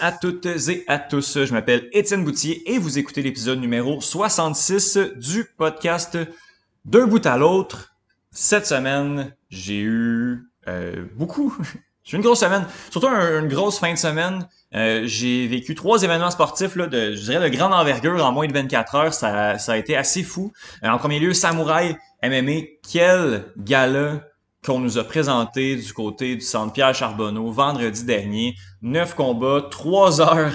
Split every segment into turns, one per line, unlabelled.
À toutes et à tous, je m'appelle Étienne Boutier et vous écoutez l'épisode numéro 66 du podcast D'un bout à l'autre. Cette semaine, j'ai eu euh, beaucoup, j'ai eu une grosse semaine, surtout une grosse fin de semaine. Euh, j'ai vécu trois événements sportifs de, je dirais, de grande envergure en moins de 24 heures. Ça, ça a été assez fou. Euh, en premier lieu, Samouraï MMA. Quel gala qu'on nous a présenté du côté du Centre Pierre Charbonneau vendredi dernier. Neuf combats, trois heures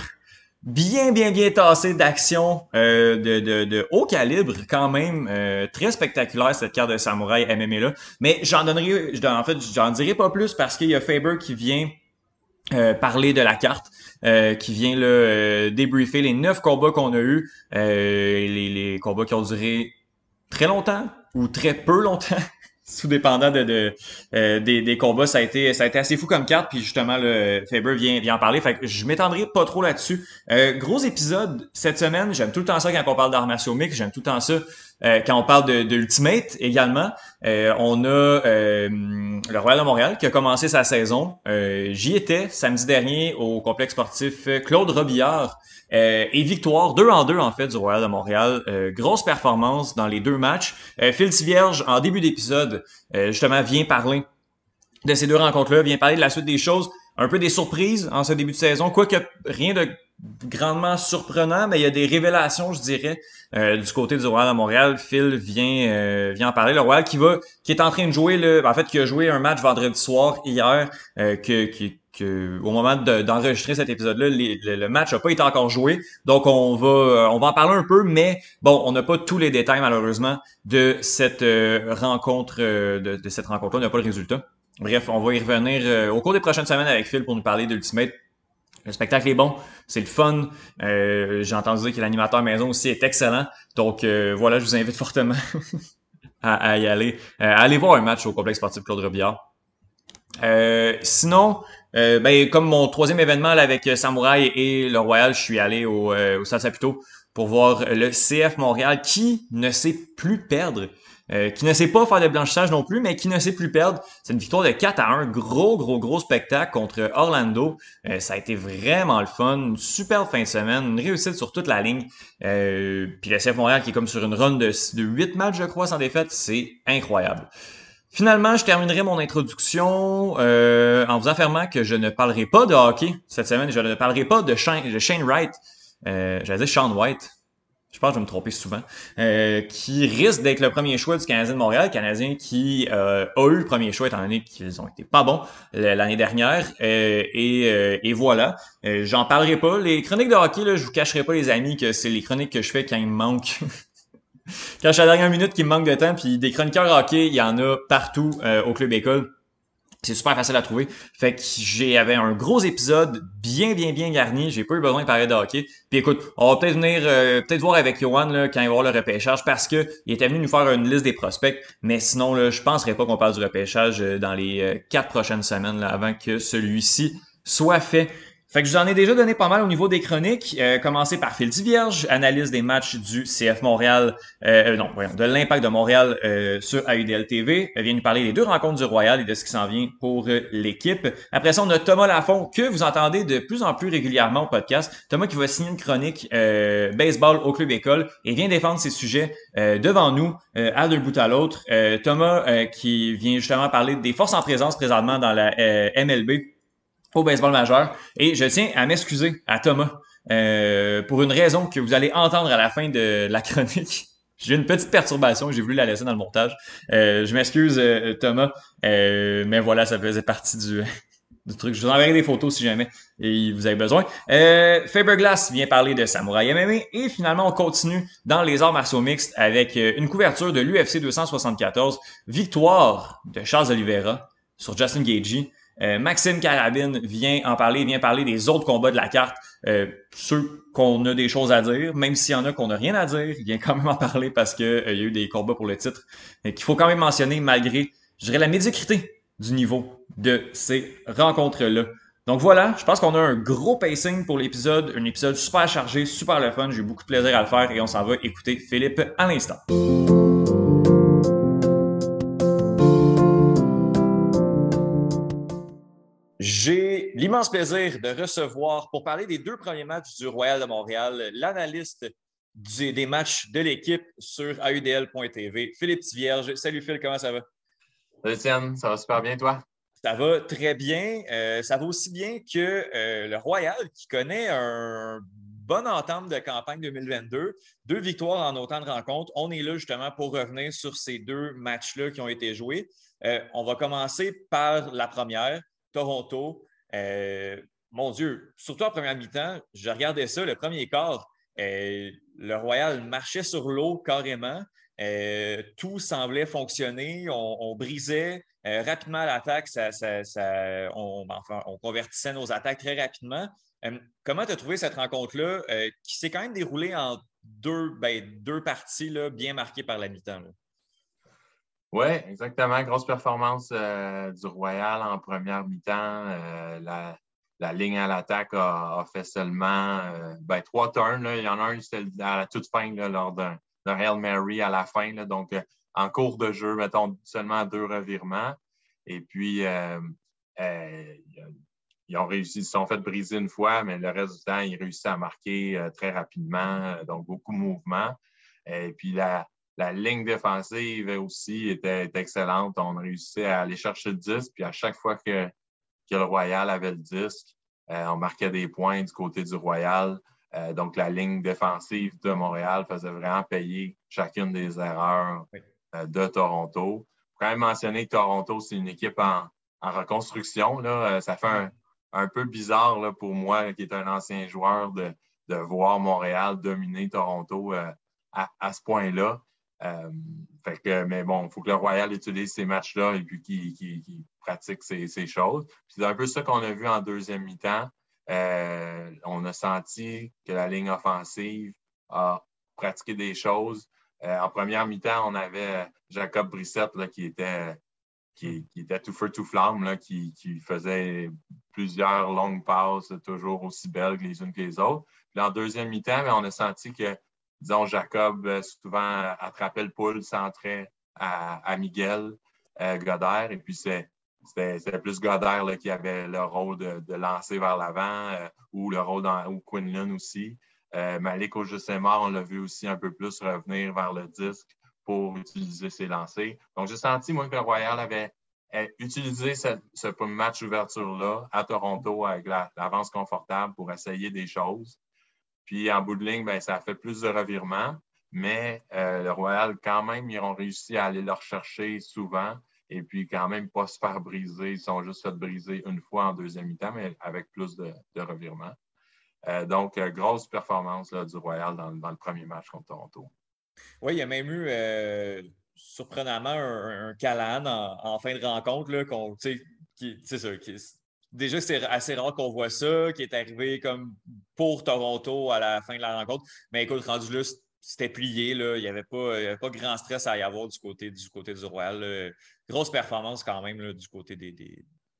bien, bien, bien tassées d'action euh, de, haut calibre quand même. Euh, très spectaculaire cette carte de samouraï MMA là. Mais j'en donnerai, en fait, j'en dirai pas plus parce qu'il y a Faber qui vient euh, parler de la carte, qui vient là, débriefer les neuf combats qu'on a eus, les, les combats qui ont duré très longtemps ou très peu longtemps. sous dépendant de, de euh, des, des, combats, ça a été ça a été assez fou comme carte. Puis justement, le Faber vient vient en parler. Fait que je m'étendrai pas trop là-dessus. Euh, gros épisode cette semaine. J'aime tout le temps ça quand on parle d'arts martiaux mix. J'aime tout le temps ça euh, quand on parle de, de Ultimate également. on a le Royal de Montréal qui a commencé sa saison. J'y étais samedi dernier au complexe sportif Claude Robillard. Euh, et victoire 2 en 2 en fait du Royal de Montréal. Euh, grosse performance dans les deux matchs. Euh, Phil Vierge, en début d'épisode, euh, justement, vient parler de ces deux rencontres-là, vient parler de la suite des choses, un peu des surprises en ce début de saison, quoique rien de grandement surprenant, mais il y a des révélations, je dirais, du côté du Royal de Montréal. Phil vient vient en parler. Le Royal qui va, qui est en train de jouer le, en fait, qui a joué un match vendredi soir hier, que, qui, que au moment d'enregistrer cet épisode-là, le, match n'a pas été encore joué. Donc on va euh, on va en parler un peu, mais bon, on n'a pas tous les détails malheureusement de cette euh, rencontre euh, de, cette rencontre-là. On n'a pas le résultat. Bref, on va y revenir au cours des prochaines semaines avec Phil pour nous parler d'Ultimate. Le spectacle est bon, c'est le fun. J'ai entendu dire que l'animateur maison aussi est excellent. Donc voilà, je vous invite fortement à, y aller. à aller voir un match au complexe sportif Claude Robillard. sinon, euh, ben, comme mon troisième événement avec euh, Samouraï et le Royal, je suis allé au, euh, au Stade Saputo pour voir le CF Montréal qui ne sait plus perdre. Euh, qui ne sait pas faire de blanchissage non plus, mais qui ne sait plus perdre. C'est une victoire de 4 à 1, gros, gros, gros spectacle contre Orlando. ça a été vraiment le fun, une superbe fin de semaine, une réussite sur toute la ligne. Euh, puis le CF Montréal qui est comme sur une run de, de 8 matchs, je crois, sans défaite, c'est incroyable. Finalement, je terminerai mon introduction euh, en vous affirmant que je ne parlerai pas de hockey cette semaine. Je ne parlerai pas de Shane, de Shane Wright. Euh, J'allais dire Sean White. Je pense que je vais me tromper souvent. Euh, qui risque d'être le premier choix du Canadien de Montréal. Canadien qui euh, a eu le premier choix étant donné qu'ils ont été pas bons l'année dernière. Euh, et, euh, et, voilà. J'en parlerai pas. Les chroniques de hockey, là, je vous cacherai pas les amis que c'est les chroniques que je fais quand il me manque quand je suis à la dernière minute qui me manque de temps, puis des chroniqueurs hockey, il y en a partout euh, au club école. C'est super facile à trouver. Fait que j'avais un gros épisode bien, bien, bien garni. J'ai pas eu besoin de parler de hockey. Puis écoute, on va peut-être venir euh, peut-être voir avec Johan là, quand il va voir le repêchage parce que il était venu nous faire une liste des prospects. Mais sinon, là, je penserais pas qu'on parle du repêchage euh, dans les quatre prochaines semaines là, avant que celui-ci soit fait. Fait que je vous en ai déjà donné pas mal au niveau des chroniques. Euh, commencer par Phil Vierge, analyse des matchs du CF Montréal, euh, euh, non, voyons, de l'impact de Montréal euh, sur AUDL TV. Elle vient nous parler des deux rencontres du Royal et de ce qui s'en vient pour l'équipe. Après ça, on a Thomas Lafont, que vous entendez de plus en plus régulièrement au podcast. Thomas qui va signer une chronique baseball au club école et vient défendre ses sujets devant nous, à deux bout à l'autre. Thomas qui vient justement parler des forces en présence présentement dans la MLB au baseball majeur. Et je tiens à m'excuser à Thomas euh, pour une raison que vous allez entendre à la fin de la chronique. J'ai une petite perturbation, j'ai voulu la laisser dans le montage. Euh, je m'excuse euh, Thomas, mais voilà, ça faisait partie du, du truc. Je vous enverrai des photos si jamais et vous avez besoin. Euh, Faberglass vient parler de Samouraï MMA et finalement on continue dans les arts martiaux mixtes avec une couverture de l'UFC 274, victoire de Charles Oliveira sur Justin Gagey. Euh, Maxime Carabine vient en parler, vient parler des autres combats de la carte, euh, ceux qu'on a des choses à dire, même s'il y en a qu'on n'a rien à dire, il vient quand même en parler parce que euh, y a eu des combats pour le titre, qu'il faut quand même mentionner malgré, je dirais, la médiocrité du niveau de ces rencontres-là. Donc voilà, je pense qu'on a un gros pacing pour l'épisode, un épisode super chargé, super le fun, j'ai eu beaucoup de plaisir à le faire et on s'en va écouter Philippe à l'instant. J'ai l'immense plaisir de recevoir, pour parler des deux premiers matchs du Royal de Montréal, l'analyste des matchs de l'équipe sur AUDL.tv, Philippe Tivierge. Salut Phil, comment ça va?
Salut Étienne, ça va super bien, toi?
Ça va très bien. Euh, ça va aussi bien que euh, le Royal qui connaît un bonne entente de campagne 2022, deux victoires en autant de rencontres. On est là justement pour revenir sur ces deux matchs-là qui ont été joués. Euh, on va commencer par la première, Toronto. Euh, mon Dieu, surtout en première mi-temps, je regardais ça, le premier quart, euh, le Royal marchait sur l'eau carrément. tout semblait fonctionner. On, brisait rapidement l'attaque. on, on, convertissait nos attaques très rapidement. comment tu as trouvé cette rencontre-là qui s'est quand même déroulée en deux, ben, parties bien marquées par la mi-temps?
Oui, exactement. Grosse performance euh, du Royal en première mi-temps. Euh, la, ligne à l'attaque a, fait seulement euh, ben, trois turns. Il y en a un, à la toute fin lors d'un Real Mary à la fin. donc, en cours de jeu, mettons seulement deux revirements. Et puis, ils ont réussi, ils se sont fait briser une fois, mais le reste du temps, ils réussissent à marquer très rapidement. donc, beaucoup de mouvements. Et puis, la, la ligne défensive aussi était, excellente. On réussissait à aller chercher le disque, puis à chaque fois que, que le Royal avait le disque, euh, on marquait des points du côté du Royal. Euh, donc, la ligne défensive de Montréal faisait vraiment payer chacune des erreurs euh, de Toronto. Faut quand même mentionner que Toronto, c'est une équipe en, reconstruction. Là. ça fait un, peu bizarre là, pour moi, qui est un ancien joueur, de, de voir Montréal dominer Toronto à, à, ce point-là. Euh, que, mais bon, il faut que le Royal utilise ces matchs-là et puis qu'il pratique ces, choses. C'est un peu ça qu'on a vu en deuxième mi-temps. Euh, on a senti que la ligne offensive a pratiqué des choses. Euh, en première mi-temps, on avait Jacob Brissette qui était qui, était tout feu, tout flamme, là, qui, faisait plusieurs longues passes, toujours aussi belles les unes que les autres. Puis en deuxième mi-temps, on a senti que disons, Jacob euh, souvent attrapait le poule, centrait à, à Miguel euh, Godère. Et puis, c'était plus Godère qui avait le rôle de, lancer vers l'avant euh, ou le rôle dans, ou Quinlan aussi. Malik au mort, on l'a vu aussi un peu plus revenir vers le disque pour utiliser ses lancers. Donc, j'ai senti, moi, que Royal avait utilisé ce, ce match ouverture-là à Toronto avec l'avance confortable pour essayer des choses. Puis en bout de ligne, ben, ça a fait plus de revirements, mais euh, le Royal, quand même, ils ont réussi à aller le rechercher souvent et puis quand même pas se faire briser. Ils sont juste fait briser une fois en deuxième mi-temps, mais avec plus de, revirements. Euh, donc, euh, grosse performance du Royal dans, le premier match contre Toronto.
Oui, il y a même eu surprenamment un, un en, fin de rencontre, là, qu'on, qui, ça, qui, déjà, c'est assez rare qu'on voit ça, qui est arrivé comme pour Toronto à la fin de la rencontre. Mais écoute, rendu là, c'était plié. Là. Il n'y avait, pas, grand stress à y avoir du côté du, côté du Royal. Grosse performance quand même du côté des,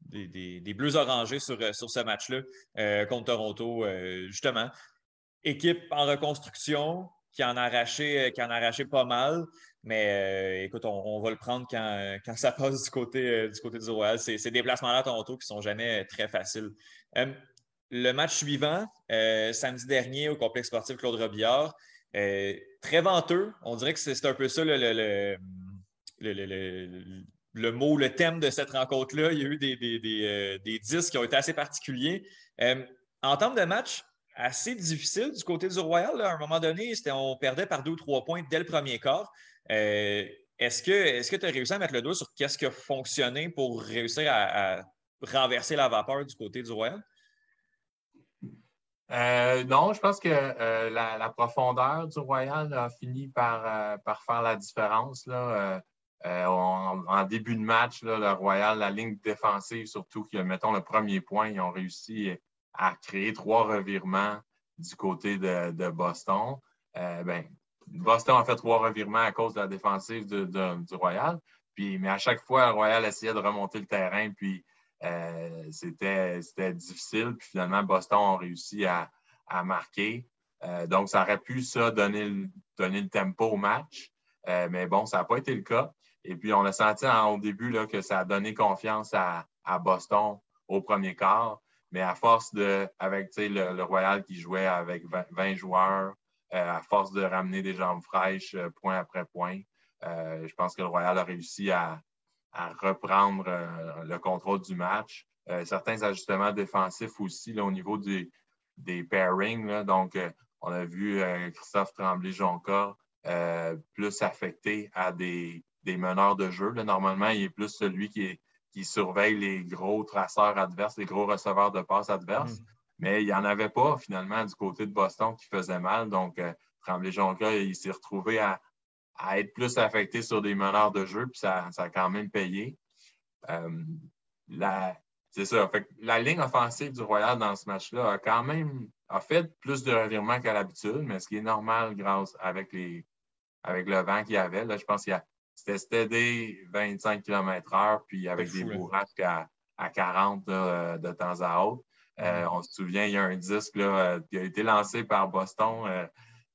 des, Bleus orangés sur, sur ce match-là euh, contre Toronto, euh, justement. Équipe en reconstruction qui en a arraché, qui en pas mal. Mais euh, écoute, on, va le prendre quand, ça passe du côté, euh, du, côté du Royal. Ces, déplacements-là à Toronto qui ne sont jamais très faciles. Euh, le match suivant, samedi dernier au complexe sportif Claude Robillard, très venteux. On dirait que c'est un peu ça le, le, le, le, mot, le thème de cette rencontre-là. Il y a eu des, des, des, des, disques qui ont été assez particuliers. en termes de match, assez difficile du côté du Royal. À un moment donné, on perdait par deux ou trois points dès le premier quart. Euh, est-ce que tu as réussi à mettre le doigt sur qu'est-ce qui a fonctionné pour réussir à, renverser la vapeur du côté du Royal?
Euh, non, je pense que euh, la, profondeur du Royal a fini par, par faire la différence. Là. en, début de match, le Royal, la ligne défensive, surtout, qui, mettons, le premier point, ils ont réussi à créer trois revirements du côté de, de Boston. ben, Boston a fait trois revirements à cause de la défensive du Royal. Mais à chaque fois, le Royal essayait de remonter le terrain, puis euh, c'était difficile. Puis finalement, Boston a réussi à, marquer. Euh, donc, ça aurait pu, donner le, donner le tempo au match. Euh, mais bon, ça n'a pas été le cas. Et puis, on a senti au début là, que ça a donné confiance à, Boston au premier quart. Mais à force de, avec le, le, Royal qui jouait avec 20, joueurs, à force de ramener des jambes fraîches point après point, je pense que le Royal a réussi à, reprendre le contrôle du match. certains ajustements défensifs aussi au niveau des, pairings. donc, on a vu Christophe Tremblay-Jonca plus affecté à des, des meneurs de jeu. Normalement, il est plus celui qui, surveille les gros traceurs adverses, les gros receveurs de passes adverses. Mm. Mais il n'y en avait pas finalement du côté de Boston qui faisait mal. Donc, euh, Tremblay-Jonca, il s'est retrouvé à, être plus affecté sur des meneurs de jeu, puis ça, a quand même payé. Euh, c'est ça. la ligne offensive du Royal dans ce match-là a quand même a fait plus de revirements qu'à l'habitude, mais ce qui est normal grâce avec les avec le vent qu'il y avait. Là, je pense qu'il y a c'était stédé 25 km/h, puis avec des bourrasques à, 40 de temps à autre. Euh, on se souvient, il y a un disque là, euh, qui a été lancé par Boston.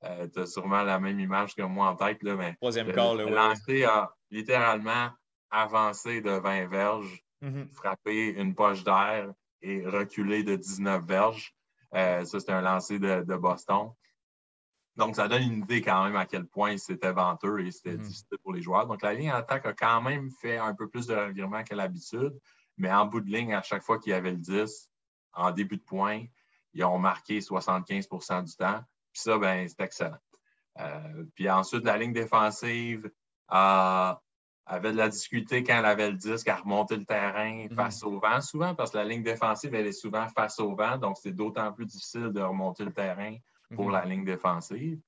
Euh, tu as sûrement la même image que moi en tête. Là, mais
Troisième quart, le
lancé a littéralement avancé de 20 verges, mm-hmm. frappé une poche d'air et reculé de 19 verges. ça, c'était un lancé de Boston. Donc, ça donne une idée quand même à quel point c'était venteux et c'était mhm. difficile pour les joueurs. Donc, la ligne attaque a quand même fait un peu plus de revirement qu'à l'habitude, mais en bout de ligne, à chaque fois qu'il y avait le 10, en début de point, ils ont marqué 75% du temps. Puis ça, ben, c'est excellent. Euh, puis ensuite, la ligne défensive avait de la difficulté quand elle avait le disque à remonter le terrain mhm. face au vent, souvent, parce que la ligne défensive, elle est souvent face au vent, donc c'est d'autant plus difficile de remonter le terrain pour mhm. la ligne défensive.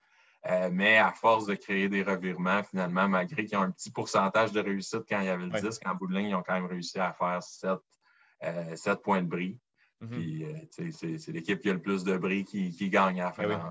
Euh, mais à force de créer des revirements, finalement, malgré qu'ils ont un petit pourcentage de réussite quand il y avait le disque, en bout de ligne, ils ont quand même réussi à faire 7, euh, points de bris. Mhm. Puis, euh, c'est l'équipe qui a le plus de bris qui, gagne à la fin de la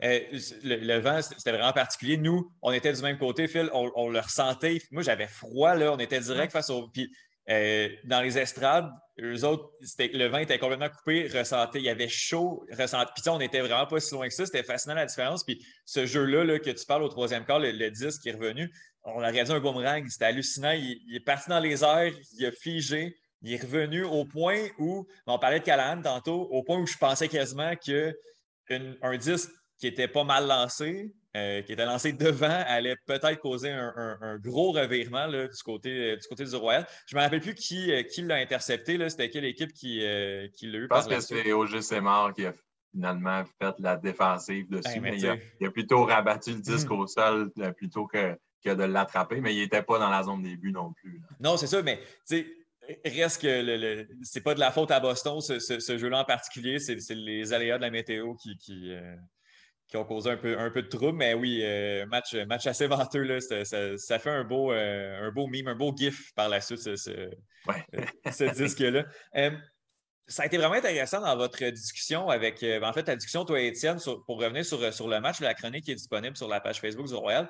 le, vent, c'était vraiment particulier. Nous, on était du même côté, Phil, on, le ressentait. Moi, j'avais froid, là, on était direct face au. Puis euh, dans les estrades, eux autres, le vent était complètement coupé, ressenti, il y avait chaud, ressenti. Puis on n'était vraiment pas si loin que ça, c'était fascinant la différence. Puis ce jeu-là que tu parles au troisième quart, le, disque qui est revenu, on a regardé un boomerang, c'était hallucinant. Il, est parti dans les airs, il a figé, il est revenu au point où, on parlait de Callahan tantôt, au point où je pensais quasiment qu'un disque qui était pas mal lancé, euh, qui était lancé devant, allait peut-être causer un, gros revirement du, côté, du côté du Royal. Je ne me rappelle plus qui, euh, qui l'a intercepté. C'était quelle équipe qui, euh, qui l'a eu?
Je pense que c'est OGC Mort qui a finalement fait la défensive dessus. Ben, il, a, plutôt rabattu le disque hmm. au sol plutôt que, que de l'attraper, mais il n'était pas dans la zone des buts non plus.
Non, c'est ça, mais reste que le, c'est pas de la faute à Boston, ce, jeu-là en particulier, c'est les aléas de la météo qui, qui, qui ont causé un peu, un peu de trouble. Mais oui, euh, match, match assez venteux. Là, ça, fait un beau, euh, un beau meme, un beau gif par la suite, ce, ce, euh, disque-là. ça a été vraiment intéressant dans votre discussion avec, en fait, la discussion, toi et Étienne, pour revenir sur, sur le match, la chronique qui est disponible sur la page Facebook du Royal.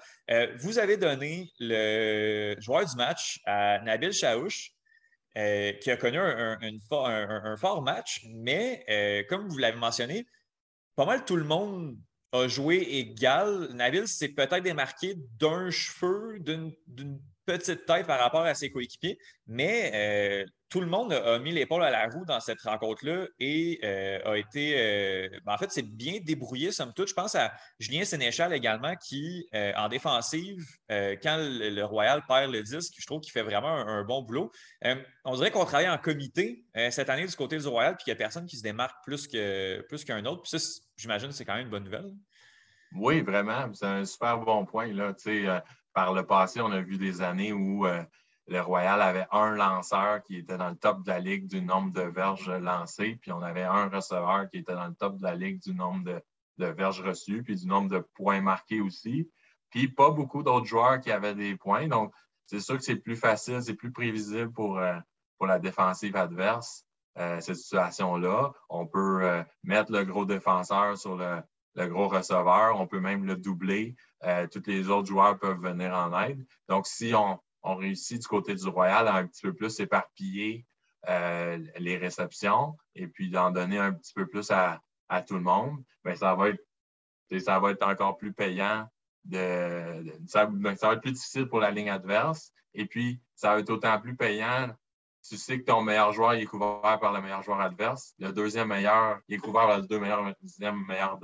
vous avez donné le joueur du match à Nabil Chaouch. Qui a connu un, fort match, mais comme vous l'avez mentionné, pas mal tout le monde a joué égal. Nabil s'est peut-être démarqué d'un cheveu, d'une petite tête par rapport à ses coéquipiers, mais euh, tout le monde a mis l'épaule à la roue dans cette rencontre-là et euh, a été. Euh, ben, en fait, c'est bien débrouillé, somme toute. Je pense à Julien Sénéchal également, qui, en défensive, quand le, Royal perd le disque, je trouve qu'il fait vraiment un, bon boulot. on dirait qu'on travaille en comité cette année du côté du Royal, puis qu'il n'y a personne qui se démarque plus qu'un plus autre. Puis ça, j'imagine, c'est quand même une bonne nouvelle.
Oui, vraiment. C'est un super bon point. Là. Par le passé, on a vu des années où euh, le Royal avait un lanceur qui était dans le top de la ligue du nombre de verges lancées, puis on avait un receveur qui était dans le top de la ligue du nombre de, verges reçues, puis du nombre de points marqués aussi. Puis pas beaucoup d'autres joueurs qui avaient des points. Donc, c'est sûr que c'est plus facile, c'est plus prévisible pour, euh, pour la défensive adverse, cette situation-là. On peut mettre le gros défenseur sur le, le gros receveur. On peut même le doubler. Euh, tous les autres joueurs peuvent venir en aide. Donc, si on, réussit du côté du Royal à un petit peu plus éparpiller euh, les réceptions et puis d'en donner un petit peu plus à, tout le monde, bien, ça va être encore plus payant. ça, va être plus difficile pour la ligne adverse. Et puis, ça va être autant plus payant tu sais que ton meilleur joueur est couvert par le meilleur joueur adverse. Le deuxième meilleur, il est couvert par le deuxième meilleur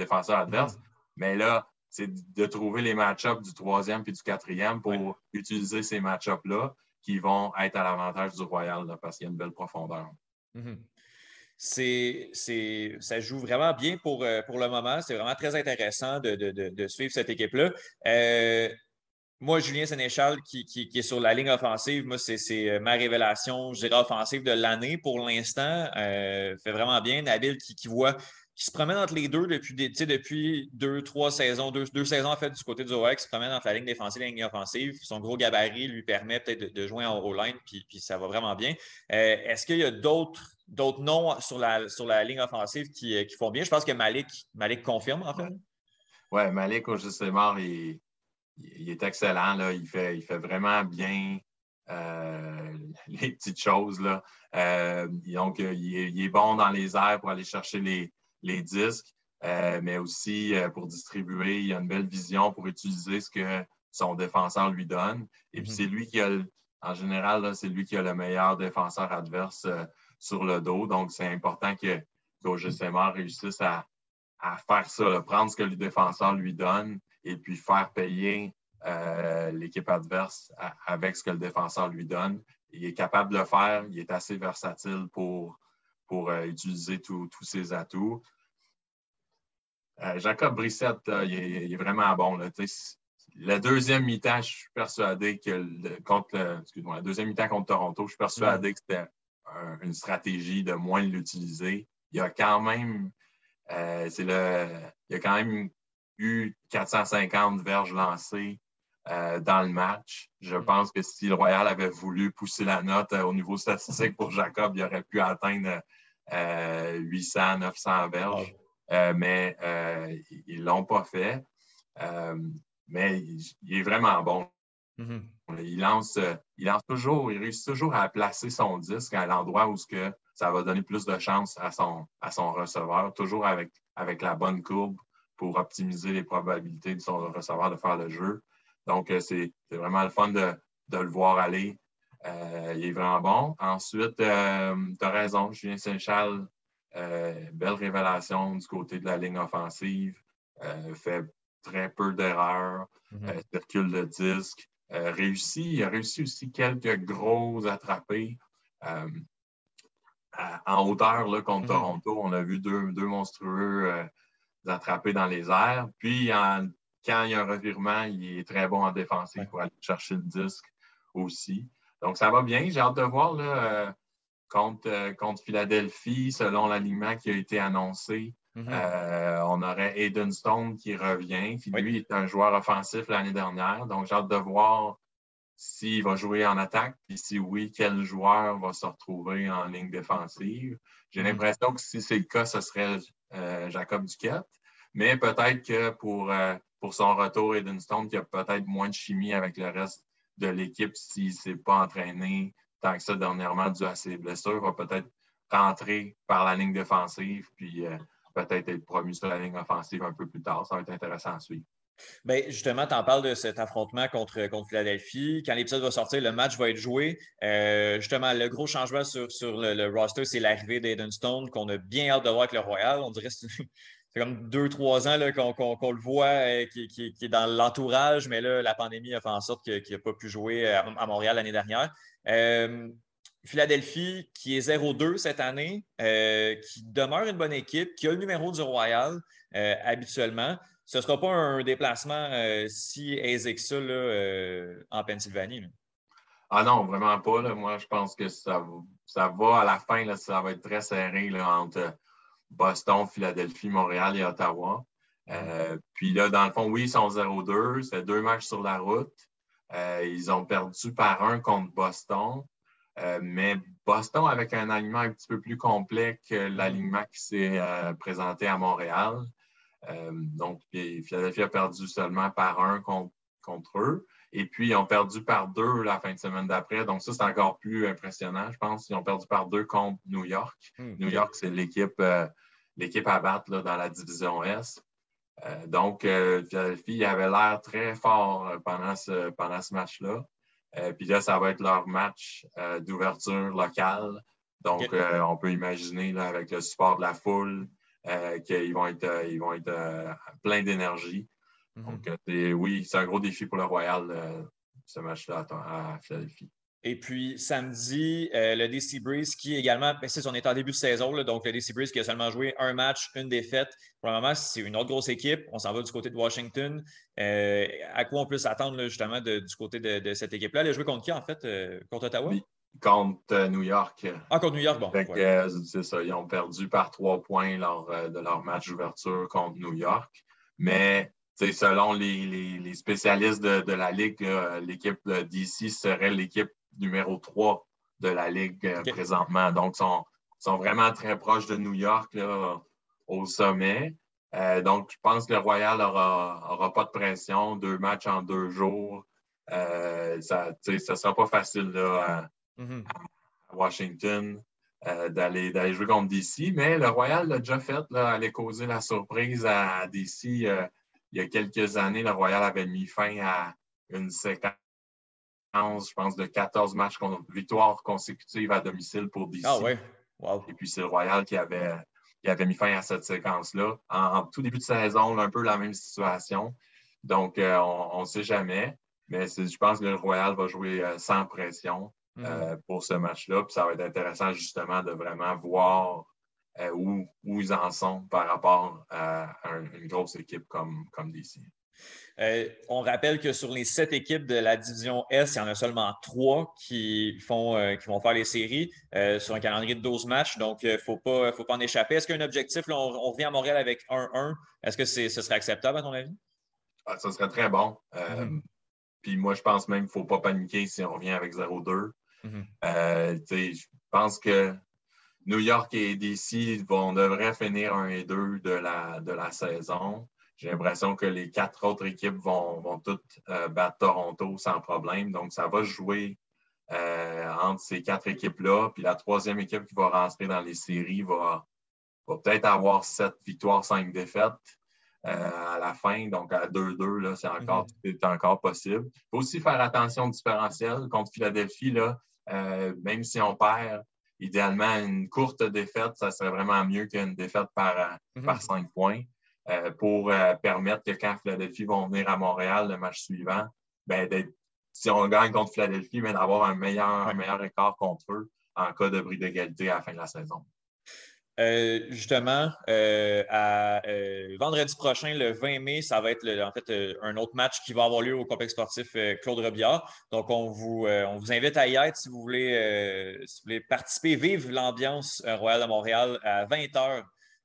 défenseur adverse. Mm-hmm. Mais là, c'est de trouver les match-ups du troisième puis du quatrième pour utiliser ces match-ups-là qui vont être à l'avantage du Royal parce qu'il y a une belle profondeur.
Mm-hmm. C'est, ça joue vraiment bien pour, euh, pour le moment. C'est vraiment très intéressant de, suivre cette équipe-là. Euh, moi, Julien Sénéchal, qui, est sur la ligne offensive, moi, c'est euh, ma révélation, je dirais, offensive de l'année pour l'instant. Euh, fait vraiment bien. Nabil qui, voit, qui se promène entre les deux depuis, depuis deux, trois saisons, deux, saisons en fait du côté du OX, qui se promène entre la ligne défensive et la ligne offensive. Son gros gabarit lui permet peut-être de, jouer en O-line, puis, ça va vraiment bien. Euh, est-ce qu'il y a d'autres noms sur la, sur la ligne offensive qui, font bien? Je pense que Malik, Malik confirme, en fait.
Oui, Malik, au juste il, il est excellent. Là. Il, fait, il fait vraiment bien euh, les petites choses. Là. Euh, donc, il est, bon dans les airs pour aller chercher les, disques, euh, mais aussi pour distribuer. Il a une belle vision pour utiliser ce que son défenseur lui donne. Et puis, mm-hmm. c'est lui qui a, en général, c'est lui qui a le meilleur défenseur adverse sur le dos. Donc, c'est important que GSMR réussisse à, à faire ça, prendre ce que le défenseur lui donne et puis faire payer euh, l'équipe adverse avec ce que le défenseur lui donne. Il est capable de le faire, il est assez versatile pour, pour euh, utiliser tous ses atouts. Euh, Jacob Brissette, il est, vraiment bon. Là. Le deuxième mi-temps, je suis persuadé que contre excuse-moi, la deuxième mi-temps contre Toronto, je suis persuadé que c'était une stratégie de moins l'utiliser. Il y a quand même c'est le. Il y a quand même eu 450 verges lancées euh, dans le match. Je mm. pense que si le Royal avait voulu pousser la note euh, au niveau statistique pour Jacob, il aurait pu atteindre 800, euh, 900 verges. mais ils ne l'ont pas fait. mais il, est vraiment bon. Mm-hmm. Il lance, il lance toujours, il réussit toujours à placer son disque à l'endroit où ce que ça va donner plus de chance à son, à son receveur, toujours avec, avec la bonne courbe pour optimiser les probabilités de son receveur de faire le jeu. Donc, euh, c'est vraiment le fun de, le voir aller. Euh, il est vraiment bon. Ensuite, euh, tu as raison, Julien Saint-Charles, belle révélation du côté de la ligne offensive. fait très peu d'erreurs, mm-hmm. circule le disque. réussi, il a réussi aussi quelques gros attrapés en hauteur là, contre mm-hmm. Toronto. On a vu deux, deux monstrueux attrapés dans les airs. Puis, quand il y a un revirement, il est très bon en défensif pour aller chercher le disque aussi. Donc, ça va bien. J'ai hâte de voir euh, contre, euh, contre, Philadelphie, selon l'alignement qui a été annoncé. Mm-hmm. Euh, on aurait Aiden Stone qui revient, qui lui est un joueur offensif l'année dernière. Donc, j'ai hâte de voir s'il va jouer en attaque, puis si oui, quel joueur va se retrouver en ligne défensive. J'ai mm-hmm. l'impression que si c'est le cas, ce serait Jacob Duquette. Mais peut-être que pour, euh, pour son retour, Eden Stone, y a peut-être moins de chimie avec le reste de l'équipe s'il ne s'est pas entraîné tant que ça dernièrement dû à ses blessures, va peut-être rentrer par la ligne défensive, puis euh, peut-être être promu sur la ligne offensive un peu plus tard. Ça va être intéressant à suivre.
Bien, justement, tu en parles de cet affrontement contre, Philadelphie. Quand l'épisode va sortir, le match va être joué. Euh, justement, le gros changement sur, le, roster, c'est l'arrivée d'Aiden Stone, qu'on a bien hâte de voir avec le Royal. On dirait que c'est comme deux, trois ans qu'on le voit, euh, qui, est dans l'entourage, mais là, la pandémie a fait en sorte qu'il n'a pas pu jouer à, Montréal l'année dernière. Euh, Philadelphie, qui est 0-2 cette année, euh, qui demeure une bonne équipe, qui a le numéro du Royal habituellement. Ce ne sera pas un déplacement si aisé que ça en Pennsylvanie.
Ah non, vraiment pas. Moi, je pense que ça, ça va à la fin, ça va être très serré entre Boston, Philadelphie, Montréal et Ottawa. Euh, puis là, dans le fond, oui, ils sont 0-2. C'est deux matchs sur la route. Euh, ils ont perdu par un contre Boston. Euh, mais Boston avec un alignement un petit peu plus complet que l'alignement qui s'est présenté à Montréal. donc, Philadelphie a perdu seulement par un contre, contre, eux. Et puis, ils ont perdu par deux la fin de semaine d'après. Donc, ça, c'est encore plus impressionnant, je pense. Ils ont perdu par deux contre New York. Hmm. New York, c'est l'équipe euh, l'équipe à battre dans la division S. Euh, donc, euh, Philadelphie avait l'air très fort pendant ce, pendant ce match-là. puis là, ça va être leur match d'ouverture locale. Donc, on peut imaginer avec le support de la foule qu'ils vont être, ils vont être pleins d'énergie. Mm-hmm. Donc, oui, c'est un gros défi pour le Royal, ce match-là à Philadelphie.
Et puis samedi, euh, le DC Breeze qui également, ben, on est en début de saison, donc le DC Breeze qui a seulement joué un match, une défaite. Pour le moment, c'est une autre grosse équipe. On s'en va du côté de Washington. Euh, à quoi on peut s'attendre justement du côté de, cette équipe-là? Elle a joué contre qui en fait? Euh, contre Ottawa?
Contre New York.
Ah, contre New York, bon.
C'est ça, ils ont perdu par trois points lors de leur match d'ouverture contre New York. Mais selon les, spécialistes de, la Ligue, l'équipe de DC serait l'équipe numéro 3 de la Ligue euh, présentement. Donc, ils sont, sont, vraiment très proches de New York au sommet. Euh, donc, je pense que le Royal n'aura pas de pression. Deux matchs en deux jours. Euh, ça ne sera pas facile mm-hmm. à, Washington d'aller jouer contre DC. Mais le Royal l'a déjà fait, là, aller causer la surprise à DC. Il y a quelques années, le Royal avait mis fin à une séquence je pense, de 14 matchs, victoires consécutives à domicile pour DC.
Ah ouais?
Et puis c'est le Royal qui avait, qui avait mis fin à cette séquence-là. En, tout début de saison, un peu la même situation. Donc, euh, on ne sait jamais. Mais je pense que le Royal va jouer euh, sans pression mm-hmm. euh, pour ce match-là. Puis ça va être intéressant justement de vraiment voir où, où, ils en sont par rapport à une grosse équipe comme, comme DC.
Euh, on rappelle que sur les sept équipes de la division S, il y en a seulement trois qui, font, euh, qui vont faire les séries euh, sur un calendrier de 12 matchs. Donc, il ne faut pas, faut pas en échapper. Est-ce qu'il y a un objectif? on, revient à Montréal avec 1-1. Est-ce que ce serait acceptable à ton avis?
Ah, ça serait très bon. Mm-hmm. Puis moi, je pense même qu'il ne faut pas paniquer si on revient avec 0-2. Mm-hmm. je pense que New York et DC vont, devraient finir 1 et 2 de la, de la saison. J'ai l'impression que les quatre autres équipes vont, vont toutes euh, battre Toronto sans problème. Donc, ça va jouer euh, entre ces quatre équipes-là. Puis la troisième équipe qui va rentrer dans les séries va, peut-être avoir sept victoires, cinq défaites euh, à la fin. Donc, à 2-2, c'est encore, encore possible. Il faut aussi faire attention au différentiel. Contre Philadelphie, là, même si on perd, idéalement, une courte défaite, ça serait vraiment mieux qu'une défaite par, mm-hmm. par cinq points. Euh, pour euh, permettre que quand Philadelphie vont venir à Montréal le match suivant, ben, si on gagne contre Philadelphie, ben, d'avoir un meilleur, meilleur écart contre eux en cas de bris d'égalité à la fin de la saison.
Euh, justement, à, vendredi prochain, le 20 mai, ça va être en fait un autre match qui va avoir lieu au complexe sportif Claude Robillard. Donc, on vous, invite à y être si vous voulez, participer, vivre l'ambiance Royale de Montréal à 20 h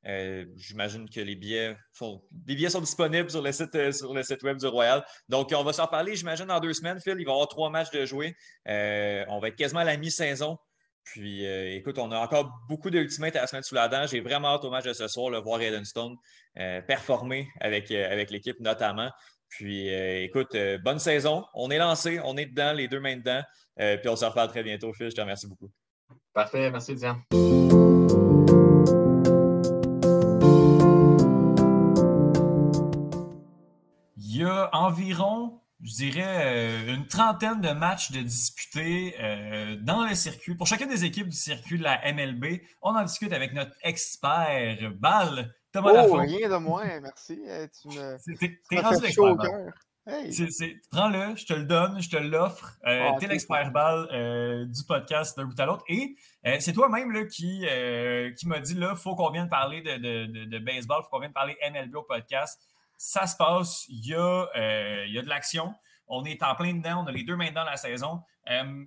euh, j'imagine que les billets, sont, les sont disponibles sur le, site, euh, web du Royal. Donc, on va s'en parler, j'imagine, dans deux semaines, Phil. Il va y avoir trois matchs de jouer. Euh, on va être quasiment à la mi-saison. Puis, écoute, on a encore beaucoup d'ultimates à se mettre sous la dent. J'ai vraiment hâte au match de ce soir, le voir Eden Stone performer avec, avec l'équipe notamment. Puis, écoute, bonne saison. On est lancé, on est dedans, les deux mains dedans. puis, on se reparle très bientôt, Phil. Je te remercie beaucoup.
Parfait. Merci, Diane.
Il y a environ, je dirais, euh, une trentaine de matchs de disputés euh, dans le circuit. Pour chacune des équipes du circuit de la MLB, on en discute avec notre expert Ball,
Thomas oh, rien de moins, merci. Euh, tu me, T'es rendu l'expert.
Prends-le, je te le donne, je te l'offre. Euh, ah, T'es l'expert balle du podcast d'un bout à l'autre. Et c'est toi-même qui, qui m'a dit là, il faut qu'on vienne parler de, de, de, de baseball, il faut qu'on vienne parler MLB au podcast ça se passe, il y a, euh, il y a de l'action. On est en plein dedans, on a les deux mains dans la saison. Euh,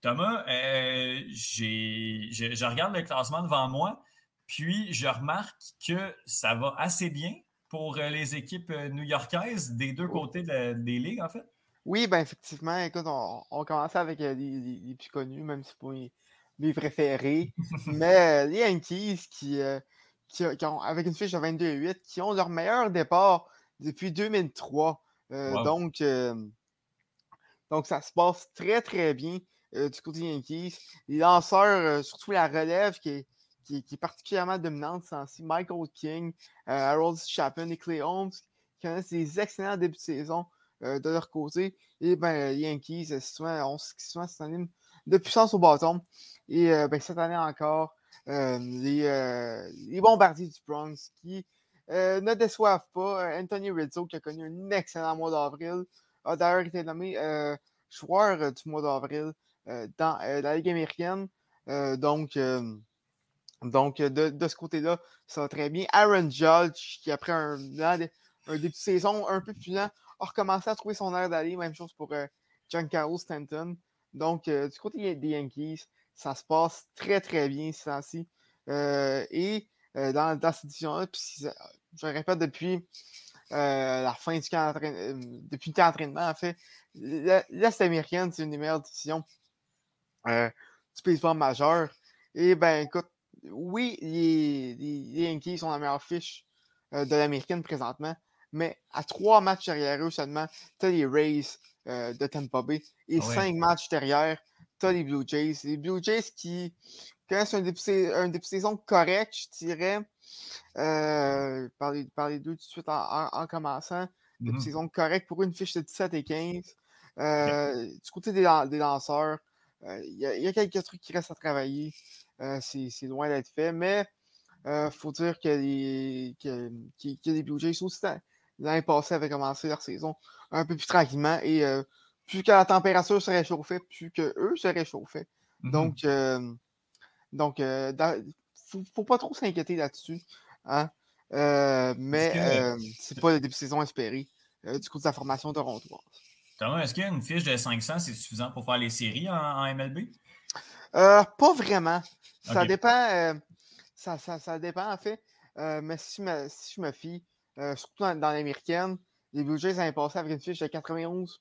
Thomas, euh, je, regarde le classement devant moi, puis je remarque que ça va assez bien pour les équipes new-yorkaises des deux côtés des ligues, en fait.
Oui, ben effectivement, écoute, on, on commençait avec des, plus connus, même si c'est pas mes, préférés. Mais les Yankees qui, avec une fiche de 22 et 8, qui ont leur meilleur départ depuis 2003. Euh, donc, euh, donc, ça se passe très, très bien euh, du côté Yankees. Les lanceurs, surtout la relève qui est, qui, est particulièrement dominante, c'est Michael King, Harold Chapin et Clay Holmes, qui connaissent des excellents débuts de saison de leur côté. Et ben, les Yankees, souvent, ont souvent synonyme de puissance au bâton. Et ben, cette année encore, les, les, bombardiers du Bronx qui ne déçoivent pas. Anthony Rizzo, qui a connu un excellent mois d'avril, a d'ailleurs été nommé joueur du mois d'avril dans la Ligue américaine. donc, donc, de, ce côté-là, ça va très bien. Aaron Judge, qui après un, un début de saison un peu plus lent, a recommencé à trouver son air d'aller. Même chose pour euh, Giancarlo Stanton. Donc, euh, du côté des Yankees, ça se passe très, très bien ce temps-ci. Euh, et dans, dans, cette division-là, je répète depuis la fin du camp d'entraînement, depuis le camp d'entraînement, en fait, l'Est américaine, c'est une des meilleures divisions du baseball majeur. Et ben, écoute, oui, les, Yankees sont la meilleure fiche euh, de l'américaine présentement, mais à trois matchs derrière eux seulement, tu as les Rays euh, de Tampa Bay et ah cinq matchs derrière, les Blue Jays. Les Blue Jays qui connaissent un début, de saison correct, je dirais, euh, par, les, deux tout de suite en, commençant. Début de mm-hmm. saison correct pour une fiche de 17 et 15. Du côté des, lanceurs, il y, y, a quelques trucs qui restent à travailler. Euh, c'est loin d'être fait, mais il euh, faut dire que les, que, les Blue Jays aussi l'année passée avaient commencé leur saison un peu plus tranquillement et euh, plus que la température se réchauffait, plus que eux se réchauffaient. Mm-hmm. Donc, donc faut, faut, pas trop s'inquiéter là-dessus. Hein? mais c'est pas le début de saison espéré du coup de la formation torontoise.
Est-ce qu'il y a une fiche de 500, c'est suffisant pour faire les séries en MLB?
Euh, pas vraiment. Ça dépend. Euh, ça, ça, dépend, en fait. Euh, mais si, si, je me fie, surtout dans, l'américaine, les Blue Jays avaient passé avec une fiche de 91.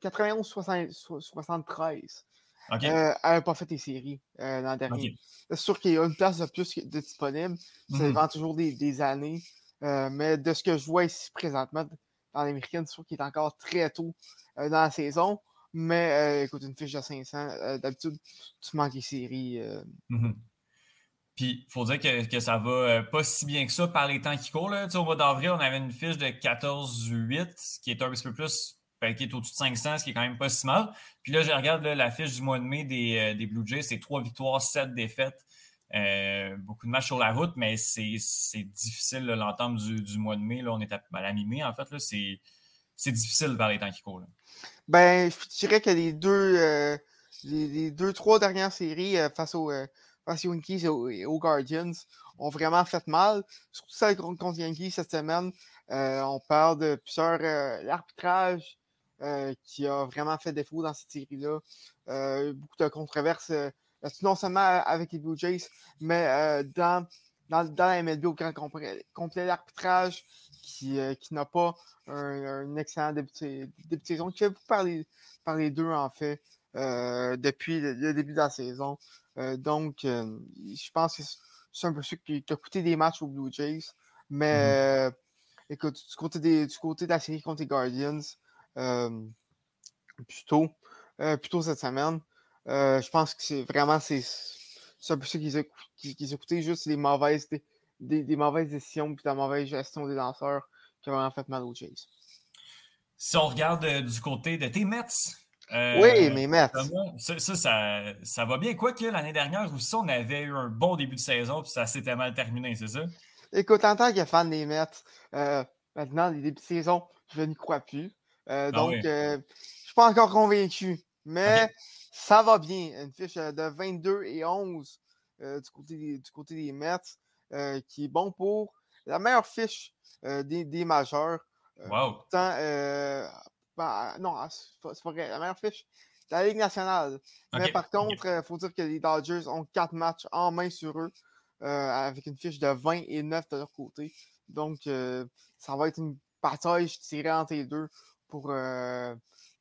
91 73. Okay. elle n'a pas fait des séries l'an dernier. C'est sûr qu'il y a une place de plus de disponible. Ça dépend toujours des, des années. mais de ce que je vois ici présentement dans l'américaine, c'est sûr qu'il est encore très tôt dans la saison. Mais euh, écoute, une fiche de 500, euh, d'habitude, tu manques les séries. Euh.
Mm-hmm. Puis, il faut dire que, que, ça va pas si bien que ça par les temps qui courent. Là. Au mois d'avril, on avait une fiche de 14-8, ce qui est un petit peu plus, qui est au-dessus de 500, ce qui est quand même pas si mal. Puis là, je regarde la fiche du mois de mai des, des Blue Jays, c'est 3 victoires, 7 défaites. beaucoup de matchs sur la route, mais c'est difficile l'entente du, du, mois de mai. Là, on est à, à la mi-mai, en fait. C'est difficile par les temps qui courent.
Ben, je dirais que les deux, euh, les, deux, trois dernières séries euh, face, aux, euh, Yankees et aux, Guardians ont vraiment fait mal. Surtout celle contre, les Yankees cette semaine. on parle de plusieurs. L'arbitrage qui a vraiment fait défaut dans cette série-là. beaucoup de controverses, non seulement avec les Blue Jays, mais dans, dans, dans la MLB au grand complet. L'arbitrage qui, qui n'a pas un, excellent début de, saison qui fait beaucoup les deux, en fait, euh, depuis le, début de la saison. Euh, donc, euh, je pense que c'est un peu ce qui a coûté des matchs aux Blue Jays. Mais mm-hmm. écoute, du côté, des, du côté de la série contre les Guardians, plutôt, plutôt cette semaine, je pense que c'est vraiment c'est, un peu ça qu'ils ont, qui, coûté, juste les mauvaises, des, des, mauvaises décisions et la mauvaise gestion des lanceurs qui a vraiment fait mal aux Jays.
Si on regarde euh, du côté de tes Mets,
euh, oui, mes Mets.
Ça, ça, ça, va bien. Quoique l'année dernière aussi, on avait eu un bon début de saison, puis ça s'était mal terminé, c'est ça?
Écoute, en tant que fan des Mets, euh, maintenant, les débuts de saison, je n'y crois plus. Ah donc, je ne suis pas encore convaincu. Mais ça va bien. Une fiche de 22 et 11 du, côté des, du côté des Mets, qui est bon pour la meilleure fiche euh, des, des, majeurs.
Euh, wow.
Euh, ben, non, ah, c'est pas, vrai. La meilleure fiche, c'est la Ligue nationale. Mais par contre, il faut dire que les Dodgers ont quatre matchs en main sur eux, avec une fiche de 20 et 9 de leur côté. Donc, ça va être une bataille, je dirais, entre les deux pour,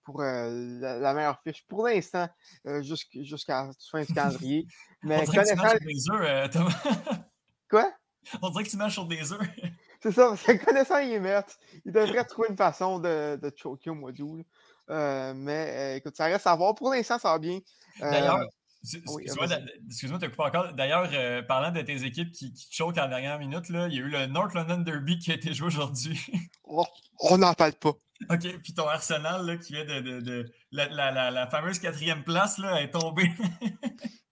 pour la, meilleure fiche. Pour l'instant, jusqu'à la fin du calendrier.
Mais connaissant... des œufs, Thomas.
Quoi?
On dirait que tu marches sur des œufs.
C'est ça, parce que connaissant les Mets, il devrait trouver une façon de, de choquer au mois d'août. Euh, mais euh, écoute, ça reste à voir. Pour l'instant, ça va bien.
Euh, D'ailleurs, excuse-moi, tu coupé encore. D'ailleurs, parlant de tes équipes qui, qui choquent en dernière minute, là, il y a eu le North London Derby qui a été joué aujourd'hui.
Oh, on n'en parle pas.
OK, puis ton Arsenal là, qui vient de, de, de la, la, la, fameuse quatrième place là, est tombée.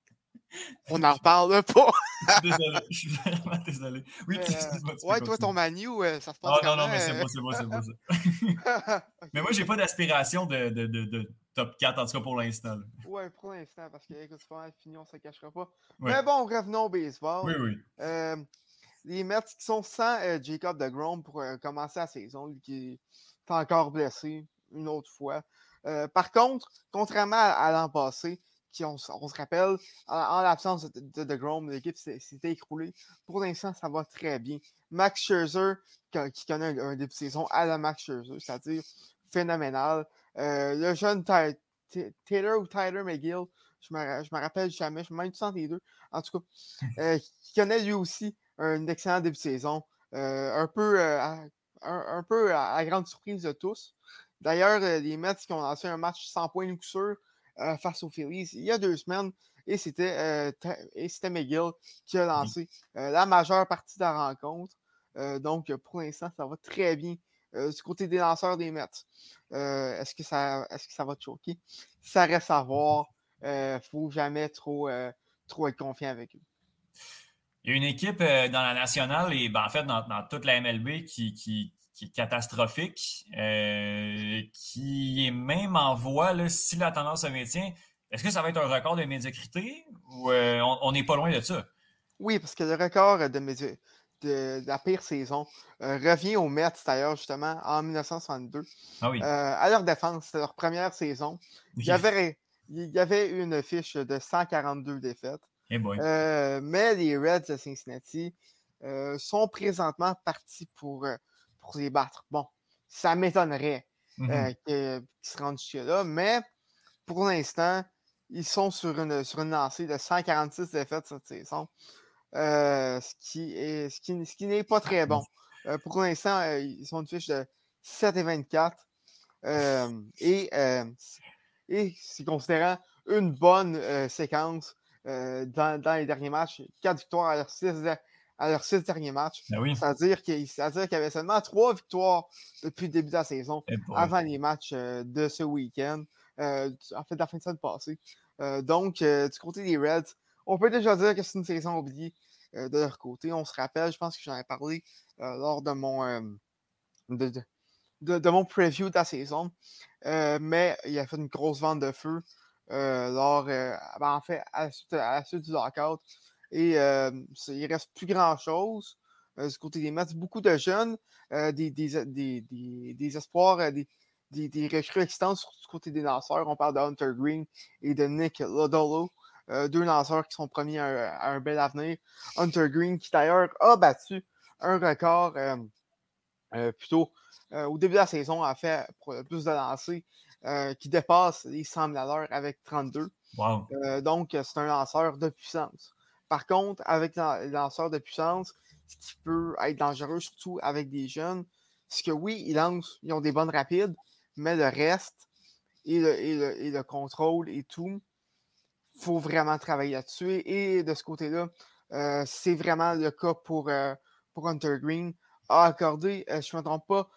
On n'en reparle pas.
désolé, je suis vraiment désolé. Oui,
euh, ouais, toi, ton Manu, ça se passe.
Oh, non, non, mais c'est pas, c'est pas, c'est pas ça. mais moi, j'ai pas d'aspiration de, de, de, top 4, en tout cas pour l'instant.
Ouais, pour l'instant, parce que écoute, fini, on se cachera pas. Mais bon, revenons au baseball.
Oui, oui.
Euh, les Mets qui sont sans euh, Jacob de Grom pour commencer la saison, qui est encore blessé une autre fois. par contre, contrairement à l'an passé, on, se rappelle, en, l'absence de, de, Grom, l'équipe s'était écroulée. Pour l'instant, ça va très bien. Max Scherzer, qui, connaît un, début de saison à la Max Scherzer, c'est-à-dire phénoménal. Euh, le jeune Taylor ou Tyler McGill, je me, me rappelle jamais, je me même les deux. En tout cas, euh, qui connaît lui aussi un excellent début de saison. Euh, un peu, à, un, peu à, grande surprise de tous. D'ailleurs, les Mets qui ont lancé un match sans points de coup sûr euh, face aux Phillies il y a deux semaines. Et c'était euh, McGill qui a lancé euh, la majeure partie de la rencontre. donc, pour l'instant, ça va très bien du côté des lanceurs des Mets. est-ce, que ça, est-ce que ça va te choquer? Ça reste à voir. Il ne faut jamais trop, trop être confiant avec eux.
Il y a une équipe dans la nationale et ben, en fait dans, toute la MLB qui, qui, qui est catastrophique, euh, qui est même en voie, là, si la tendance se maintient. Est-ce que ça va être un record de médiocrité ou euh, on n'est pas loin de ça?
Oui, parce que le record de, de, la pire saison euh, revient aux Mets, d'ailleurs, justement, en 1962.
Ah oui.
à leur défense, c'était leur première saison. Il y, avait, il y avait une fiche de 142 défaites.
Eh
mais les Reds de Cincinnati sont présentement partis pour pour les battre. Bon, ça m'étonnerait euh, qu'ils se rendent jusque-là, mais pour l'instant, ils sont sur une, sur une lancée de 146 défaites cette saison, euh, ce qui est ce qui, ce qui n'est pas très bon. Euh, pour l'instant, ils sont une fiche de 7 et 24. et et c'est considérant une bonne séquence dans, dans, les derniers matchs. 4 victoires à leurs 6 à leurs six derniers matchs.
Ben
C'est-à-dire qu'il y avait seulement trois victoires depuis le début de la saison, eh avant les matchs euh, de ce week-end, euh, en fait, de la fin de semaine passée. Euh, donc, du côté des Reds, on peut déjà dire que c'est une saison oubliée de leur côté. On se rappelle, je pense que j'en ai parlé lors de mon, de, mon preview de la saison, mais il a fait une grosse vente de feu lors, ben, en fait, à la suite du lockout. Et euh, il reste plus grand-chose euh, du côté des Mets. Beaucoup de jeunes, euh, des, des, des, des, espoirs, des, recrues excitants du côté des lanceurs. On parle de Hunter Green et de Nick Lodolo. deux lanceurs qui sont promis à, un bel avenir. Hunter Green, qui d'ailleurs a battu un record plutôt au début de la saison, a fait plus de lancers qui dépasse les 100 000 à l'heure avec 32. donc, c'est un lanceur de puissance. Par contre, avec les lanceurs de puissance, ce qui peut être dangereux, surtout avec des jeunes, c'est que oui, ils lancent, ils ont des bonnes rapides, mais le reste et le, contrôle et tout, il faut vraiment travailler là-dessus. Et de ce côté-là, euh, c'est vraiment le cas pour, euh, pour Hunter Green. A accordé, euh, je ne me trompe pas,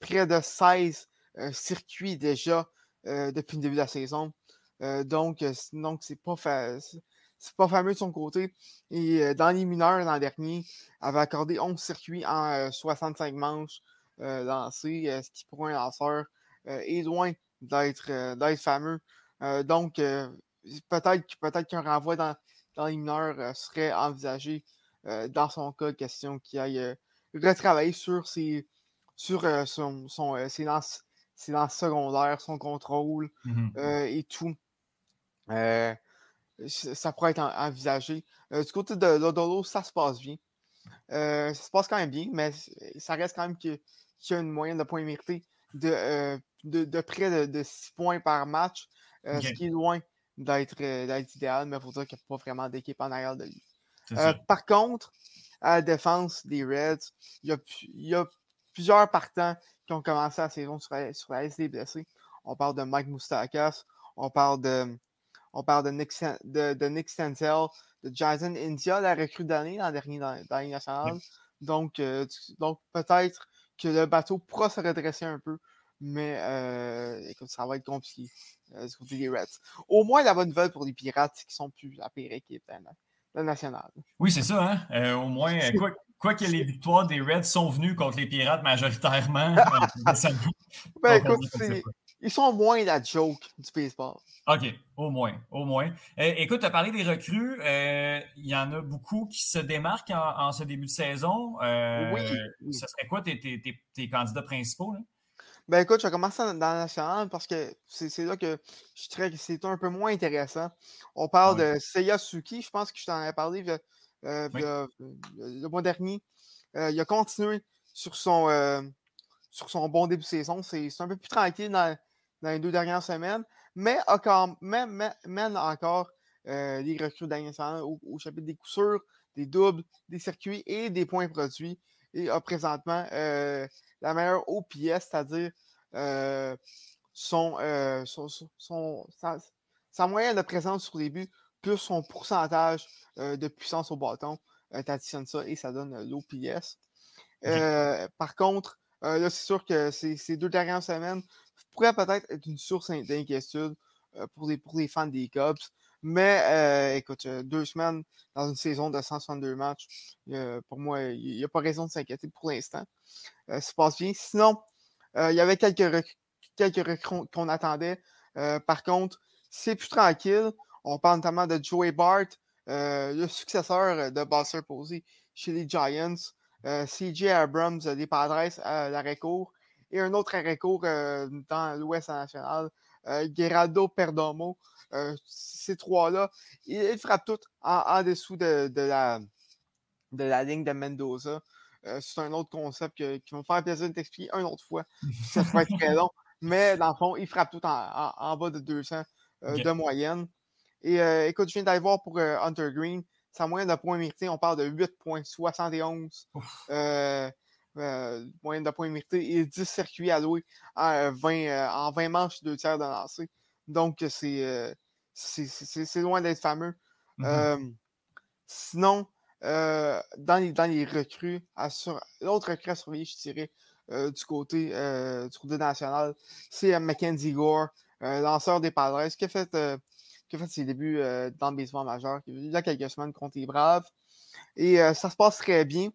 près de 16 circuits déjà depuis le début de la saison. donc, donc c'est pas c'est pas fameux de son côté. Et euh, dans les mineurs, l'an dernier, avait accordé 11 circuits en 65 euh, manches euh, lancées, ce qui pour un lanceur est loin d'être fameux. donc, peut-être peut qu'un renvoi dans, dans les mineurs serait envisagé dans son cas, question qu'il aille retravailler sur ses, sur, son, son ses, lances, ses secondaires, son contrôle mmh et tout ça pourrait être envisagé. Euh, du côté de Lodolo, ça se passe bien. Euh, ça se passe quand même bien, mais ça reste quand même qu'il y a une moyenne de points mérités de, euh, de, près de, 6 points par match, ce qui est loin d'être idéal, mais il faut dire qu'il n'y a pas vraiment d'équipe en arrière de lui. par contre, à la défense des Reds, il y a, plusieurs partants qui ont commencé la saison sur la, sur la liste des blessés. On parle de Mike Moustakas, on parle de on parle de Nick, de, de Nick de Jason India, la recrue d'année l'an dernier dans, dans nationale. Donc, euh, donc peut-être que le bateau pourra se redresser un peu Mais écoute, ça va être compliqué du côté des Reds. Au moins, la bonne nouvelle pour les Pirates, qui sont plus la pire équipe de la nationale.
Oui, c'est ça. Hein? au moins, quoi, quoi, que les victoires des Reds sont venues contre les Pirates majoritairement.
ben, écoute, ils sont moins la joke du baseball.
OK, au moins, au moins. Eh, écoute, tu as parlé des recrues. Euh, il y en a beaucoup qui se démarquent en, ce début de saison. Euh, oui, Ce serait quoi tes, tes, tes, candidats principaux?
Ben écoute, je vais commencer dans la nationale parce que c'est là que je dirais que c'est un peu moins intéressant. On parle de Seiya Suki, je pense que je t'en ai parlé euh, le, mois dernier. il a continué sur son, sur son bon début de saison. C'est un peu plus tranquille dans, dans les deux dernières semaines, mais encore, même, mène encore euh, les recrues d'Agnes au, au chapitre des coups sûrs, des doubles, des circuits et des points produits. Et a présentement euh, la meilleure OPS, c'est-à-dire euh, son, son, sa, moyenne de présence sur les buts, plus son pourcentage de puissance au bâton. tu additionnes ça et ça donne l'OPS. par contre, là, c'est sûr que ces deux dernières semaines pourrait peut-être être une source d'inquiétude pour, les, pour les fans des Cubs. Mais euh, écoute, deux semaines dans une saison de 162 matchs, pour moi, il n'y a pas raison de s'inquiéter pour l'instant. ça se passe bien. Sinon, il y avait quelques, quelques qu'on attendait. par contre, c'est plus tranquille. On parle notamment de Joey Bart, le successeur de Buster Posey chez les Giants. CJ Abrams des Padres à l'arrêt court et un autre arrêt court euh, dans l'Ouest national, euh, Geraldo Perdomo. Euh, ces trois-là, ils, frappent tous en, dessous de, la, de la ligne de Mendoza. c'est un autre concept qui va me faire plaisir de t'expliquer une autre fois. Ça va être très long. Mais dans le fond, ils frappent tout en, bas de 200 de moyenne. Et écoute, je viens d'aller voir pour Hunter Green. Sa moyenne de points mérités, on parle de 8,71. Euh, euh, moyenne de points mérités et 10 circuits alloués en 20, euh, en 20 manches, deux tiers de lancer. Donc, c'est euh, loin d'être fameux. Mm-hmm. sinon, dans, les, dans les recrues, l'autre recrue à surveiller, je dirais, du côté du côté national, c'est Mackenzie Gore, lanceur des Padres, qui a fait, qui a fait ses débuts dans le baseball majeur, il y a quelques semaines contre les Braves. Et ça se passe très bien.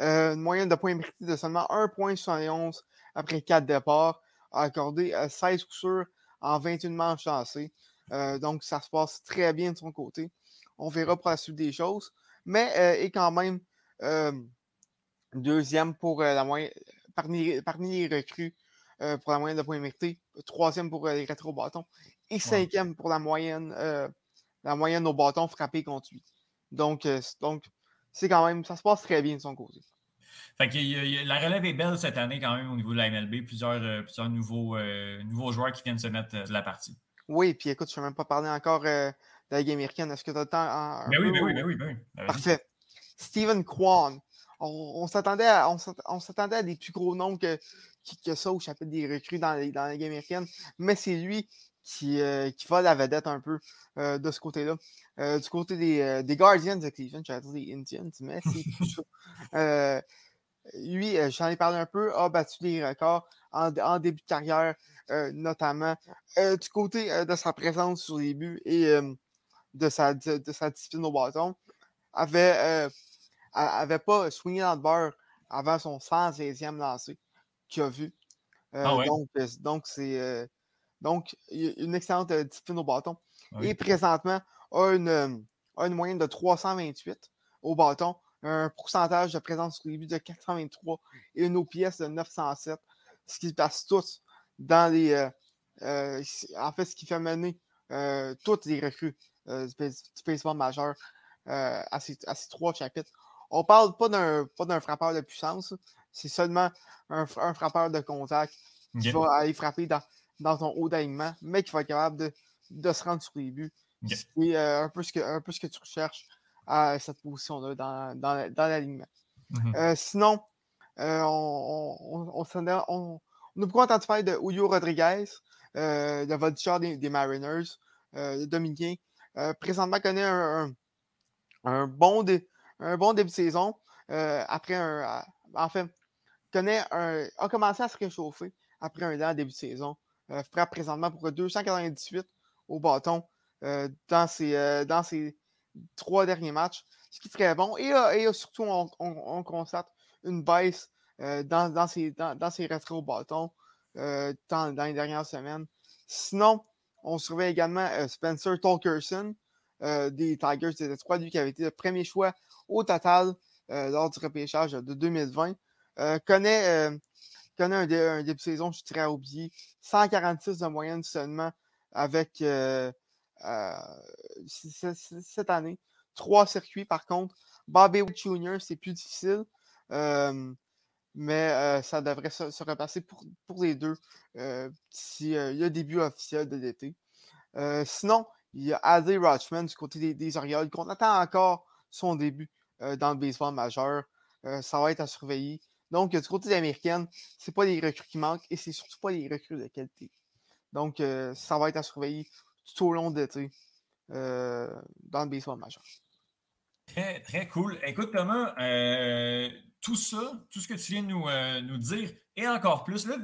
Euh, une moyenne de points mérités de seulement 1,71 après 4 départs, accordé 16 coups sûrs en 21 manches lancées. Euh, donc, ça se passe très bien de son côté. On verra pour la suite des choses. Mais euh, est quand même deuxième pour la moyenne parmi, les recrues pour la moyenne de points mérités, troisième pour les rétro bâtons et cinquième pour la moyenne, la moyenne au bâton frappé contre lui. Donc, donc c'est quand même, ça se passe très bien de son côté.
Fait que, la relève est belle cette année quand même au niveau de la MLB. Plusieurs, euh, plusieurs nouveaux, euh, nouveaux joueurs qui viennent se mettre euh, de la partie.
Oui, puis écoute, je ne vais même pas parler encore de la game américaine. Est-ce que tu as le temps?
En, ben, oui, ben oui, ben oui, oui,
ben Parfait. Steven Kwan. On, s'attendait à, à, des plus gros noms que, que ça au chapitre des recrues dans, dans la game américaine, mais c'est lui qui, qui va la vedette un peu de ce côté-là. du côté des, des Guardians de Cleveland, j'allais dire des Indians, mais c'est tout ça. lui, euh, j'en ai parlé un peu, a battu des records en, début de carrière, euh, notamment euh, du côté de sa présence sur les buts et de, sa, de, sa discipline au bâton. Avait, avait pas swingé dans le beurre avant son 116e lancé qu'il a vu. Ah donc c'est donc une excellente discipline au bâton. Et présentement, a une, a une moyenne de 328 au bâton un pourcentage de présence sur les buts de 423 et une OPS de 907, ce qui passe tous dans les. Euh, euh, en fait, ce qui fait mener euh, toutes les recrues du, baseball majeur à ces, trois chapitres. On ne parle pas d'un frappeur de puissance, c'est seulement un, frappeur de contact qui va aller frapper dans, dans ton haut d'alignement, mais qui va être capable de, se rendre sur les buts. C'est un, peu ce que, un peu ce que tu recherches à cette position-là dans, dans, dans l'alignement. Mmh euh, sinon, euh, on, on, on, on, a beaucoup entendu parler de Julio Rodriguez, euh, le voltigeur des, des, Mariners, le Dominicain. présentement, connaît un, un, bon un bon début de saison. après un. en fait, connaît un, a commencé à se réchauffer après un an début de saison. Frappe présentement pour 298 au bâton dans, ses, dans ses trois derniers matchs, ce qui est très bon. Et, surtout, on, constate une baisse dans, dans, ses, dans, ses retraits au bâton dans, les dernières semaines. Sinon, on surveille également Spencer Tolkerson, euh, des Tigers de Détroit, lui qui avait été le premier choix au total euh, lors du repêchage de 2020. Euh, connaît, connaît un, début de saison, je dirais, à oublier. 146 de moyenne seulement avec cette année. Trois circuits, par contre. Bobby Wood Jr., c'est plus difficile. mais ça devrait se, repasser pour, pour, les deux si le début officiel de l'été. sinon, il y a Adley Rochman du côté des, des Orioles, qu'on attend encore son début euh, dans le baseball majeur. Euh, ça va être à surveiller. Donc, du côté des Américaines, ce pas les recrues qui manquent et c'est surtout pas les recrues de qualité. Donc, euh, ça va être à surveiller tout au long de l'été dans le baseball majeur.
Très, très cool. Écoute, Thomas, tout ça, tout ce que tu viens de nous, nous dire, et encore plus, là,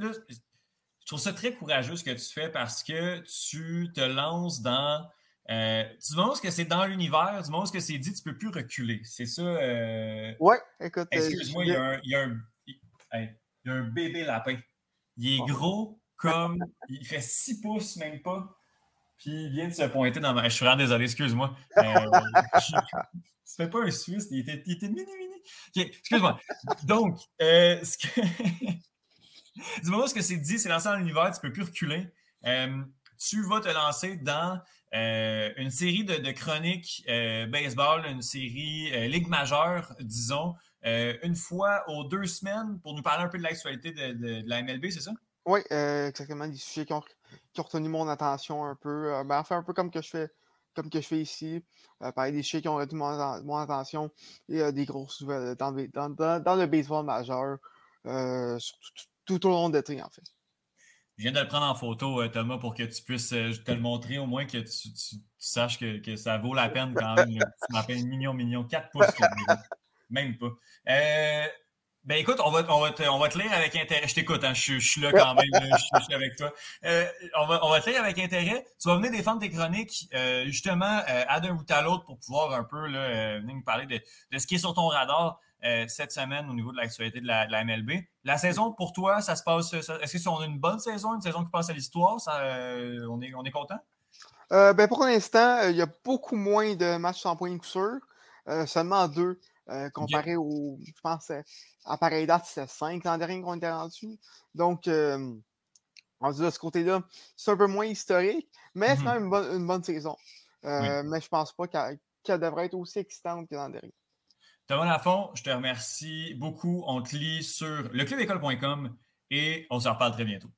je trouve ça très courageux ce que tu fais parce que tu te lances dans euh, du moment que c'est dans l'univers, du moment que c'est dit, tu ne peux plus reculer. C'est ça. Euh...
Ouais, écoute.
Euh, Excuse-moi, il, y a un, bébé lapin. Il est gros comme. Il fait 6 pouces, même pas. Puis il vient de se pointer dans ma. Je suis vraiment désolé, excuse-moi. Euh, c'est pas un Suisse, il était, il était mini, mini. excuse-moi. Donc, euh, ce que. du moment que c'est dit, c'est lancé dans l'univers, tu ne peux plus reculer. tu vas te lancer dans euh, une série de, chroniques euh, baseball, une série euh, Ligue majeure, disons, une fois aux deux semaines pour nous parler un peu de l'actualité de, la MLB, c'est ça?
Oui, exactement. Des sujets qui ont, retenu mon attention un peu. ben, enfin, un peu comme que je fais comme que je fais ici, parler des sujets qui ont retenu mon, attention et des grosses nouvelles dans, le baseball majeur, tout, au long de l'été, en fait.
Je viens de le prendre en photo, euh, Thomas, pour que tu puisses euh, te le montrer, au moins que tu, saches que, ça vaut la peine quand même. Tu m'appelles mignon, mignon, 4 pouces. Même pas. Euh, ben écoute, on va, on, va te, on va te lire avec intérêt. Je t'écoute, hein, je, suis là quand même, je, suis avec toi. on, va, on va te lire avec intérêt. Tu vas venir défendre tes chroniques, justement, à d'un bout à l'autre pour pouvoir un peu là, venir nous parler de, de, ce qui est sur ton radar. Euh, cette semaine au niveau de l'actualité de, la, MLB. La saison, pour toi, ça se passe. Est-ce que c'est une bonne saison, une saison qui passe à l'histoire? Euh, on, est, on est content?
Euh, ben pour l'instant, il y a beaucoup moins de matchs sans points de coup seulement deux. Comparé au, je pense, à pareille date, c'était cinq l'an dernier qu'on était rendu. Donc, euh, on dit de ce côté-là, c'est un peu moins historique, mais c'est mm-hmm. quand même une bonne, saison. Mais je pense pas qu'elle devrait être aussi excitante que l'an dernier.
Thomas Lafont, je te remercie beaucoup. On te lit sur leclubécole.com et on se reparle très bientôt.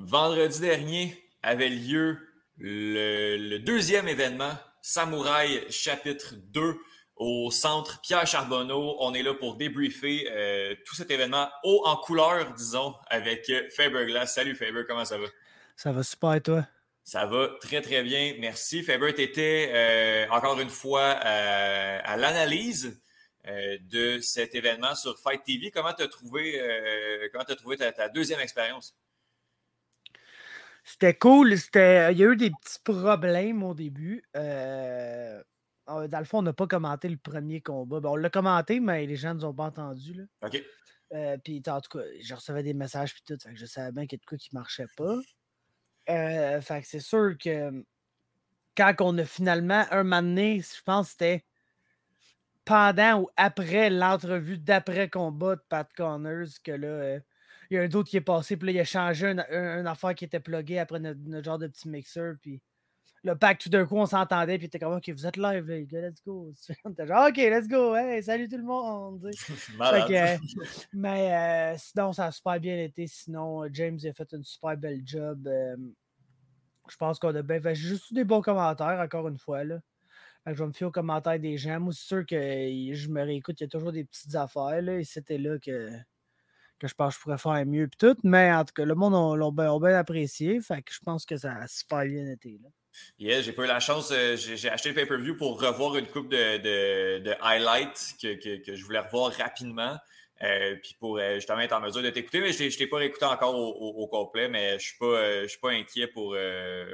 Vendredi dernier avait lieu le, deuxième événement, Samouraï chapitre 2 au centre Pierre Charbonneau. On est là pour débriefer euh, tout cet événement haut en couleur, disons, avec Faber Glass. Salut Faber, comment ça va?
Ça va super, toi?
Ça va très, très bien. Merci. Faber, tu étais euh, encore une fois euh, à l'analyse euh, de cet événement sur Fight TV. Comment tu as trouvé, comment as trouvé ta, deuxième expérience?
C'était cool. Il y a eu des petits problèmes au début. dans le fond, on n'a pas commenté le premier combat. on l'a commenté, mais les gens ne nous ont pas entendu. Là.
OK.
puis en tout cas, je recevais des messages puis tout. je savais bien qu'il y a de quoi qui ne marchait pas. Euh, fait que c'est sûr que hum, quand on a finalement un moment donné, je pense que c'était pendant ou après l'entrevue d'après-combat de Pat Connors que là, euh, il y a un autre qui est passé, puis là, il a changé un, affaire qui était plugué après notre, genre de petit mixeur, puis le pack, tout d'un coup, on s'entendait, puis était comme, OK, vous êtes live, les gars, let's go. genre, OK, let's go, hey, salut tout le monde. mais euh, sinon, ça a super bien été. Sinon, James a fait une super belle job. Euh, je pense qu'on a bien fait juste des bons commentaires, encore une fois. Là. je vais me fier aux commentaires des gens. Moi, c'est sûr que je me réécoute, il y a toujours des petites affaires. Là, et c'était là que, que je pense que je pourrais faire mieux. Puis tout, mais en tout cas, le monde l'a bien, bien, apprécié. Fait que je pense que ça a super bien été. Là.
Yeah, j'ai pas eu la chance. Euh, j'ai acheté le pay-per-view pour revoir une coupe de, de, highlights que, je voulais revoir rapidement. Euh, puis pour justement être en mesure de t'écouter, mais je ne t'ai pas écouté encore au, complet, mais je ne suis, pas, suis pas inquiet pour,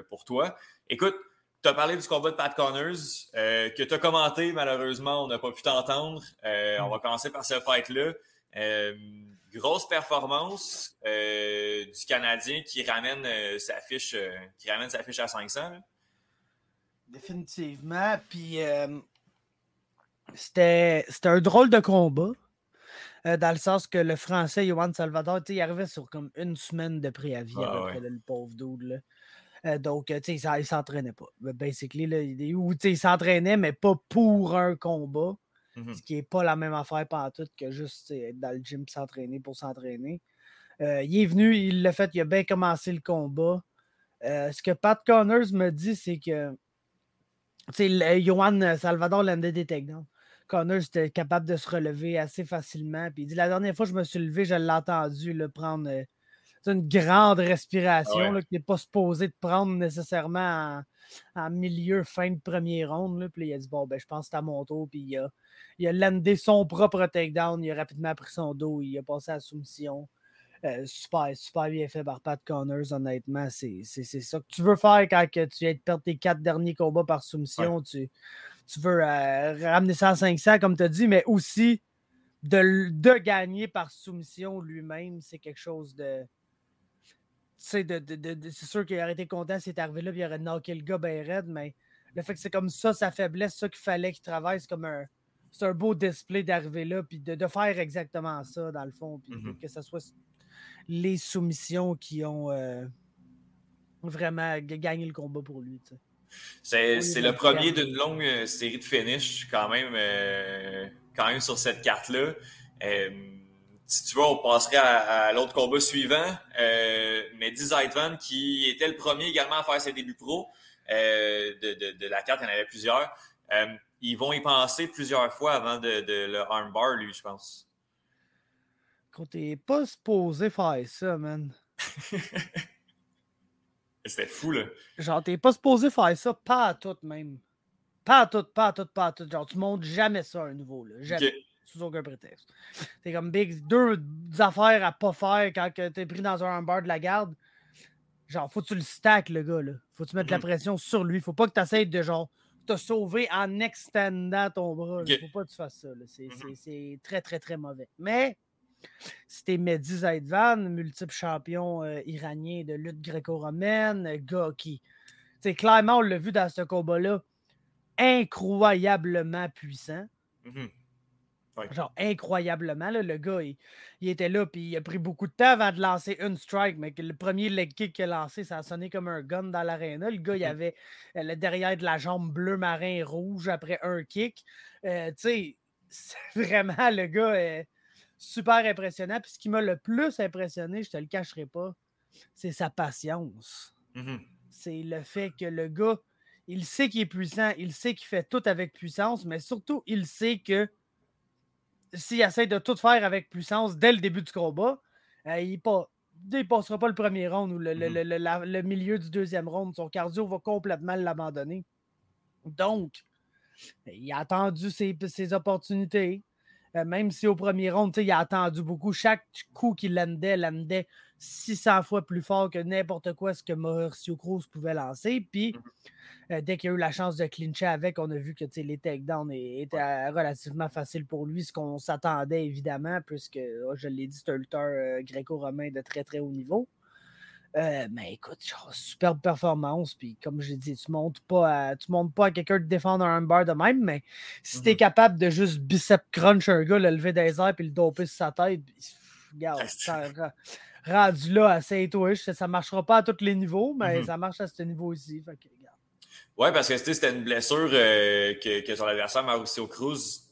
pour toi. Écoute, tu as parlé du combat de Pat Connors, que tu as commenté, malheureusement, on n'a pas pu t'entendre. On va commencer par ce fight-là. Grosse performance euh, du Canadien qui ramène, euh, sa fiche, euh, qui ramène sa fiche à 500.
Définitivement. Puis c'était un drôle de combat. dans le sens que le français, Johan Salvador, il arrivait sur comme une semaine de préavis ah, le pauvre dude. donc, tu sais, il s'entraînait pas. Basically, là, il s'entraînait, mais pas pour un combat. Mmh ce qui n'est pas la même affaire par que juste être dans le gym s'entraîner pour s'entraîner. Euh, il est venu, il l'a fait, il a bien commencé le combat. Euh, ce que Pat Connors me dit, c'est que Johan Salvador landait des. Connors était capable de se relever assez facilement. Puis il dit La dernière fois que je me suis levé, je l'ai entendu le prendre euh, une grande respiration qui n'est pas supposé de prendre nécessairement en, milieu, fin de premier round. Puis il a dit Bon, ben, je pense que c'est à mon tour. Puis il a, il a landé son propre takedown. Il a rapidement pris son dos. Il a passé à la soumission. Euh, super, super bien fait par Pat Connors, honnêtement. C'est ça que tu veux faire quand tu viens de perdre tes quatre derniers combats par soumission. Tu, tu veux euh, ramener ça à 500, comme tu as dit, mais aussi de, de gagner par soumission lui-même, c'est quelque chose de. De, de, c'est sûr qu'il aurait été content s'il était arrivé là et il aurait knocké le gars bien raide, mais le fait que c'est comme ça sa faiblesse, ça qu'il fallait qu'il travaille, c'est comme un c'est un beau display d'arriver là, puis de, faire exactement ça, dans le fond, puis mm-hmm. que ce soit les soumissions qui ont euh, vraiment gagné le combat pour lui.
C'est le premier d'une longue euh, série de finish, quand même, euh, quand même sur cette carte-là. Si tu veux, on passerait à, l'autre combat suivant. Mehdi Zaitvan, qui était le premier également à faire ses débuts pro de, de, la carte, il y en avait plusieurs ils vont y penser plusieurs fois avant de, le armbar, lui, je pense.
Quand t'es pas supposé faire ça, man.
C'était fou, là.
Genre, t'es pas supposé faire ça, pas à tout, même. Pas à tout, pas à tout, pas à tout. Genre, tu montes jamais ça à un nouveau, là. Jamais. Sous aucun prétexte. C'est comme big, deux affaires à pas faire quand t'es pris dans un armbar de la garde. Genre, faut que tu le stack, le gars, là. Faut que tu mettes la mm-hmm. pression sur lui. Faut pas que tu essaies de, genre, te sauver en extendant ton bras. Faut pas que tu fasses ça. Mm-hmm. C'est très, très, très mauvais. Mais c'était Mehdi Zaidvan, multiple champion euh, iranien de lutte gréco-romaine, gars qui, clairement, on l'a vu dans ce combat-là, incroyablement puissant. Mm-hmm. Genre incroyablement, le gars, il, était là, puis il a pris beaucoup de temps avant de lancer une strike, mais le premier leg kick qu'il a lancé, ça a sonné comme un gun dans l'aréna. Le gars, il mmh avait euh, le derrière de la jambe bleu marin rouge après un kick. Euh, tu sais, vraiment le gars est super impressionnant. Puis ce qui m'a le plus impressionné, je te le cacherai pas, c'est sa patience. Mmh c'est le fait que le gars, il sait qu'il est puissant, il sait qu'il fait tout avec puissance, mais surtout, il sait que s'il essaie de tout faire avec puissance dès le début du combat, euh, il ne passera pas le premier round ou mmh le, milieu du deuxième round. Son cardio va complètement l'abandonner. Donc, il a attendu ses, ses opportunités. Euh, même si au premier round, il a attendu beaucoup. Chaque coup qu'il landait, landait 600 fois plus fort que n'importe quoi ce que Mauricio Cruz pouvait lancer. Puis, mmh euh, dès qu'il a eu la chance de clincher avec, on a vu que les takedowns étaient relativement faciles pour lui, ce qu'on s'attendait évidemment, puisque, oh, je l'ai dit, c'est un lutteur euh, gréco-romain de très très haut niveau. Euh, mais écoute, superbe performance. Puis comme je dit, tu montes pas tu montes pas à quelqu'un de défendre un bar de même, mais si tu es mmh capable de juste bicep crunch un gars, le lever des airs puis le doper sur sa tête, regarde, ça, rendu là à Saint-Wish, ça marchera pas à tous les niveaux, mais mmh ça marche à ce niveau-ci.
Oui, parce que c'était une blessure euh, que, que, son adversaire, Mauricio Cruz,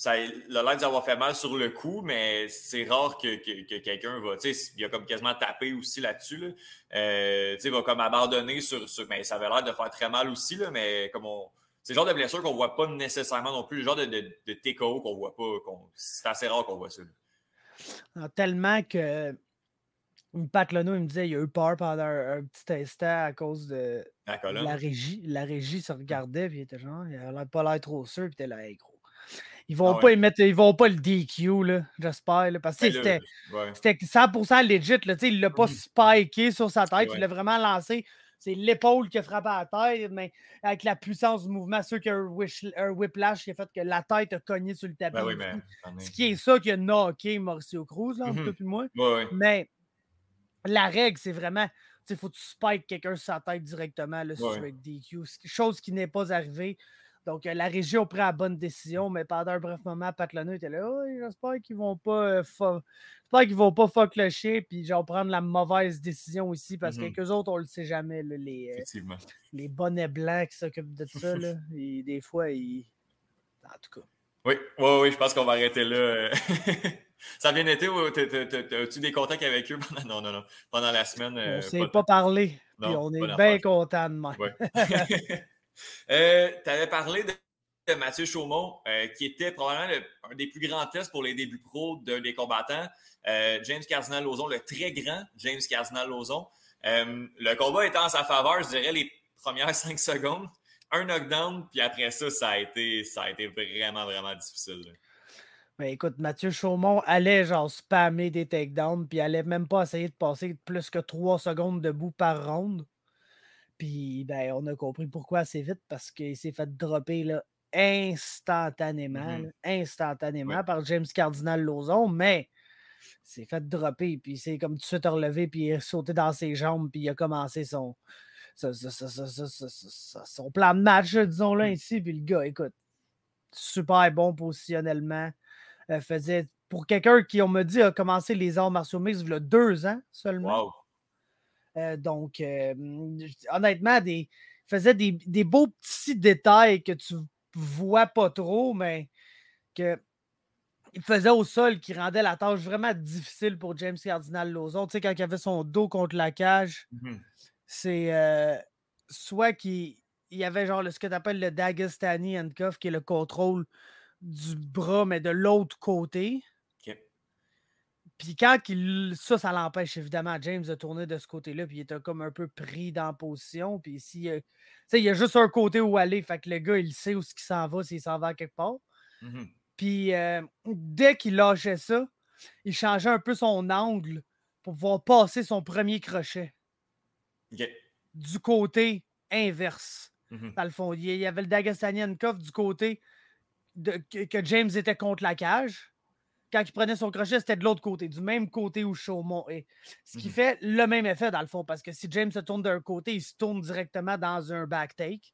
ça a l'air d'avoir fait mal sur le coup, mais c'est rare que, que, quelqu'un va. Il a comme quasiment tapé aussi là-dessus. Là. Euh, il va comme abandonner sur. sur mais ça avait l'air de faire très mal aussi, là, mais comme on. C'est le genre de blessure qu'on ne voit pas nécessairement non plus, le genre de, de, de TKO qu'on voit pas. c'est assez rare qu'on voit ça.
tellement que Pat Leno, il me disait il a eu peur pendant un, petit instant à cause de la régie. La régie se regardait, puis il était genre, il n'a pas l'air trop sûr, puis il était là, hey, gros. Ils vont, ah pas ils vont pas le DQ, j'espère, parce que ben c'était 100% legit, là, il ne l'a pas mm-hmm. spiké sur sa tête, il l'a vraiment lancé. C'est l'épaule qui a frappé à la tête, mais avec la puissance du mouvement, sûr qu'il y a un, whiplash qui a fait que la tête a cogné sur le tapis. Ben ce qui est ça qui a knocké Mauricio Cruz, là, tout moins. Mais la règle, c'est vraiment, il faut que tu spikes quelqu'un sur sa tête directement là, sur avec DQ, chose qui n'est pas arrivée. Donc, euh, la région prend la bonne décision, mais pendant un bref moment, Pat était là. Oh, j'espère qu'ils vont pas euh, qu'ils vont pas fuck le chien, puis genre prendre la mauvaise décision ici, parce que mm-hmm. autres, on le sait jamais. les, euh, les bonnets blancs qui s'occupent de ça. Là, et des fois, ils. En tout cas.
Oui, oui, oui, je pense qu'on va arrêter là. Ça a bien été ou as-tu des contacts avec eux pendant, non, non, non, pendant la semaine?
on ne s'est pas, parlé. on est bien contents de moi.
Euh, tu avais parlé de, Mathieu Chaumont, euh, qui était probablement un des plus grands tests pour les débuts pro d'un des combattants. Euh, James Cardinal-Lozon, le très grand James Cardinal-Lozon. le combat était en sa faveur, je dirais, les premières cinq secondes. Un knockdown, puis après ça, ça a été, ça a été vraiment, vraiment difficile.
Ben, écoute, Mathieu Chaumont allait genre spammer des takedowns, puis allait même pas essayer de passer plus que trois secondes debout par ronde. Puis, ben, on a compris pourquoi assez vite, parce qu'il s'est fait dropper là, instantanément, mmh instantanément par James Cardinal Lozon, mais s'est fait dropper, puis c'est comme tout de suite relevé, puis il a sauté dans ses jambes, puis il a commencé son, son, plan de match, disons-le mmh. ainsi. Puis le gars, écoute, super bon positionnellement. Euh, faisait, pour quelqu'un qui, on me dit, a commencé les arts martiaux mixtes il y a deux ans seulement. Wow. Euh, donc, honnêtement, des, il faisait des, beaux petits détails que tu vois pas trop, mais que il faisait au sol qui rendait la tâche vraiment difficile pour James Cardinal Lozon. Tu sais, quand il avait son dos contre la cage, mmh c'est euh, soit qu'il y avait genre le, ce que tu appelles le Dagestani handcuff, qui est le contrôle du bras, mais de l'autre côté. Puis quand il, ça, ça l'empêche évidemment James de tourner de ce côté-là, puis il était comme un peu pris dans la position. Puis ici, il y a juste un côté où aller, fait que le gars, il sait où ce s'en va, s'il s'en va quelque part. Mmh puis euh, dès qu'il lâchait ça, il changeait un peu son angle pour pouvoir passer son premier crochet. Du côté inverse. Mmh dans le fond, il y avait le Dagestanian Cuff du côté de, que James était contre la cage quand il prenait son crochet, c'était de l'autre côté, du même côté où Chaumont est. Ce qui mmh fait le même effet dans le fond, parce que si James se tourne d'un côté, il se tourne directement dans un back take.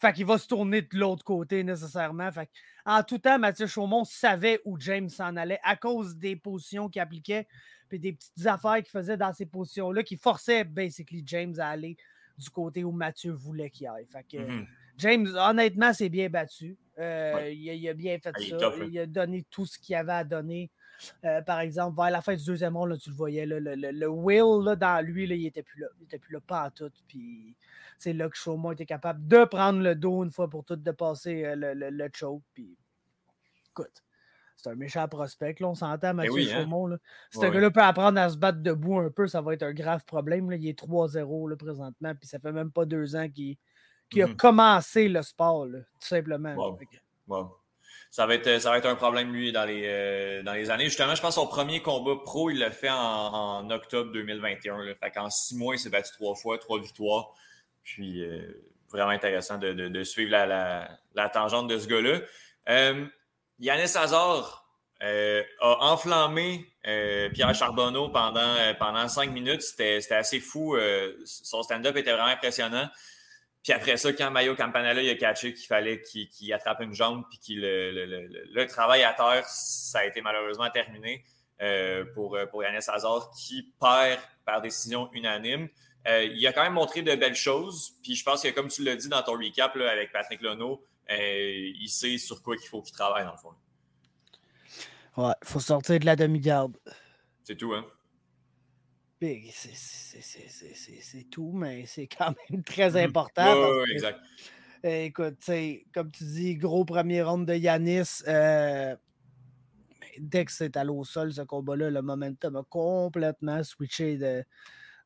Fait qu'il va se tourner de l'autre côté nécessairement. Fait en tout temps, Mathieu Chaumont savait où James s'en allait à cause des positions qu'il appliquait, puis des petites affaires qu'il faisait dans ces positions-là qui forçaient basically James à aller du côté où Mathieu voulait qu'il aille. Fait que, mmh James, honnêtement, s'est bien battu. Euh, il, a, bien fait ça. il a donné tout ce qu'il avait à donner. Euh, par exemple, vers la fin du deuxième round, tu le voyais, le, le, will là, dans lui, il n'était plus là. Il n'était plus là, pas à tout. Puis c'est là que Chaumont était capable de prendre le dos une fois pour toutes, de passer euh, le, le, choke. Puis écoute, c'est un méchant prospect. On s'entend, eh Mathieu oui, hein? Chaumont. Si ce gars-là peut apprendre à se battre debout un peu, ça va être un grave problème. Il est 3-0 présentement, puis ça fait même pas deux ans qu'il qui a mmh commencé le sport, tout simplement.
Ça va, être, ça va être un problème, lui, dans les, euh, dans les années. Justement, je pense que son premier combat pro, il l'a fait en, octobre 2021. Là. Fait qu'en six mois, il s'est battu trois fois, trois victoires. Puis, euh, vraiment intéressant de, suivre la, tangente de ce gars-là. Euh, Yannis Hazard a enflammé Pierre Charbonneau pendant, pendant cinq minutes. C'était assez fou. son stand-up était vraiment impressionnant. Puis après ça, quand Mayo Campanella il a catché qu'il fallait qu'il attrape une jambe puis qu'il le, travail à terre, ça a été malheureusement terminé euh, pour, pour Yannis Hazard qui perd par décision unanime. Euh, il a quand même montré de belles choses. Puis je pense que, comme tu l'as dit dans ton recap avec Patrick Lono, euh, il sait sur quoi il faut qu'il travaille dans le fond.
Ouais, il faut sortir de la demi-garde.
C'est tout, hein?
C'est tout, mais c'est quand même très mmh important.
Oui, exact.
écoute, comme tu dis, gros premier round de Yanis. Euh, dès que c'est allé au sol, ce combat-là, le momentum a complètement switché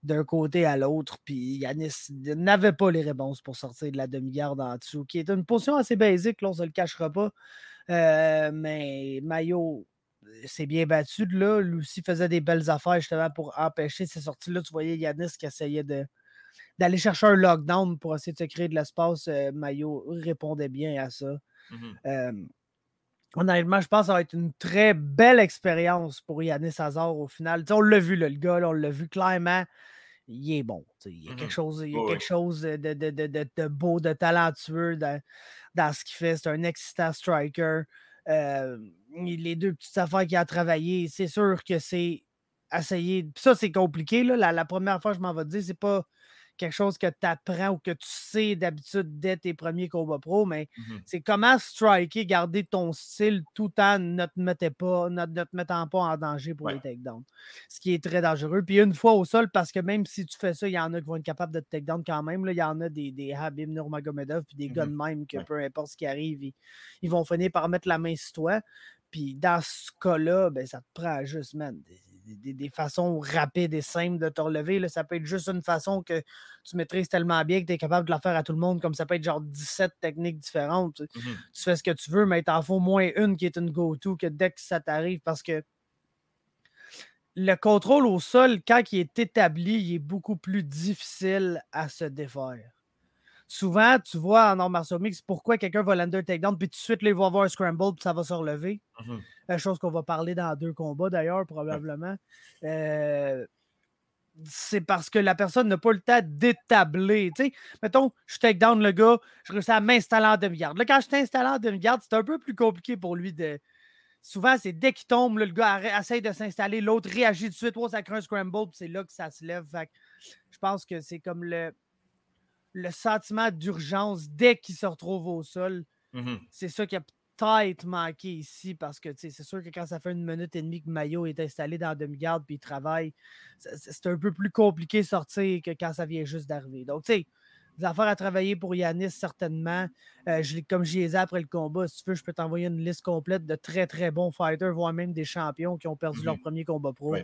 d'un côté à l'autre. Puis Yanis n'avait pas les réponses pour sortir de la demi-garde en dessous, qui est une position assez basique, là, on ne se le cachera pas. Euh, mais Mayo s'est bien battu de là. Lucie faisait des belles affaires justement pour empêcher ces sorties-là. Tu voyais Yanis qui essayait de, d'aller chercher un lockdown pour essayer de se créer de l'espace. Euh, Mayo répondait bien à ça. Mmh honnêtement, je pense que ça va être une très belle expérience pour Yannis Hazard au final. on l'a vu, le gars, on l'a vu clairement. Il est bon. Il y a quelque mmh chose, il y a quelque chose de, de, de, beau, de talentueux dans, dans ce qu'il fait. C'est un excitant striker. Euh, les deux petites affaires qu'il a travaillé, c'est sûr que c'est essayer. Ça, c'est compliqué. Là. La, la, première fois, je m'en vais te dire, c'est pas quelque chose que tu apprends ou que tu sais d'habitude dès tes premiers combats pro, mais mmh c'est comment striker, garder ton style tout en ne te, mettant pas, ne, te mettant pas en danger pour les takedowns. Ce qui est très dangereux. Puis une fois au sol, parce que même si tu fais ça, il y en a qui vont être capables de te takedown quand même. Là, il y en a des, des Habib Nurmagomedov puis des mmh gars même que peu importe ce qui arrive, ils, vont finir par mettre la main sur toi. Puis dans ce cas-là, ben, ça te prend juste, man, des, façons rapides et simples de te relever. Là. Ça peut être juste une façon que tu maîtrises tellement bien que tu es capable de la faire à tout le monde, comme ça peut être genre 17 techniques différentes. Mmh tu fais ce que tu veux, mais t'en faut moins une qui est une go-to que dès que ça t'arrive parce que le contrôle au sol, quand il est établi, il est beaucoup plus difficile à se défaire souvent, tu vois en arts martiaux mix pourquoi quelqu'un va l'under takedown, puis tout de suite, là, il va avoir un scramble, puis ça va se relever. Mhm. La chose qu'on va parler dans deux combats, d'ailleurs, probablement. Euh, c'est parce que la personne n'a pas le temps d'établir. Tu sais, mettons, je take down le gars, je réussis à m'installer en demi-garde. Là, quand je t'installe en demi-garde, c'est un peu plus compliqué pour lui de. Souvent, c'est dès qu'il tombe, le gars essaie de s'installer, l'autre réagit tout de suite, oh, ça crée un scramble, puis c'est là que ça se lève. je pense que c'est comme le le sentiment d'urgence dès qu'il se retrouve au sol. Mmh c'est ça qui a peut-être manqué ici parce que c'est sûr que quand ça fait une minute et demie que Mayo est installé dans la demi-garde puis il travaille, c'est un peu plus compliqué de sortir que quand ça vient juste d'arriver. Donc, tu sais, des affaires à travailler pour Yanis, certainement. Euh, je, comme j'y ai après le combat, si tu veux, je peux t'envoyer une liste complète de très, très bons fighters, voire même des champions qui ont perdu leur mmh premier combat pro.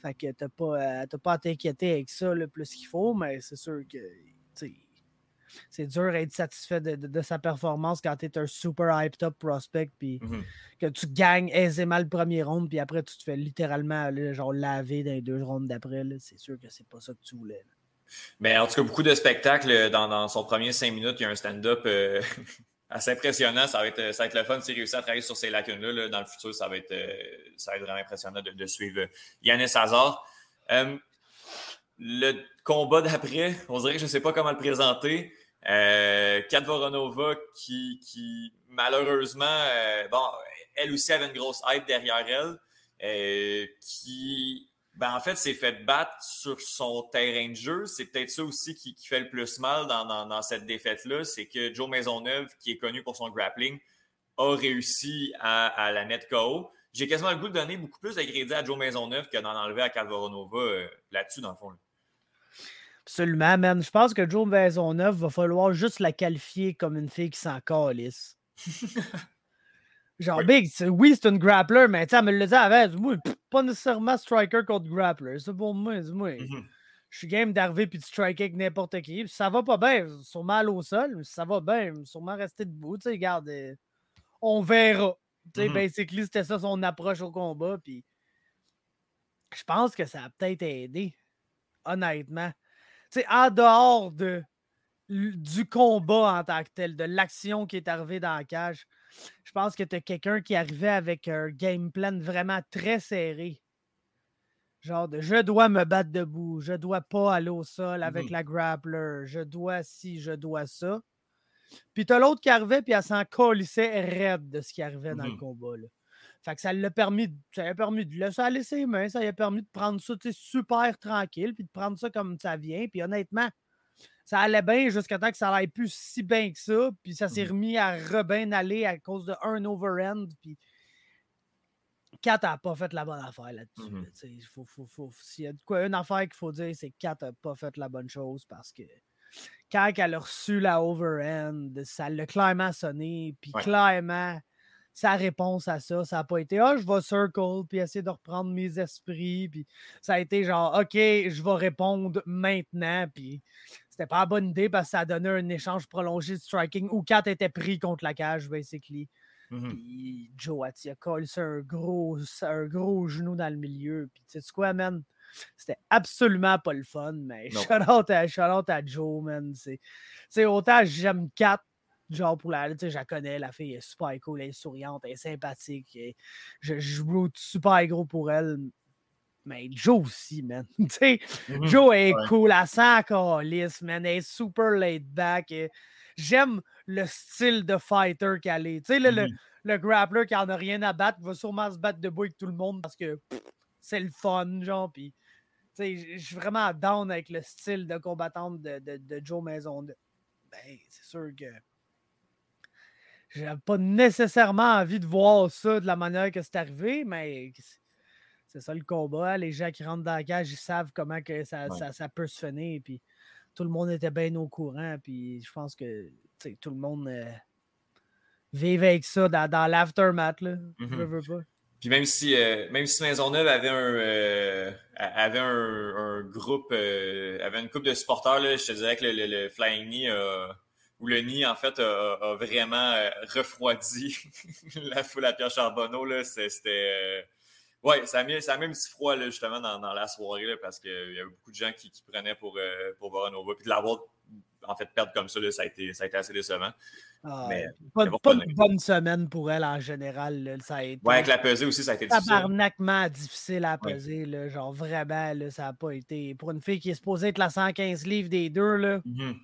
Fait que t'as pas, euh, pas à t'inquiéter avec ça le plus qu'il faut, mais c'est sûr que c'est dur d'être satisfait de, sa performance quand tu es un super hyped up prospect puis mmh que tu gagnes aisément le premier round puis après tu te fais littéralement genre laver dans les deux rounds d'après. C'est sûr que c'est pas ça que tu voulais.
Mais en tout cas, beaucoup de spectacles dans, son premier cinq minutes. Il y a un stand-up euh, assez impressionnant. Ça va, être, ça va être le fun s'il réussit à travailler sur ces lacunes-là. Dans le futur, ça va être, euh, ça va être vraiment impressionnant de, suivre Yannis Hazard. Euh, le combat d'après, on dirait que je ne sais pas comment le présenter. Euh, Voronova qui, malheureusement, euh, bon, elle aussi avait une grosse hype derrière elle, euh, qui, ben, en fait, s'est fait battre sur son terrain de jeu. C'est peut-être ça aussi qui, fait le plus mal dans, cette défaite-là, c'est que Joe Maisonneuve, qui est connu pour son grappling, a réussi à, la mettre KO. J'ai quasiment le goût de donner beaucoup plus de crédit à Joe Maisonneuve que d'en enlever à Kat Voronova là-dessus, dans le fond.
Absolument, man. Je pense que Joe Maisonneuve va falloir juste la qualifier comme une fille qui s'en calisse. Genre, Big, oui, c'est une grappler, mais tu sais, elle me le dit avant, moi, pas nécessairement striker contre grappler. C'est pour moi, moi. Mm-hmm. Je suis game d'arriver puis de striker avec n'importe qui. ça va pas bien, sûrement mal au sol, mais ça va bien, sûrement rester debout. Tu sais, regarde, euh, on verra. Tu sais, mm-hmm. basically, c'était ça son approche au combat. Puis je pense que ça a peut-être aidé, honnêtement en dehors de, du combat en tant que tel, de l'action qui est arrivée dans la cage, je pense que tu as quelqu'un qui arrivait avec un game plan vraiment très serré. Genre de je dois me battre debout, je dois pas aller au sol avec mmh la grappler, je dois ci, je dois ça. Puis t'as l'autre qui arrivait, puis elle s'en colissait raide de ce qui arrivait dans le mmh combat. Là. Fait que ça l'a permis, ça a permis de laisser aller ses mains, ça a permis de prendre ça super tranquille, puis de prendre ça comme ça vient. Puis honnêtement, ça allait bien jusqu'à temps que ça n'allait plus si bien que ça. Puis ça s'est mmh remis à rebin aller à cause de un overhand. Puis Kat n'a pas fait la bonne affaire là-dessus. Mmh faut, faut, S'il y a quoi, une affaire qu'il faut dire, c'est que Kat n'a pas fait la bonne chose parce que quand elle a reçu la overhand, ça l'a clairement sonné. Puis clairement sa réponse à ça. Ça n'a pas été Ah, je vais circle, puis essayer de reprendre mes esprits. Puis ça a été genre OK, je vais répondre maintenant. Puis c'était pas la bonne idée parce que ça a donné un échange prolongé de striking où Kat était pris contre la cage, basically.
Mhm.
Puis Joe a collé un gros, un gros genou dans le milieu. Puis tu sais quoi, man? C'était absolument pas le fun, mais shout out, à, shout out à Joe, man. C'est c'est autant j'aime Kat, genre pour la. Tu sais, je la connais, la fille est super cool, elle est souriante, elle est sympathique. et je, je super gros pour elle. Mais Joe aussi, man. tu sais,
Mhm.
Joe est
Ouais.
cool, elle sent calice, man. Elle est super laid back. J'aime le style de fighter qu'elle est. Tu sais, le, le-
Mhm.
le grappler qui en a rien à battre va sûrement se battre debout avec tout le monde parce que c'est le fun, genre. Puis, tu sais, je je suis vraiment down avec le style de combattante de, de, de Joe Maison. Ben, c'est sûr que j'ai pas nécessairement envie de voir ça de la manière que c'est arrivé, mais c'est- ça le combat. Les gens qui rentrent dans la cage, ils savent comment que ça,
Ouais.
ça, ça peut se finir. Puis tout le monde était bien au courant. Puis je pense que tout le monde euh, vive avec ça dans, dans l'aftermath. là. Je
Mhm.
veux pas.
Puis même si, euh, même si Maisonneuve avait un, euh, avait un, un groupe, euh, avait une coupe de supporters, là, je te dirais que le, le- le Flying Knee a- ou le Knee, en fait, a, a vraiment euh, refroidi la foule à Pierre Charbonneau. Là, c'était. euh, ouais, ça a, mis, ça a mis un petit froid là, justement dans, dans la soirée là, parce qu'il y avait beaucoup de gens qui, qui prenaient pour, euh, pour Voronova. Puis de l'avoir en fait perdre comme ça, là, ça, a été, ça a été assez décevant.
Ah,
Mais,
pas,
bon,
une bonne semaine pour elle en général. Ça a été
Ouais, avec la pesée aussi, ça a été difficile.
tabarnakement difficile à
Ouais.
peser. là. Genre vraiment, là, ça n'a pas été. Pour une fille qui est supposée être la 115 livres des deux, là,
Mhm.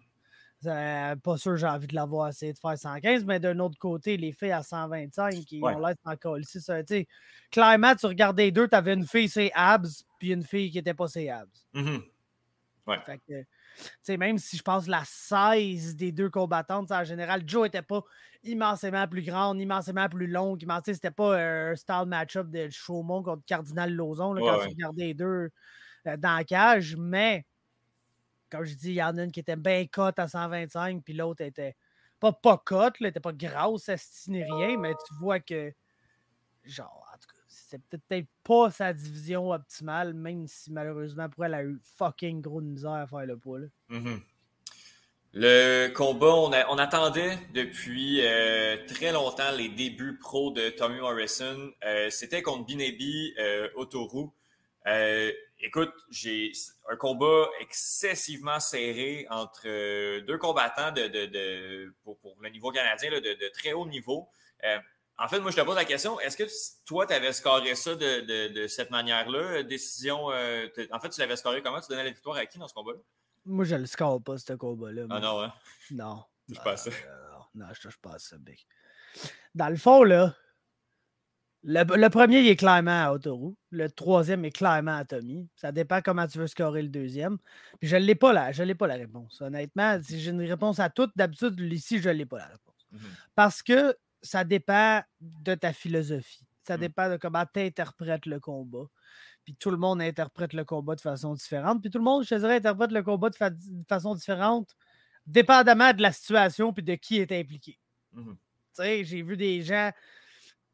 Ça- pas sûr j'ai envie de l'avoir essayé de faire 115, mais d'un autre côté, les filles à 125 qui
Ouais.
ont l'air encore ici. Ça, clairement, tu regardais les deux, tu avais une fille ses abs, puis une fille qui n'était pas ses abs.
Mhm.
Fait que, tu sais, même si je pense la 16 des deux combattantes, en général, Joe était pas immensément plus grande, immensément plus longue. C'était pas un style match-up de Chaumont contre Cardinal Lozon là,
Ouais,
quand tu regardais les deux euh, dans la cage, mais comme je dis, il y en a une qui était bien cote à 125, puis l'autre était pas pas cote, elle était pas grosse, ni rien, mais tu vois que, genre, en tout cas, c'est peut-être pas sa division optimale, même si malheureusement pour elle, elle a eu fucking gros de misère à faire le poids. là.
Mhm. Le combat, on, a- on attendait depuis euh, très longtemps les débuts pro de Tommy Morrison. Euh, C'était contre Binebi euh. Écoute, j'ai un combat excessivement serré entre euh, deux combattants de, de, de- pour, pour le niveau canadien là, de, de très haut niveau. Euh, en fait, moi, je te pose la question, est-ce que tu- toi, tu avais scoré ça de, cette manière-là? Décision, euh, en fait, tu l'avais scoré comment? Tu donnais la victoire à qui dans ce combat-là?
Moi, je le score pas, ce combat-là.
Ah non, hein?
Non.
Touche pas à ça.
Non, je touche pas à ça, Big. Dans le fond, là, le, le premier, il est clairement à Autoru. Le troisième est clairement à Tommy. Ça dépend comment tu veux scorer le deuxième. Puis je l'ai pas là, je l'ai pas la réponse. Honnêtement, si j'ai une réponse à toutes, d'habitude, ici, je l'ai pas la réponse.
Mhm.
Parce que ça dépend de ta philosophie. Ça
Mm.
dépend de comment tu interprètes le combat. Puis tout le monde interprète le combat de façon différente. Puis tout le monde, je te dirais, interprète le combat de, fa- de façon différente, dépendamment de la situation puis de qui est impliqué.
Mhm.
Tu sais, j'ai vu des gens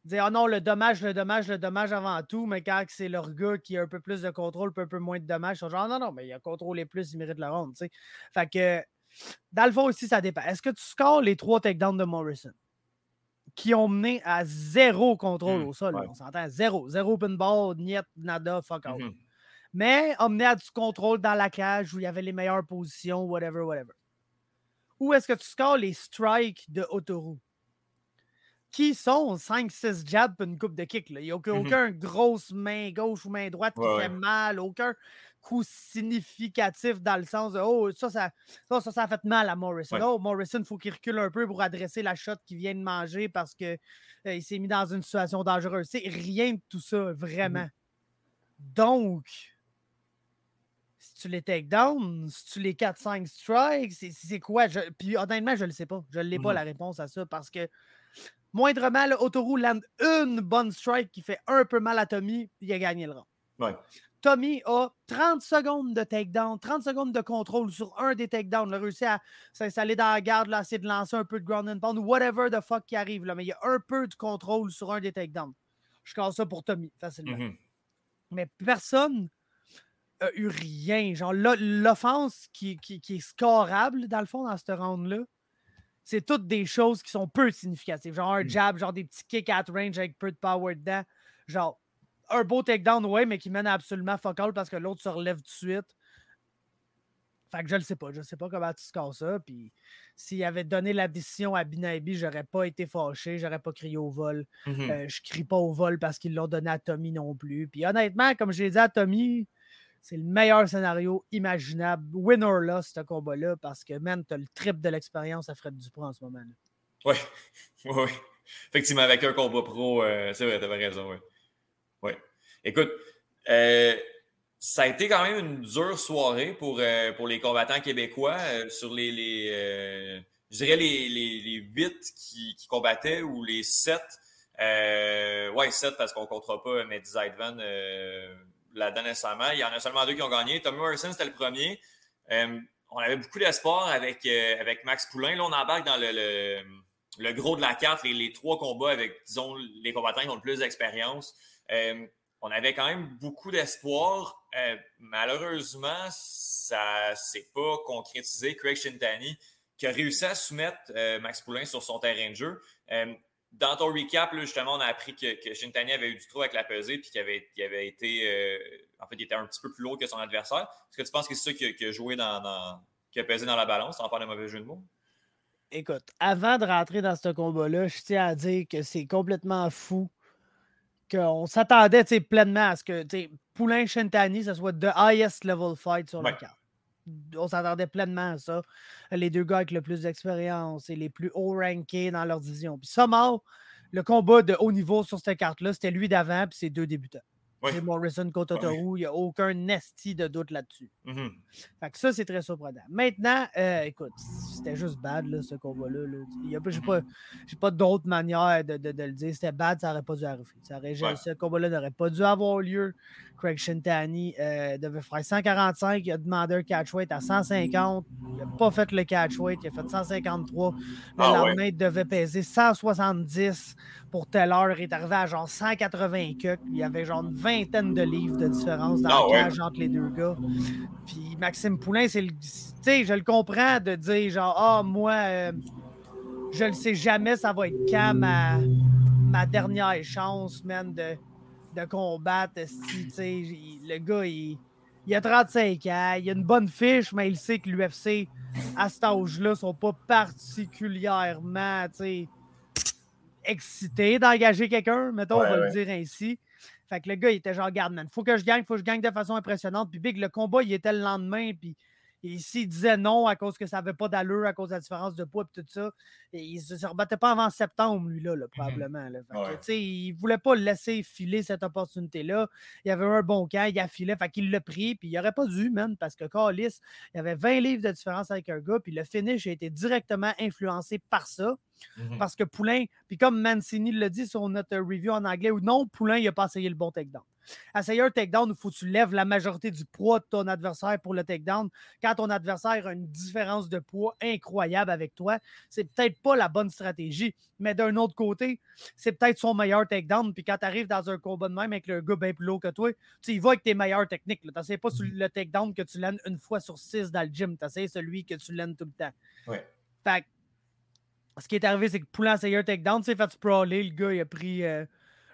dire Oh non, le dommage, le dommage, le dommage avant tout, mais quand c'est leur gars qui a un peu plus de contrôle, un peu moins de dommages, ils sont genre non, non, mais il a contrôlé plus, il mérite la ronde. tu sais. Fait que dans le fond aussi, ça dépend. Est-ce que tu scores les trois takedowns de Morrison? Qui ont mené à zéro contrôle
Hmm,
au sol?
ouais.
On s'entend zéro. Zéro open ball, niet, nada, fuck out.
Mhm.
Mais a mené à du contrôle dans la cage où il y avait les meilleures positions, whatever, whatever. Ou est-ce que tu scores les strikes de Autoru? Qui sont 5-6 jabs pour une coupe de kick. là? Il n'y a aucun,
Mhm.
aucun grosse main gauche ou main droite qui
Ouais,
fait mal, aucun coup significatif dans le sens de Oh, ça, ça, ça, ça, ça a fait mal à Morrison.
Ouais.
Oh, Morrison, il faut qu'il recule un peu pour adresser la shot qu'il vient de manger parce qu'il il s'est mis dans une situation dangereuse. C'est rien de tout ça, vraiment. Donc, si tu les takedowns, si tu les 4-5 strikes, c'est- quoi? Je- puis honnêtement, je ne le sais pas. Je ne l'ai pas
Mhm.
la réponse à ça parce que moindrement, le Autoru land une bonne strike qui fait un peu mal à Tommy, il a gagné le round.
Ouais.
Tommy a 30 secondes de takedown, 30 secondes de contrôle sur un des takedowns. Il a réussi à s'installer dans la garde, là, essayer de lancer un peu de ground and pound, whatever the fuck qui arrive. Là, mais il y a un peu de contrôle sur un des takedowns. Je casse ça pour Tommy, facilement.
Mhm.
Mais personne a eu rien. Genre, l'o- l'offense qui, qui, qui est scorable, dans le fond, dans ce round-là, c'est toutes des choses qui sont peu significatives. Genre un
Mm.
jab, genre des petits kicks at range avec peu de power dedans. Genre, un beau takedown, ouais, mais qui mène à absolument fuck all parce que l'autre se relève tout de suite. Fait que je le sais pas. Je sais pas comment tu scores ça. Puis s'il avait donné la décision à Binabi, j'aurais pas été fâché. J'aurais pas crié au vol.
Mhm.
Euh, je crie pas au vol parce qu'ils l'ont donné à Tommy non plus. Puis honnêtement, comme je l'ai dit à Tommy, c'est le meilleur scénario imaginable. Win or loss, ce combat-là, parce que, man, t'as le triple de l'expérience à Fred Dupont en ce moment. là.
Oui, oui, oui. Effectivement, avec un combat pro, euh, c'est vrai, t'avais raison, oui. Oui. Écoute, euh, ça a été quand même une dure soirée pour, euh, pour les combattants québécois sur les, les je dirais les, les, les 8 qui, qui combattaient ou les 7. Euh, ouais, 7 parce qu'on ne comptera pas Mehdi Zaidvan euh, là-dedans nécessairement. Il y en a seulement deux qui ont gagné. Tommy Morrison, c'était le premier. Euh, on avait beaucoup d'espoir avec, euh, avec Max Poulain. Là, on embarque dans le, le, gros de la carte, les, trois combats avec, disons, les combattants qui ont le plus d'expérience. Euh, on avait quand même beaucoup d'espoir. Malheureusement, ça ne s'est pas concrétisé. Craig Shintani, qui a réussi à soumettre Max Poulain sur son terrain de jeu. Dans ton recap, là, justement, on a appris que, que Shintani avait eu du trou avec la pesée puis qu'il avait, été. euh, en fait, il était un petit peu plus lourd que son adversaire. Est-ce que tu penses que c'est ça qui a, qui a joué dans, dans- qui a pesé dans la balance, sans faire de mauvais jeu de mots?
Écoute, avant de rentrer dans ce combat-là, je tiens à dire que c'est complètement fou qu'on s'attendait pleinement à ce que Poulain Shintani, ce soit the highest level fight sur la
Ouais.
carte. On s'attendait pleinement à ça. Les deux gars avec le plus d'expérience et les plus haut rankés dans leur division. Puis somehow, le combat de haut niveau sur cette carte-là, c'était lui d'avant puis c'est deux débutants.
Oui.
C'est Morrison contre
Ouais.
Toru, il n'y a aucun nesti de doute là-dessus.
Mhm.
Fait que ça, c'est très surprenant. Maintenant, euh, écoute, c'était juste bad, là, ce combat-là. là. Il y a pas- J'ai pas, j'ai d'autre manière de, de- de le dire. C'était bad, ça n'aurait pas dû arriver. Ça aurait-
Ouais.
Ce combat-là n'aurait pas dû avoir lieu. Craig Shintani euh, devait faire 145. Il a demandé un catch weight à 150. Il n'a pas fait le catch weight. Il a fait 153. Le
Ah ouais.
lendemain, il devait peser 170 pour telle heure. Est arrivé à genre 180 cucks. Il y avait genre une vingtaine de livres de différence dans
Ah
la
ouais.
cage entre les deux gars. Puis Maxime Poulain, c'est le. Tu sais, je le comprends de dire genre, ah, moi, euh, je le sais jamais, ça va être quand ma, ma dernière chance, man, de, de combattre. tu sais, le gars, il, il a 35 ans, il a une bonne fiche, mais il sait que l'UFC, à cet âge-là, sont pas particulièrement, tu sais, excités d'engager quelqu'un, mettons,
Ouais,
on va
ouais.
le dire ainsi. Fait que le gars, il était genre, garde, man, faut que je gagne, faut que je gagne de façon impressionnante. Puis Big, le combat, il était le lendemain, puis et s'il disait non à cause que ça n'avait pas d'allure, à cause de la différence de poids et tout ça, et il ne se rebattait pas avant septembre, lui, là, là, probablement. là. Que, Il ne voulait pas laisser filer cette opportunité-là. Il avait un bon camp, il a filé, fait qu'il l'a pris, puis il n'aurait pas dû, man, parce que Carlis, il y avait 20 livres de différence avec un gars, puis le finish a été directement influencé par ça.
Mhm.
Parce que Poulain, puis comme Mancini l'a dit sur notre review en anglais, ou non, Poulain, il n'a pas essayé le bon takedown. Essayer un takedown, il faut que tu lèves la majorité du poids de ton adversaire pour le takedown. Quand ton adversaire a une différence de poids incroyable avec toi, c'est peut-être pas la bonne stratégie. Mais d'un autre côté, c'est peut-être son meilleur takedown. Puis quand tu arrives dans un combat de même avec le gars bien plus lourd que toi, tu y vas avec tes meilleures techniques. Tu n'essayes pas sur le takedown que tu landes une fois sur six dans le gym. Tu essayes celui que tu landes tout le temps.
Ouais.
Fait que ce qui est arrivé, c'est que Poulain a essayé un takedown, tu sais, fait sprawler, le gars, il a pris euh,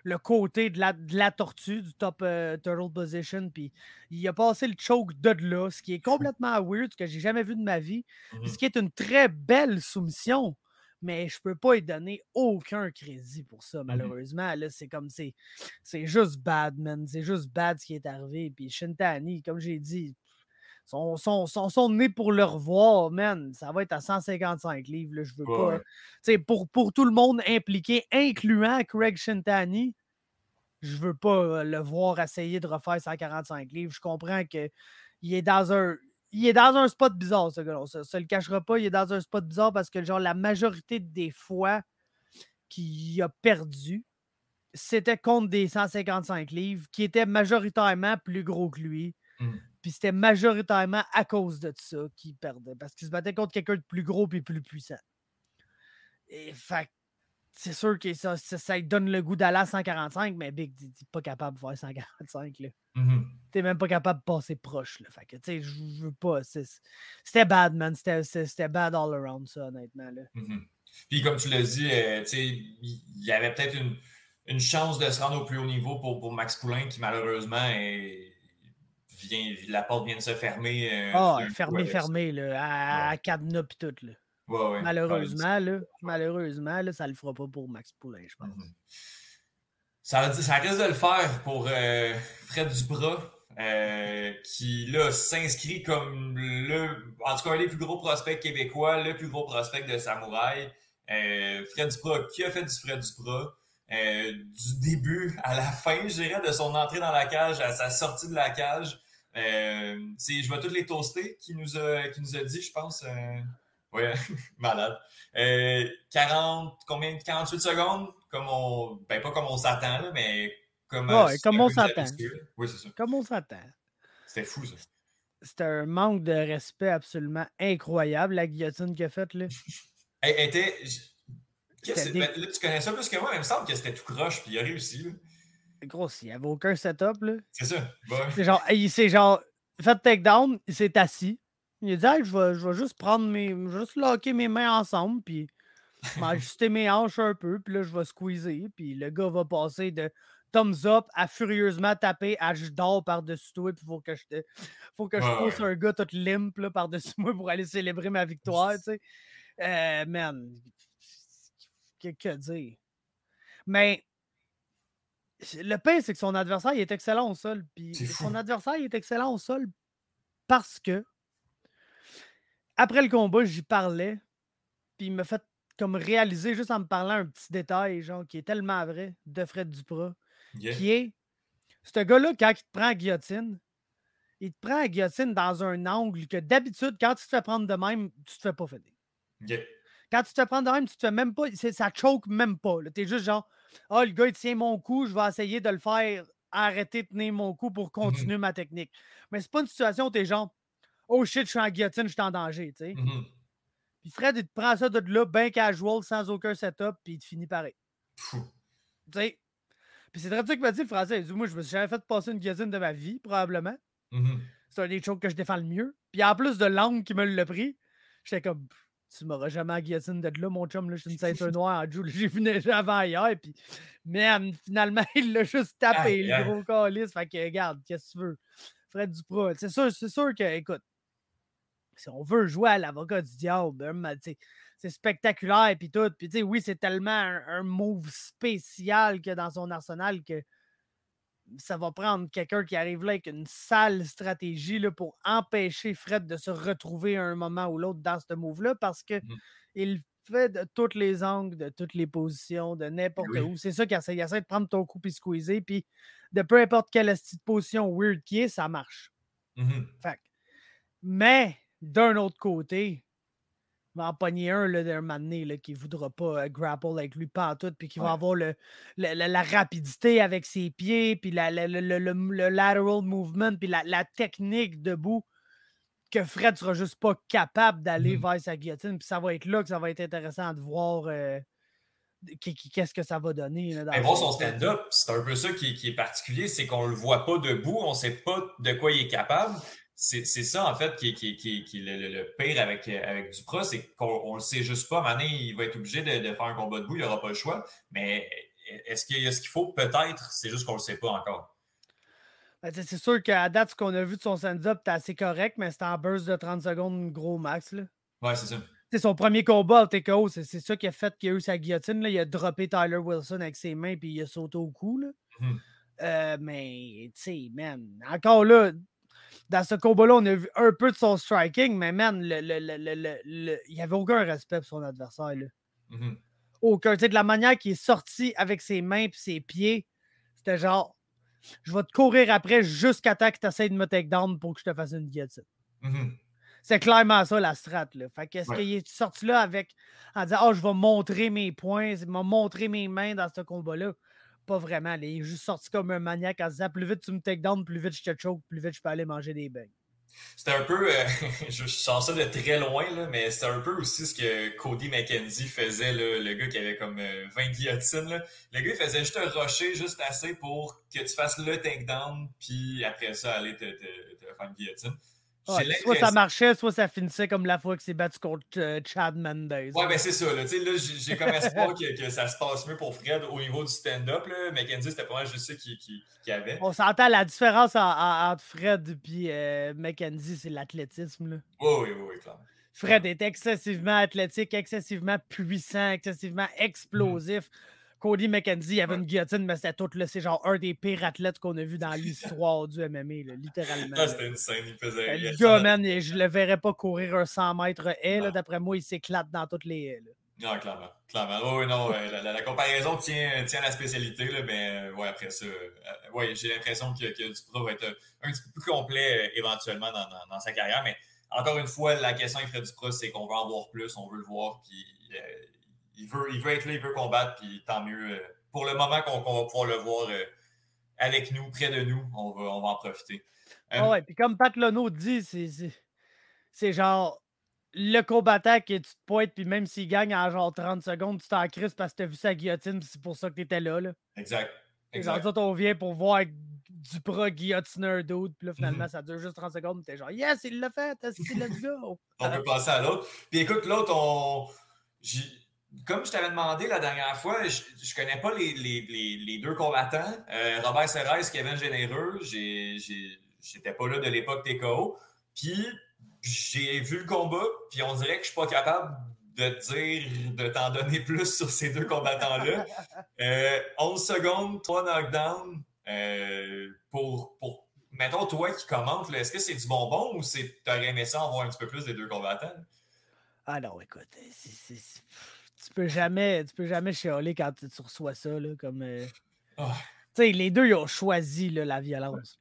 le côté de la, de la tortue, du top euh, turtle position, puis il a passé le choke de là, ce qui est complètement weird, ce que j'ai jamais vu de ma vie,
Mhm.
ce qui est une très belle soumission, mais je peux pas lui donner aucun crédit pour ça, malheureusement. Là, c'est comme, c'est c'est juste bad, man, c'est juste bad ce qui est arrivé, puis Shintani, comme j'ai dit, sont, sont, sont, sont nés pour le revoir, man. Ça va être à 155 livres. là, je veux
Ouais,
pas. pour, pour tout le monde impliqué, incluant Craig Shintani, je veux pas euh, le voir essayer de refaire 145 livres. Je comprends que il est dans un. Il est dans un spot bizarre, ce gars-là. Se, se le cachera pas. Il est dans un spot bizarre parce que, genre, la majorité des fois qu'il a perdu, c'était contre des 155 livres qui étaient majoritairement plus gros que lui.
Mm.
Puis c'était majoritairement à cause de ça qu'il perdait. Parce qu'il se battait contre quelqu'un de plus gros et plus puissant. Et fait c'est sûr que ça, ça, donne le goût d'aller à 145, mais Big, t'es pas capable de faire 145. Là.
Mhm.
T'es même pas capable de passer proche. Là. Fait que, tu sais, je veux pas. C'était bad, man. C'était- bad all around, ça, honnêtement. Là.
Mhm. Puis comme tu l'as dit, euh, tu sais, il il y avait peut-être une, une chance de se rendre au plus haut niveau pour, pour Max Poulain qui malheureusement est- vient, la porte vient de se fermer. euh,
Ah,
tout d'un coup
fermé,
avec-
fermé, là, à, à cadenas pis tout. Là.
Ouais, ouais.
Malheureusement, là, malheureusement, là, ça le fera pas pour Max Poulain, je pense.
Mhm. Ça, ça risque de le faire pour euh, Fred Duprat, euh, qui là s'inscrit comme le, en tout cas un des plus gros prospects québécois, le plus gros prospect de Samouraï. Euh, Fred Duprat, qui a fait du Fred Duprat euh, du début à la fin, je dirais, de son entrée dans la cage à sa sortie de la cage. Euh, c'est, je vais tous les toaster qui nous a, qui nous a dit, je pense. Euh, ouais, malade. Euh, 40, combien, 48 secondes, comme on, ben pas comme on s'attend, mais comme,
Ouais,
euh,
comme on s'attend.
Oui, c'est ça.
Comme on s'attend.
C'était fou, ça.
C'était un manque de respect absolument incroyable, la guillotine qu'il a faite. Là.
Elle, était. ben, là, tu connais ça plus que moi, mais il me semble que c'était tout croche, puis il a réussi. là.
Gros, il n'y avait aucun setup. Là.
C'est ça.
C'est genre, il s'est genre fait takedown, il s'est assis. Il a dit, Hey, je, vais, je vais juste prendre mes. Je vais juste locker mes mains ensemble, puis m'ajuster mes hanches un peu, puis là, je vais squeezer. Puis le gars va passer de thumbs up à furieusement taper à je dors par-dessus toi, puis faut que je te- faut que je pousse
ouais.
un gars tout limp là, par-dessus moi pour aller célébrer ma victoire, tu sais. Euh, man, que, que dire? Mais le pire, c'est que son adversaire il est excellent au sol. Puis son adversaire il est excellent au sol parce que après le combat, j'y parlais. Puis il m'a fait comme réaliser, juste en me parlant, un petit détail, genre, qui est tellement vrai de Fred Duprat,
Yeah.
qui est ce gars-là, quand il te prend à guillotine, il te prend à guillotine dans un angle que d'habitude, quand tu te fais prendre de même, tu te fais pas finir.
Yeah.
Quand tu te fais prendre de même, tu te fais même pas. Ça choke même pas. Tu es juste genre, ah, le gars, il tient mon cou, je vais essayer de le faire arrêter de tenir mon cou pour continuer ma technique. Mais c'est pas une situation où tu es genre, oh shit, je suis en guillotine, je suis en danger. tu sais.
Mhm.
Puis Fred, il te prend ça de là, bien casual, sans aucun setup, puis il te finit pareil. Tu sais? Puis c'est très ça que m'a dit le français. Il dit, moi, je me suis jamais fait passer une guillotine de ma vie, probablement.
Mhm.
C'est un des choses que je défends le mieux. Puis en plus de l'angle qui me l'a pris, j'étais comme, tu m'auras jamais en guillotine de là, mon chum. Là, je suis une ceinture noire en. J'ai vu déjà avant hier. Puis, man, finalement, il l'a juste tapé, le gros calice. Fait que, regarde, qu'est-ce que tu veux? Fred Duprat. C'est sûr, c'est sûr que, écoute, si on veut jouer à l'avocat du diable, hein, c'est spectaculaire puis tout. Puis tu sais, oui, c'est tellement un, un move spécial que dans son arsenal que ça va prendre quelqu'un qui arrive là avec une sale stratégie là, pour empêcher Fred de se retrouver à un moment ou l'autre dans ce move-là parce que
Mhm.
il fait de tous les angles, de toutes les positions, de n'importe
oui.
où. C'est ça qu'il essaie. Il essaie de prendre ton coup puis squeezer, puis de peu importe quelle esti de position weird qui est, ça marche.
Mhm.
Fait mais d'un autre côté, va en pogner un là, d'un moment donné, là, qui ne voudra pas euh, grapple avec lui tout, puis qui va avoir le, le- la, la rapidité avec ses pieds, puis la- la- le, le- lateral movement, puis la, technique debout, que Fred sera juste pas capable d'aller
Mhm.
vers sa guillotine. Puis ça va être là que ça va être intéressant de voir euh, qu'est-ce que ça va donner. là, dans
voir
fond,
son stand-up, c'est un peu ça qui, qui est particulier, c'est qu'on le voit pas debout, on sait pas de quoi il est capable. C'est c'est ça, en fait, qui, est- qui, qui, est- qui est le, le- pire avec, avec Duprat, c'est qu'on on le sait juste pas. Maintenant, il va être obligé de, de faire un combat debout, il n'aura pas le choix. Mais est-ce qu'il y a ce qu'il faut? Peut-être, c'est juste qu'on le sait pas encore.
Ben, c'est sûr qu'à date, ce qu'on a vu de son stand-up, c'était assez correct, mais c'était en burst de 30 secondes, gros max. Là.
Ouais, c'est ça.
C'est son premier combat au TKO, c'est c'est ça qui a fait qu'il a eu sa guillotine. Là. Il a droppé Tyler Wilson avec ses mains puis il a sauté au cou. Là.
Mhm.
Euh, mais, tu sais, man, encore là, dans ce combat-là, on a vu un peu de son striking, mais man, le, le- le- il n'y avait aucun respect pour son adversaire. Là.
Mhm.
Aucun. De la manière qu'il est sorti avec ses mains et ses pieds, c'était genre, je vais te courir après jusqu'à temps que tu essaies de me take down pour que je te fasse une guillotine.
Mhm.
C'est clairement ça la strat. Là. Fait qu'est-ce
Ouais.
qu'il est sorti là avec en disant Oh, je vais montrer mes points, je vais montrer mes mains dans ce combat-là? Pas vraiment. Il est juste sorti comme un maniaque en disant plus vite tu me take down, plus vite je te choke, plus vite je peux aller manger des beignes.
C'était un peu, euh, je sens ça de très loin, là, mais c'était un peu aussi ce que Cody McKenzie faisait, le gars qui avait comme 20 euh, guillotines. Le gars, il faisait juste un rocher juste assez pour que tu fasses le takedown, puis après ça, aller te, te faire une guillotine
soit ça marchait, soit ça finissait comme la fois que c'est battu contre euh, Chad Mendes.
Ouais, ben c'est ça. Là, là j'ai comme espoir que, que, ça se passe mieux pour Fred au niveau du stand-up. McKenzie, c'était pas mal juste ça qu'il qui, qui avait.
On s'entend la différence entre Fred et euh, McKenzie, c'est l'athlétisme.
Oui, oui, oui, clairement.
Fred est excessivement athlétique, excessivement puissant, excessivement mhm. explosif. Cody McKenzie avait une guillotine, mais c'était tout, c'est genre un des pires athlètes qu'on a vu dans l'histoire du MMA, littéralement.
Ah, c'était une scène, il faisait
Le gars, man, je le verrais pas courir un 100 mètres haie, d'après moi, il s'éclate dans toutes les haies.
Non, clairement. clairement. oui, non, la, comparaison tient, tient à la spécialité, là, mais euh, ouais, après ça, euh, ouais, j'ai l'impression que, que Dupro va être un petit peu plus complet euh, éventuellement dans, dans, sa carrière, mais encore une fois, la question avec Fred Dupro, c'est qu'on veut en voir plus, on veut le voir, puis il veut, il veut être là, il veut combattre, puis tant mieux. Euh, pour le moment qu'on va pouvoir le voir euh, avec nous, près de nous, on va, on va en profiter.
Euh, ouais, puis comme Pat Lono dit, c'est genre le combattant que tu te pointes, puis même s'il gagne en genre 30 secondes, tu t'en crises parce que tu as vu sa guillotine, c'est pour ça que tu étais là, là.
Exact. exact.
Genre, on vient pour voir du pro guillotiner d'autres, puis là, finalement, mhm. ça dure juste 30 secondes, t'es genre, yes, il l'a fait, let's go.
on peut passer à l'autre. Puis écoute, l'autre, on comme je t'avais demandé la dernière fois, je ne connais pas les, les, les, deux combattants. Euh, Robert Serres, Kevin Généreux, j'étais pas là de l'époque TKO. Puis j'ai vu le combat, puis on dirait que je suis pas capable de dire, de t'en donner plus sur ces deux combattants-là. Euh, 11 secondes, 3 knockdowns. Euh, pour, pour, mettons, toi qui commentes, est-ce que c'est du bonbon ou tu aurais aimé ça en voir un petit peu plus des deux combattants?
Ah non, écoute, c'est tu peux jamais, tu peux jamais chialer quand tu, reçois ça. Là, comme, euh, ah. Les deux, ils ont choisi la violence.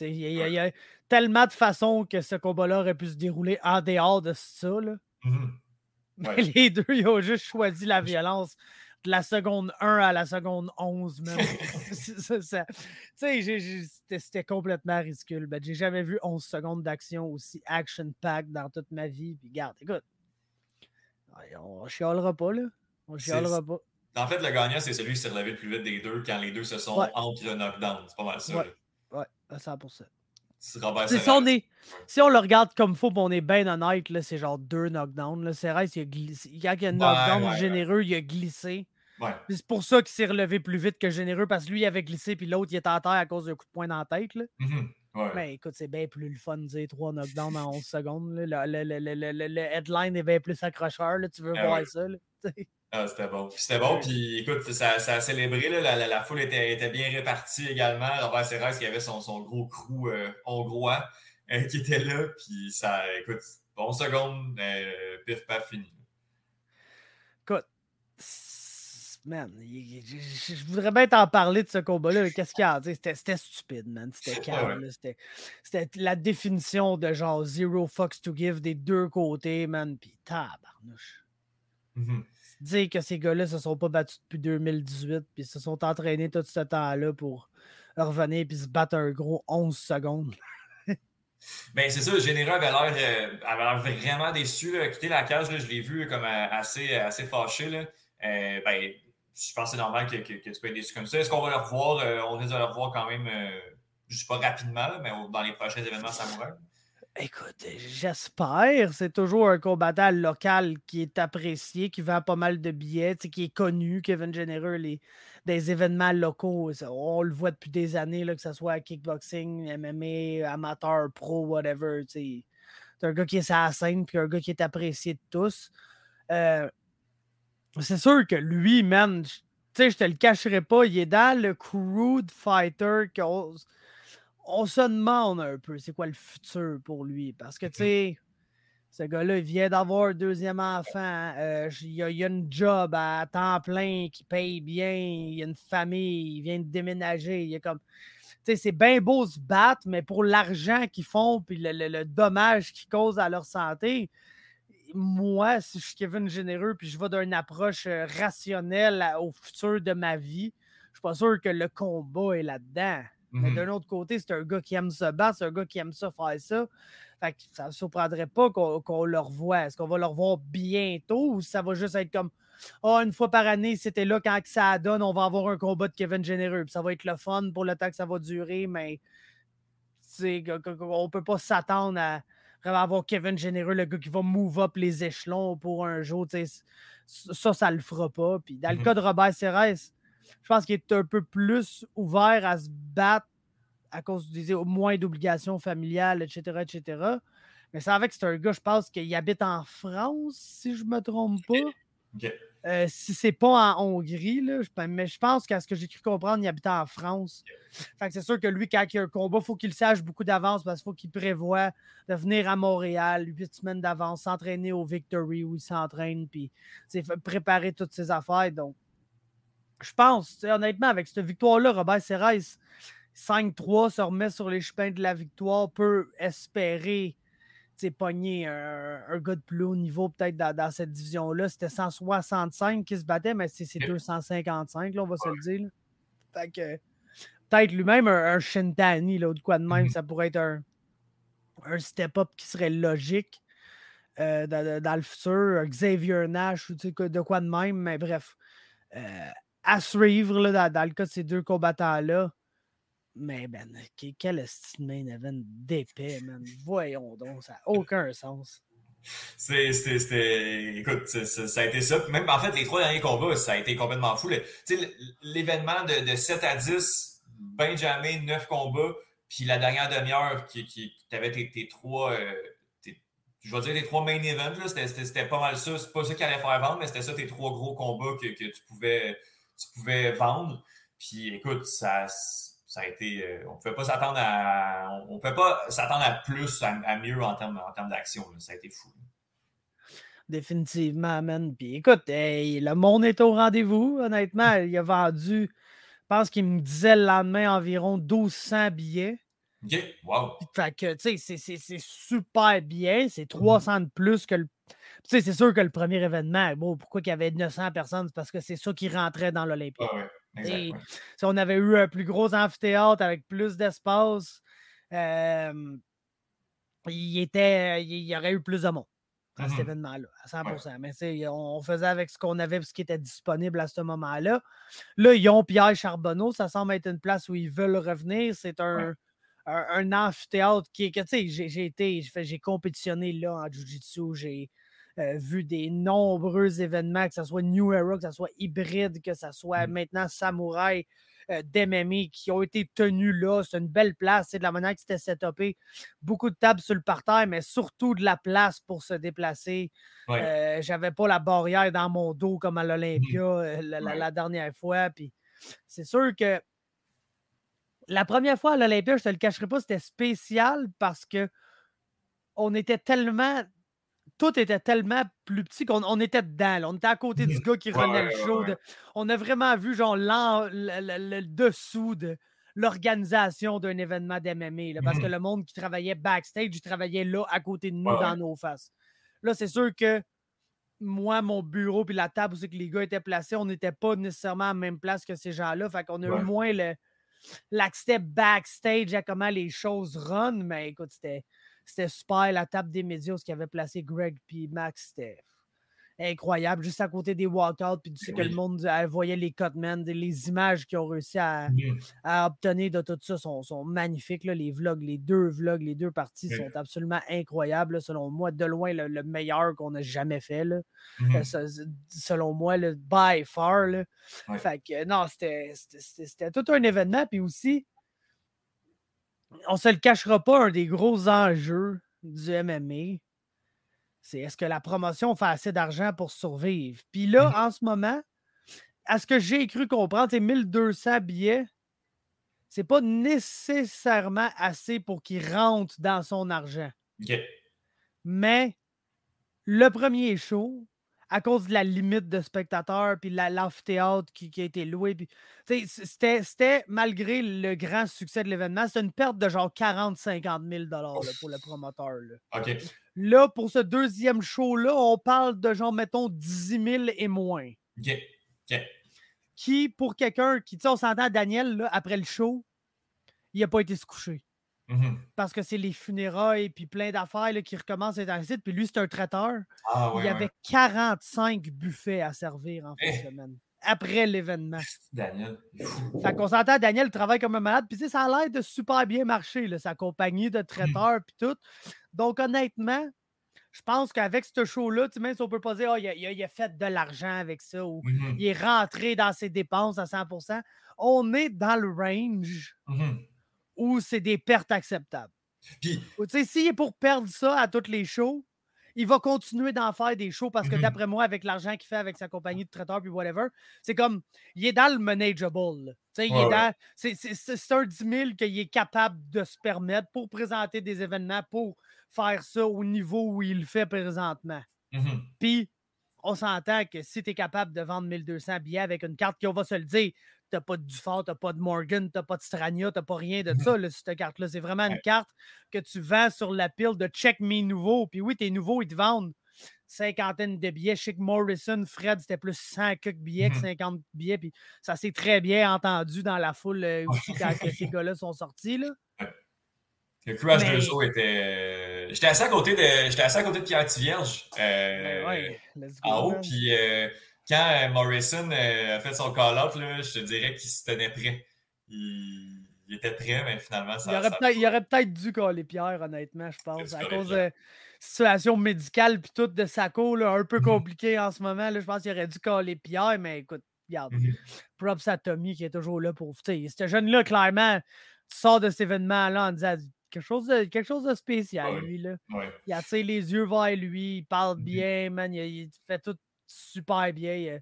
Il y, a tellement de façons que ce combat-là aurait pu se dérouler en dehors de ça. Là. Mm-hmm. les deux, ils ont juste choisi la violence de la seconde 1 à la seconde 11. C'était complètement ridicule. Ben, J'ai jamais vu 11 secondes d'action aussi action-packed dans toute ma vie. Puis, garde, écoute, on chialera pas, là. On chialera pas.
En fait, le gagnant, c'est celui qui s'est relevé le plus vite des deux quand les deux se sont entre le knockdown. C'est pas mal ça.
Ouais, ouais à 100%.
Si, Robert
si, on est, si on le regarde comme faut, on est bien honnête, c'est genre deux knockdowns. Là. il a glissé. Quand il y a un knockdown généreux, il a glissé. C'est pour ça qu'il s'est relevé plus vite que généreux, parce que lui, il avait glissé, puis l'autre, il était à terre à cause d'un coup de poing dans la tête. Là. Mm-hmm.
Mais
ben, écoute, c'est bien plus le fun de dire trois knockdowns en 11 seconde Le, le, headline est bien plus accrocheur. Là. Tu veux ah voir ça.
Ah, c'était bon. C'était bon, puis écoute, ça, ça a célébré. Là, la, la, foule était, était, bien répartie également. Robert Serres qui avait son, son gros crew euh, hongrois euh, qui était là. Puis ça, écoute, 11 secondes, euh, pif paf, fini.
Écoute, man, je, voudrais bien t'en parler de ce combat-là. Qu'est-ce qu'il y a C'était stupide, man. C'était calme. C'était la définition de genre zero fucks to give des deux côtés, man. Puis tabarnouche. Mm Dire que ces gars-là se sont pas battus depuis 2018, puis se sont entraînés tout ce temps-là pour revenir puis se battre un gros 11 secondes.
Ben, c'est ça, Généreux avait l'air, euh, vraiment déçu. Là. Quitter la cage, je l'ai vu comme euh, assez, assez fâché. Là. Euh, ben, je pense que c'est normal que, que, tu peux déçu comme ça. Est-ce qu'on va le revoir? Euh, on risque de le revoir quand même, euh, je ne sais pas rapidement, mais dans les prochains événements samouraï.
Écoute, j'espère. C'est toujours un combattant local qui est apprécié, qui vend pas mal de billets, qui est connu, Kevin Généreux, les, des événements locaux. On le voit depuis des années, là, que ce soit kickboxing, MMA, amateur, pro, whatever. C'est un gars qui est sa scène, puis un gars qui est apprécié de tous. Euh, c'est sûr que lui, man, tu sais, je te le cacherai pas, il est dans le crude fighter qu'on on se demande un peu c'est quoi le futur pour lui. Parce que, tu sais, ce gars-là, il vient d'avoir un deuxième enfant. Euh, il, a, a, une job à temps plein qui paye bien. Il a une famille. Il vient de déménager. Il est comme. Tu sais, c'est bien beau se battre, mais pour l'argent qu'ils font puis le, le dommage qu'ils causent à leur santé, moi, si je suis Kevin Généreux puis je vais d'une approche euh, rationnelle au futur de ma vie, suis pas sûr que le combat est là-dedans. Mais
Mhm.
d'un autre côté, c'est un gars qui aime se battre, c'est un gars qui aime ça faire ça. Fait que ça ne surprendrait pas qu'on qu'on le revoie. Est-ce qu'on va le revoir bientôt ou ça va juste être comme Ah, une fois par année, c'était là quand que ça donne, on va avoir un combat de Kevin Généreux. Puis ça va être le fun pour le temps que ça va durer, mais on peut pas s'attendre à avoir Kevin Généreux, le gars qui va move up les échelons pour un jour. Ça, ça le fera pas. Puis dans le
Mhm.
cas de Robert Serres, je pense qu'il est un peu plus ouvert à se battre à cause du au moins d'obligations familiales, etc., etc. Mais c'est vrai que c'est un gars, je pense, qu'il habite en France, si je me trompe pas. Euh, si c'est pas en Hongrie, là, mais je pense qu'à ce que j'ai cru comprendre, il habite en France. Fait que c'est sûr que lui, quand il y a un combat, il faut qu'il sache beaucoup d'avance parce qu'il faut qu'il prévoit de venir à Montréal huit semaines d'avance, s'entraîner au Victory où il s'entraîne, puis préparer toutes ses affaires. Donc, je pense, honnêtement, avec cette victoire-là, Robert Serres, 5-3 se remet sur les chemins de la victoire, peut espérer pogner un, un gars de plus haut niveau peut-être dans, dans cette division-là. C'était 165 qui se battait, mais c'est c'est 255, là, on va se le dire. là. Fait que peut-être lui-même un, un Shintani, là, ou de quoi de même,
Mhm.
ça pourrait être un, un step-up qui serait logique euh, dans, le futur. Xavier Nash, ou de quoi de même, mais bref. Euh, à suivre là, dans, dans le cas de ces deux combattants-là. Mais ben, que- quel estime main event d'épais, man. Voyons donc, ça n'a aucun sens.
C'était, écoute, ça a été ça. Même en fait, les trois derniers combats, ça a été complètement fou. L'événement de, de 7 à 10, Benjamin, 9 combats, puis la dernière demi-heure, qui, qui, tu avais tes, tes trois, euh, tes- je vais dire tes trois main events, c'était pas mal ça. C'est pas ça qui allait faire vendre, mais c'était ça tes trois gros combats que, que tu, pouvais, tu pouvais vendre. Puis écoute, ça, ça a été. euh, on ne pouvait pas s'attendre à. On pouvait pas s'attendre à plus, à, à mieux en termes, en termes d'action. Ça a été fou.
Définitivement, man. Puis écoute, hey, le monde est au rendez-vous, honnêtement. Il a vendu, je pense qu'il me disait le lendemain environ 1200 billets.
OK, wow.
Fait que, tu sais, c'est- super bien. C'est 300 de plus que le. Tu sais, c'est sûr que le premier événement, bon, pourquoi il y avait 900 personnes? C'est parce que c'est ça qui rentrait dans l'Olympia.
Ouais, exact,
Et
ouais.
si on avait eu un plus gros amphithéâtre avec plus d'espace, euh, il, était, il y aurait eu plus de monde à cet
Mhm.
événement-là, à 100% Mais tu sais, on, faisait avec ce qu'on avait, ce qui était disponible à ce moment-là. Là, ils ont Pierre Charbonneau. Ça semble être une place où ils veulent revenir. C'est un, un, un amphithéâtre qui est que, tu sais, j'ai- été, j'ai compétitionné là en Jiu-Jitsu. J'ai euh, vu des nombreux événements, que ce soit New Era, que ce soit hybride, que ce soit
Mm.
maintenant Samouraï, euh, d'MMA qui ont été tenus là. C'est une belle place, c'est de la manière que c'était setupé. Beaucoup de tables sur le parterre, mais surtout de la place pour se déplacer.
Ouais.
Euh, J'avais pas la barrière dans mon dos comme à l'Olympia euh, la, la-
Ouais.
la dernière fois. Puis c'est sûr que la première fois à l'Olympia, je te le cacherai pas, c'était spécial parce que on était tellement. Tout était tellement plus petit qu'on on était dedans. là. On était à côté du gars qui
Ouais,
renait le show. de- on a vraiment vu genre l'en- le, le- le dessous de l'organisation d'un événement d'MMA. là, Parce que
Mhm.
le monde qui travaillait backstage, il travaillait là à côté de nous
ouais.
dans nos faces. Là, c'est sûr que moi, mon bureau puis la table où c'est que les gars étaient placés, on n'était pas nécessairement à la même place que ces gens-là. Fait qu'on a
Ouais.
eu moins le l'accès backstage à comment les choses run, mais écoute, c'était c'était super. La table des médias, ce qui avait placé Greg puis Max, c'était incroyable. Juste à côté des walkouts, puis tu sais que le monde elle voyait les cutmen, les images qu'ils ont réussi à, à obtenir de tout ça sont, sont magnifiques. là. Les vlogs, les deux vlogs, les deux parties
Oui.
sont absolument incroyables. là. Selon moi, de loin, le, le meilleur qu'on a jamais fait. là.
Mhm.
Euh, se- se- selon moi, le by far. Fait que non, c'était tout un événement. Puis aussi, on se le cachera pas, un des gros enjeux du MMA, c'est est-ce que la promotion fait assez d'argent pour survivre? Puis là,
Mhm.
en ce moment, à ce que j'ai cru comprendre, c'est 1200 billets. C'est pas nécessairement assez pour qu'il rentre dans son argent. Mais le premier show, à cause de la limite de spectateurs, puis la- l'amphithéâtre qui, qui a été loué, puis, c'était, malgré le grand succès de l'événement, c'était une perte de genre 40-50 000 là, pour le promoteur. Là. Pour ce deuxième show-là, on parle de genre, mettons, 10 000 et moins. Qui, pour quelqu'un qui, tu sais, on s'entend, Daniel, là, après le show, il n'a pas été se coucher.
Mhm.
Parce que c'est les funérailles puis plein d'affaires là, qui recommencent à être. Puis lui, c'est un traiteur.
Ah,
il y
ouais,
avait
ouais.
45 buffets à servir en fin
Eh.
de semaine. Après l'événement.
Daniel.
Fait qu'on s'entend, Daniel travaille comme un malade. Puis tu sais, ça a l'air de super bien marcher, là, sa compagnie de traiteurs puis tout. Donc honnêtement, je pense qu'avec ce show-là, tu sais, même si on peut pas dire Ah, il, a, il a- il a fait de l'argent avec ça ou
Mhm.
il est rentré dans ses dépenses à 100% on est dans le range
Mhm.
Où c'est des pertes acceptables?
Puis,
Ou, Tu sais, s'il est pour perdre ça à toutes les shows, il va continuer d'en faire des shows parce que
Mhm.
d'après moi, avec l'argent qu'il fait avec sa compagnie de traiteurs puis whatever, c'est comme, il est dans le manageable.
Ouais, ouais.
c'est, un 10 000 qu'il est capable de se permettre pour présenter des événements, pour faire ça au niveau où il le fait présentement.
mhm.
Puis, on s'entend que si tu es capable de vendre 1200 billets avec une carte qui, on va se le dire, t'as pas de Dufort, t'as pas de Morgan, t'as pas de Strania, t'as pas rien de
Mhm.
ça, là, cette carte-là. C'est vraiment une carte que tu vends sur la pile de check mes nouveaux. Puis oui, tes nouveaux, ils te vendent cinquantaine de billets. Que Morrison, Fred, c'était plus 100 quelques billets que
Mhm.
50 billets. Puis ça s'est très bien entendu dans la foule euh, aussi quand que ces gars-là sont sortis. Là.
Le Crash
Mais-
2 était. J'étais assis à côté de, j'étais assis à côté de Pierre Tivierge. euh,
Ben ouais,
en haut, puis euh, quand euh, Morrison euh, a fait son call-out, je te dirais qu'il se tenait prêt. Il, il était prêt, mais finalement, ça.
Il aurait
ça-
peut-être- il aurait peut-être dû coller Pierre, honnêtement, je pense, à cause
là.
de situation médicale puis tout de Sacco, là, un peu
Mhm.
compliqué en ce moment. Là, je pense qu'il aurait dû coller Pierre, mais écoute, regarde,
Mhm.
props à Tommy qui est toujours là pour. Ce jeune-là, clairement, tu sors de cet événement-là en disant quelque chose de, quelque chose de spécial,
Ouais.
lui. Là.
Ouais.
Il a tu sais, les yeux vers lui, il parle
Mhm.
bien, man, il, il fait tout super bien. a-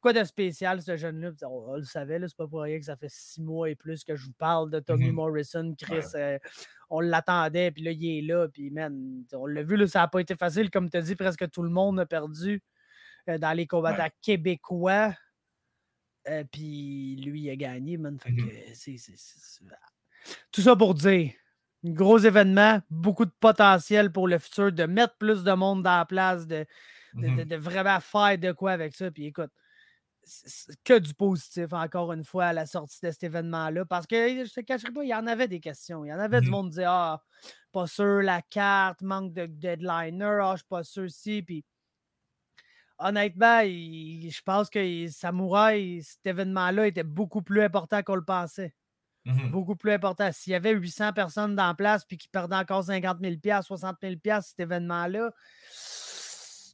Quoi de spécial, ce jeune-là? On, on le savait, c'est pas pour rien que ça fait six mois et plus que je vous parle de Tommy
Mhm.
Morrison. Chris, euh, on l'attendait, puis là, il est là, puis man, on l'a vu, là, ça n'a pas été facile. Comme tu as dit, presque tout le monde a perdu euh, dans les combattants québécois. Euh, puis lui, il a gagné, man. Fait que
Mhm.
c'est- c'est- Tout ça pour dire, gros événement, beaucoup de potentiel pour le futur, de mettre plus de monde dans la place, de, de,
Mhm.
de- de vraiment faire de quoi avec ça. Puis écoute, que du positif, encore une fois, à la sortie de cet événement-là. Parce que je te cacherai pas, il y en avait des questions. Il y en avait du
Mhm.
monde qui disait Ah, pas sûr, la carte, manque de deadliner, ah, je suis pas sûr si. Puis honnêtement, il- je pense que Samouraï, cet événement-là était beaucoup plus important qu'on le pensait.
Mhm.
Beaucoup plus important. S'il y avait 800 personnes dans la place puis qui perdaient encore 50 000 60 000 cet événement-là,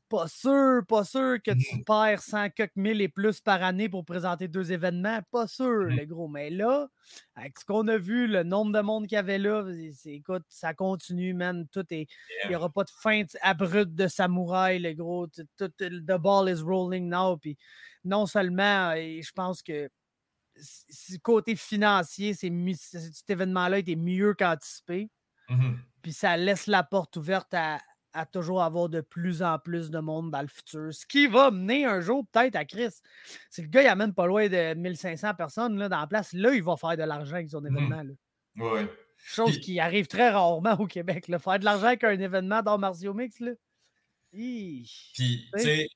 pas sûr, pas sûr que tu
Mhm.
perds 100 quelques mille et plus par année pour présenter deux événements. Pas sûr,
Mhm.
le gros. Mais là, avec ce qu'on a vu, le nombre de monde qu'il y avait là, écoute, ça continue, man. Tout est. Il n'y aura pas de fin t- abrupte de samouraï, le gros. Tout, tout- the ball is rolling now. Puis non seulement, et je pense que côté financier, c'est cet événement-là était mieux qu'anticipé.
Mhm.
Puis ça laisse la porte ouverte à, à toujours avoir de plus en plus de monde dans le futur. Ce qui va mener un jour peut-être à Chris. Si le gars il amène pas loin de 1500 personnes là, dans la place, là, il va faire de l'argent avec son
Mhm.
événement. là.
Ouais.
Chose
Puis-
qui arrive très rarement au Québec. Là. Faire de l'argent avec un événement d'art martiaux mix, là. Hi.
Puis, tu
Oui.
sais,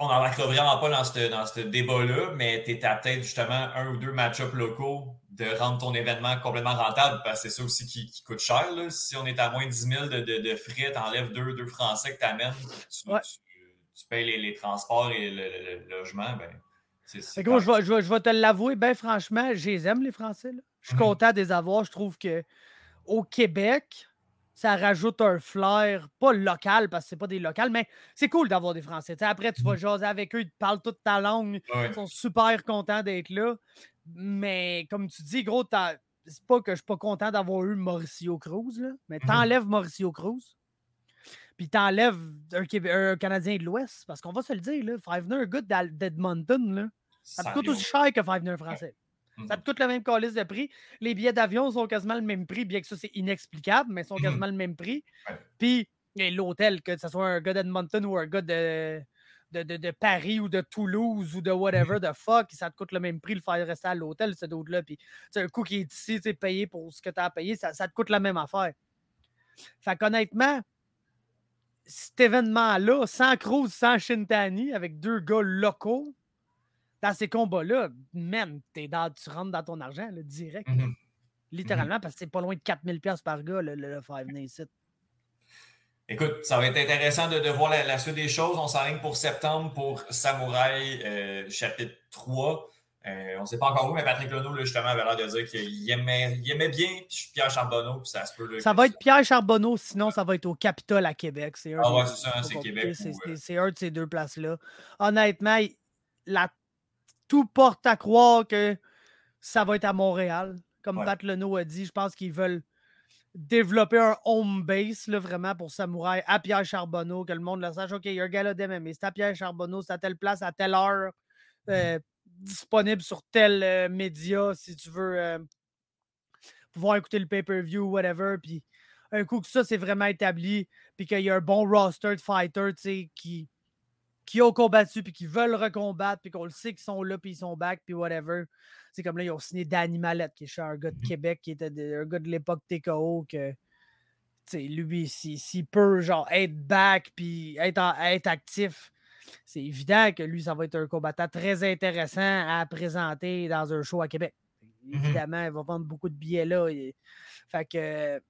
on n'embarquera vraiment pas dans ce dans ce débat-là, mais tu à peut-être justement un ou deux match-ups locaux de rendre ton événement complètement rentable, parce que c'est ça aussi qui, qui coûte cher. Là. Si on est à moins de 10 000 de, de, de frais, tu enlèves deux, deux Français que tu amènes, tu,
Ouais.
tu, tu payes les, les transports et le, le- le logement, ben, c'est
je vais, je vais- je vais te l'avouer, ben franchement, je les aime, les Français. là. Je suis
Mhm.
content de les avoir. Je trouve que au Québec, ça rajoute un flair, pas local, parce que c'est pas des locales, mais c'est cool d'avoir des Français. Après, tu vas jaser avec eux, ils te parlent toute ta langue,
Ouais.
ils sont super contents d'être là. Mais comme tu dis, gros, t'as- c'est pas que je suis pas content d'avoir eu Mauricio Cruz, là, mais
Mhm.
t'enlèves Mauricio Cruz, puis t'enlèves un, Canadien de l'Ouest, parce qu'on va se le dire, là, venir un d'Al- d'Edmonton, là, ça te coûte aussi cher que venir un Français.
Mhm.
Ça te coûte le même calice de prix. Les billets d'avion sont quasiment le même prix, bien que ça, c'est inexplicable, mais ils sont
Mhm.
quasiment le même prix.
Ouais.
Puis, l'hôtel, que ce soit un gars d'Edmonton ou un gars de, de, de- de Paris ou de Toulouse ou de whatever the fuck, ça te coûte le même prix de faire rester à l'hôtel, ce d'autre-là. Puis, c'est un coût qui est ici, tu payé pour ce que tu as payé, ça, ça te coûte la même affaire. Fait qu'honnêtement, cet événement-là, sans Cruz, sans Shintani, avec deux gars locaux, dans ces combats-là, man, dans, tu rentres dans ton argent, là, direct.
Mhm.
Littéralement, parce que c'est pas loin de 4000$ par gars, le, le, Five Nations.
Écoute, ça va être intéressant de, de voir la, suite des choses. On s'enligne pour septembre pour Samouraï euh, chapitre 3. Euh, on ne sait pas encore où, mais Patrick Lono, justement, avait l'air de dire qu'il aimait, il aimait bien Pierre Charbonneau. Puis ça se peut,
ça va être Pierre Charbonneau, sinon ça va être au Capitole à Québec.
ah ouais, c'est ça, c'est Québec.
C'est un de ces deux places-là. Honnêtement, la, tout porte à croire que ça va être à Montréal. Comme Pat Leno a dit, je pense qu'ils veulent développer un home base là, vraiment pour Samouraï à Pierre Charbonneau, que le monde le sache. OK, il y a un gars d'MMA, c'est à Pierre Charbonneau, c'est à telle place, à telle heure, mmh euh, disponible sur tel euh, média si tu veux euh, pouvoir écouter le pay-per-view, whatever. Puis un coup que ça, c'est vraiment établi, puis qu'il y a un bon roster de fighters qui, qui ont combattu, puis qui veulent recombattre, puis qu'on le sait qu'ils sont là, puis ils sont back, puis whatever. C'est comme là, ils ont signé Danny Mallette, qui est un gars de mmh Québec, qui était un gars de l'époque TKO, que lui, s'il peut genre être back puis être, être actif, c'est évident que lui, ça va être un combattant très intéressant à présenter dans un show à Québec. Mmh Évidemment, il va vendre beaucoup de billets là. fait que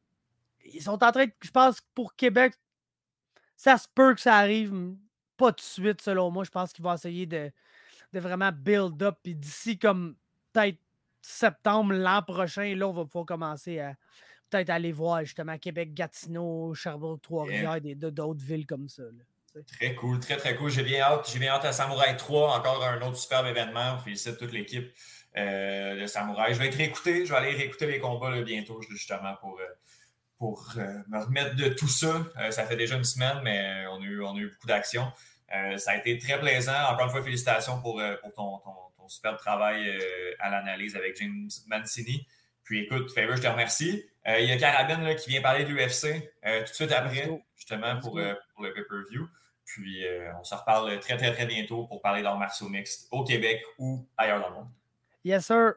ils sont en train de. Je pense que pour Québec, ça se peut que ça arrive pas de suite, selon moi. Je pense qu'ils vont essayer de, de vraiment build up. Puis d'ici comme peut-être septembre l'an prochain, là, on va pouvoir commencer à peut-être aller voir justement Québec, Gatineau, Sherbrooke, Trois-Rivières, et d'autres villes comme ça.
très cool, très très cool. J'ai bien hâte. J'ai bien hâte à Samouraï 3, encore un autre superbe événement. On félicite toute l'équipe euh, de Samouraï. Je vais être réécouté, je vais aller réécouter les combats bientôt, justement, pour, euh, pour euh, me remettre de tout ça. ça fait déjà une semaine, mais on a eu, on a eu beaucoup d'actions. ça a été très plaisant. Encore une fois, félicitations pour, pour ton super travail euh, à l'analyse avec James Mancini. Puis écoute, Faber, je te remercie. Euh, il y a Carabine qui vient parler de l'UFC euh, tout de suite après, justement, pour, pour le pay-per-view. Puis on se reparle très, très, très bientôt pour parler d'art martiaux mixte au Québec ou ailleurs dans le monde.
Yes, sir.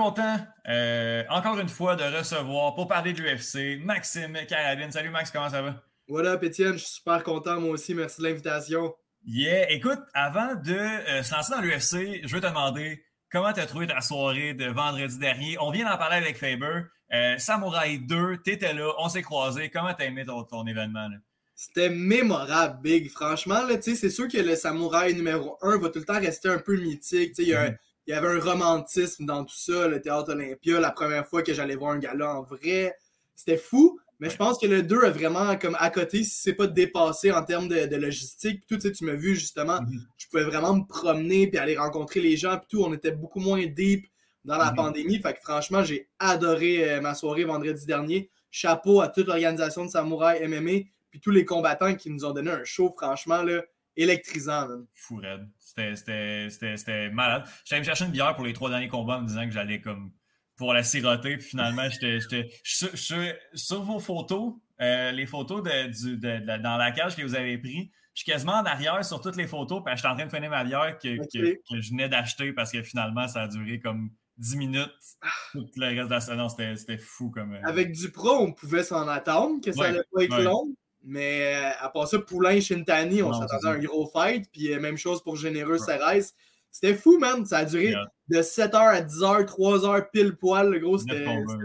Content, euh, encore une fois, de recevoir pour parler de l'UFC Maxime Carabine. Salut Max, comment ça va?
Voilà, Étienne, je suis super content, moi aussi. Merci de l'invitation.
Yeah, écoute, avant de euh, se lancer dans l'UFC, je veux te demander comment tu as trouvé ta soirée de vendredi dernier? On vient d'en parler avec Faber. Euh, Samouraï 2, tu étais là, on s'est croisés. Comment tu as aimé ton, événement?
C'était mémorable, Big. Franchement, c'est sûr que le Samouraï numéro 1 va tout le temps rester un peu mythique. Il y a un, mm-hmm il y avait un romantisme dans tout ça, le théâtre Olympia, la première fois que j'allais voir un gala en vrai. C'était fou, mais je pense que le 2 a vraiment comme à côté, si c'est pas dépassé en termes de, logistique. Tout, tu, tu m'as vu justement, mhm. je pouvais vraiment me promener puis aller rencontrer les gens. Puis tout, on était beaucoup moins deep dans la mhm. pandémie. Fait que franchement, j'ai adoré euh, ma soirée vendredi dernier. Chapeau à toute l'organisation de Samouraï MMA puis tous les combattants qui nous ont donné un show, franchement, là, électrisant.
Fou raide. C'était malade. J'allais me chercher une bière pour les trois derniers combats en me disant que j'allais comme pour la siroter. Puis finalement, j'étais sur, vos photos, euh, les photos de, dans la cage que vous avez pris. Je suis quasiment en arrière sur toutes les photos, puis je suis en train de finir ma bière que, que, je venais d'acheter parce que finalement, ça a duré comme 10 minutes. Ah. Tout le reste de la saison, c'était fou. comme. Euh,
Avec du pro, on pouvait s'en attendre, que ça allait pas être long. Mais euh, à part ça, Poulain, Shintani, on s'attendait à un gros fight. Puis euh, même chose pour Généreux Ceres. C'était fou, man. Ça a duré de 7h à 10h, 3h pile poil. Le gros, c'était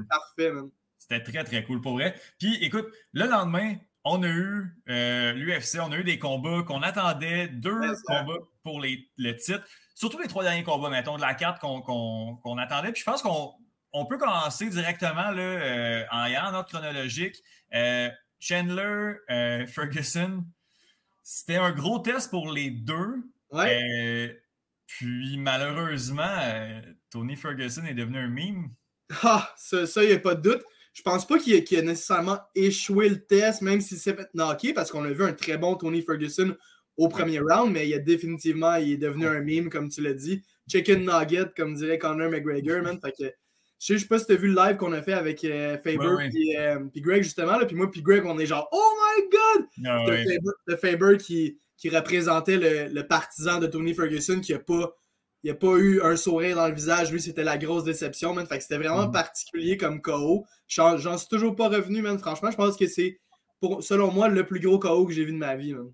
parfait, man.
C'était très, très cool pour vrai. Puis écoute, le lendemain, on a eu euh, l'UFC, on a eu des combats qu'on attendait, deux combats pour les, le titre. Surtout les trois derniers combats, mettons, de la carte qu'on attendait. Puis je pense qu'on peut commencer directement là, en ayant notre chronologique. Chandler, euh, Ferguson, c'était un gros test pour les deux. Euh, puis malheureusement, euh, Tony Ferguson est devenu un meme.
Ah, ça, il n'y a pas de doute. Je pense pas qu'il a, nécessairement échoué le test, même s'il s'est fait knocker, parce qu'on a vu un très bon Tony Ferguson au premier round, mais il a définitivement, il est devenu un meme, comme tu l'as dit. Chicken nugget, comme dirait Conor McGregor, man. Fait que je sais, sais pas si tu as vu le live qu'on a fait avec euh, Faber et euh, Greg, justement. Là, puis moi, puis Greg, on est genre, oh my god!
Ah
le Faber, qui, qui, représentait le, le, partisan de Tony Ferguson qui a pas. il a pas eu un sourire dans le visage. Lui, c'était la grosse déception, man. Fait que c'était vraiment
Mhm.
particulier comme KO. J'en j'en suis toujours pas revenu, man. Franchement, je pense que c'est, pour- selon moi, le plus gros KO que j'ai vu de ma vie, man.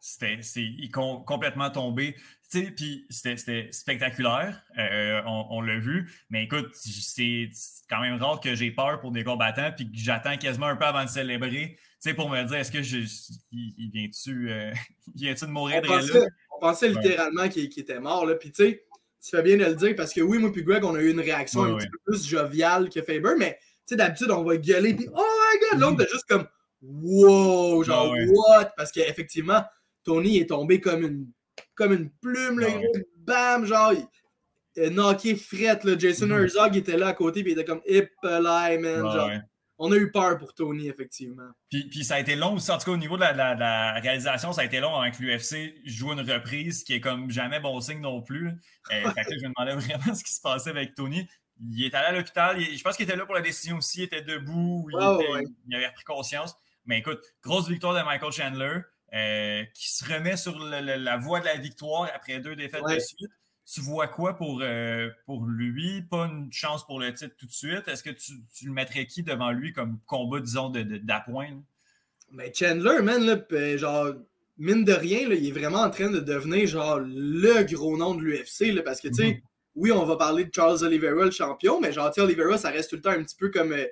C'était c'est il est com- complètement tombé. Puis c'était spectaculaire, euh, on, on l'a vu. Mais écoute, c'est quand même rare que j'ai peur pour des combattants puis que j'attends quasiment un peu avant de célébrer. Tu sais, pour me dire, est-ce que je, il, il vient-tu euh, il vient-tu de mourir
On
de
pensait,
là?
on pensait
Ouais.
littéralement qu'il était mort, là. Puis tu sais, tu fais bien de le dire parce que oui, moi puis Greg, on a eu une réaction
Ouais,
un
ouais.
petit peu plus joviale que Faber, mais tu sais, d'habitude, on va gueuler puis oh my god, l'autre, t'es juste comme wow, genre what? Parce qu'effectivement, Tony est tombé comme une, comme une plume,
Ouais,
gros, bam, genre, il, knocké frette, là. Jason
Mhm.
Herzog était là à côté puis il était comme hip man,
Ouais,
genre.
ouais.
On a eu peur pour Tony, effectivement.
Puis, puis ça a été long aussi, en tout cas au niveau de la, la- la réalisation, ça a été long avant que l'UFC joue une reprise qui est comme jamais bon signe non plus. Euh, fait que je me demandais vraiment ce qui se passait avec Tony. Il est allé à l'hôpital, je pense qu'il était là pour la décision aussi, il était debout, il, était-
ouais.
il avait pris conscience. Mais écoute, grosse victoire de Michael Chandler euh, qui se remet sur le- le- la voie de la victoire après deux défaites
Ouais.
de suite. Tu vois quoi pour, euh, pour lui? Pas une chance pour le titre tout de suite. Est-ce que tu, tu le mettrais qui devant lui comme combat, disons, de- de- d'appoint? là?
Mais Chandler, man, là, pis, genre, mine de rien, là, il est vraiment en train de devenir, genre, le gros nom de l'UFC, parce que, tu sais,
Mhm.
oui, on va parler de Charles Oliveira, le champion, mais genre, Oliveira, ça reste tout le temps un petit peu comme, euh,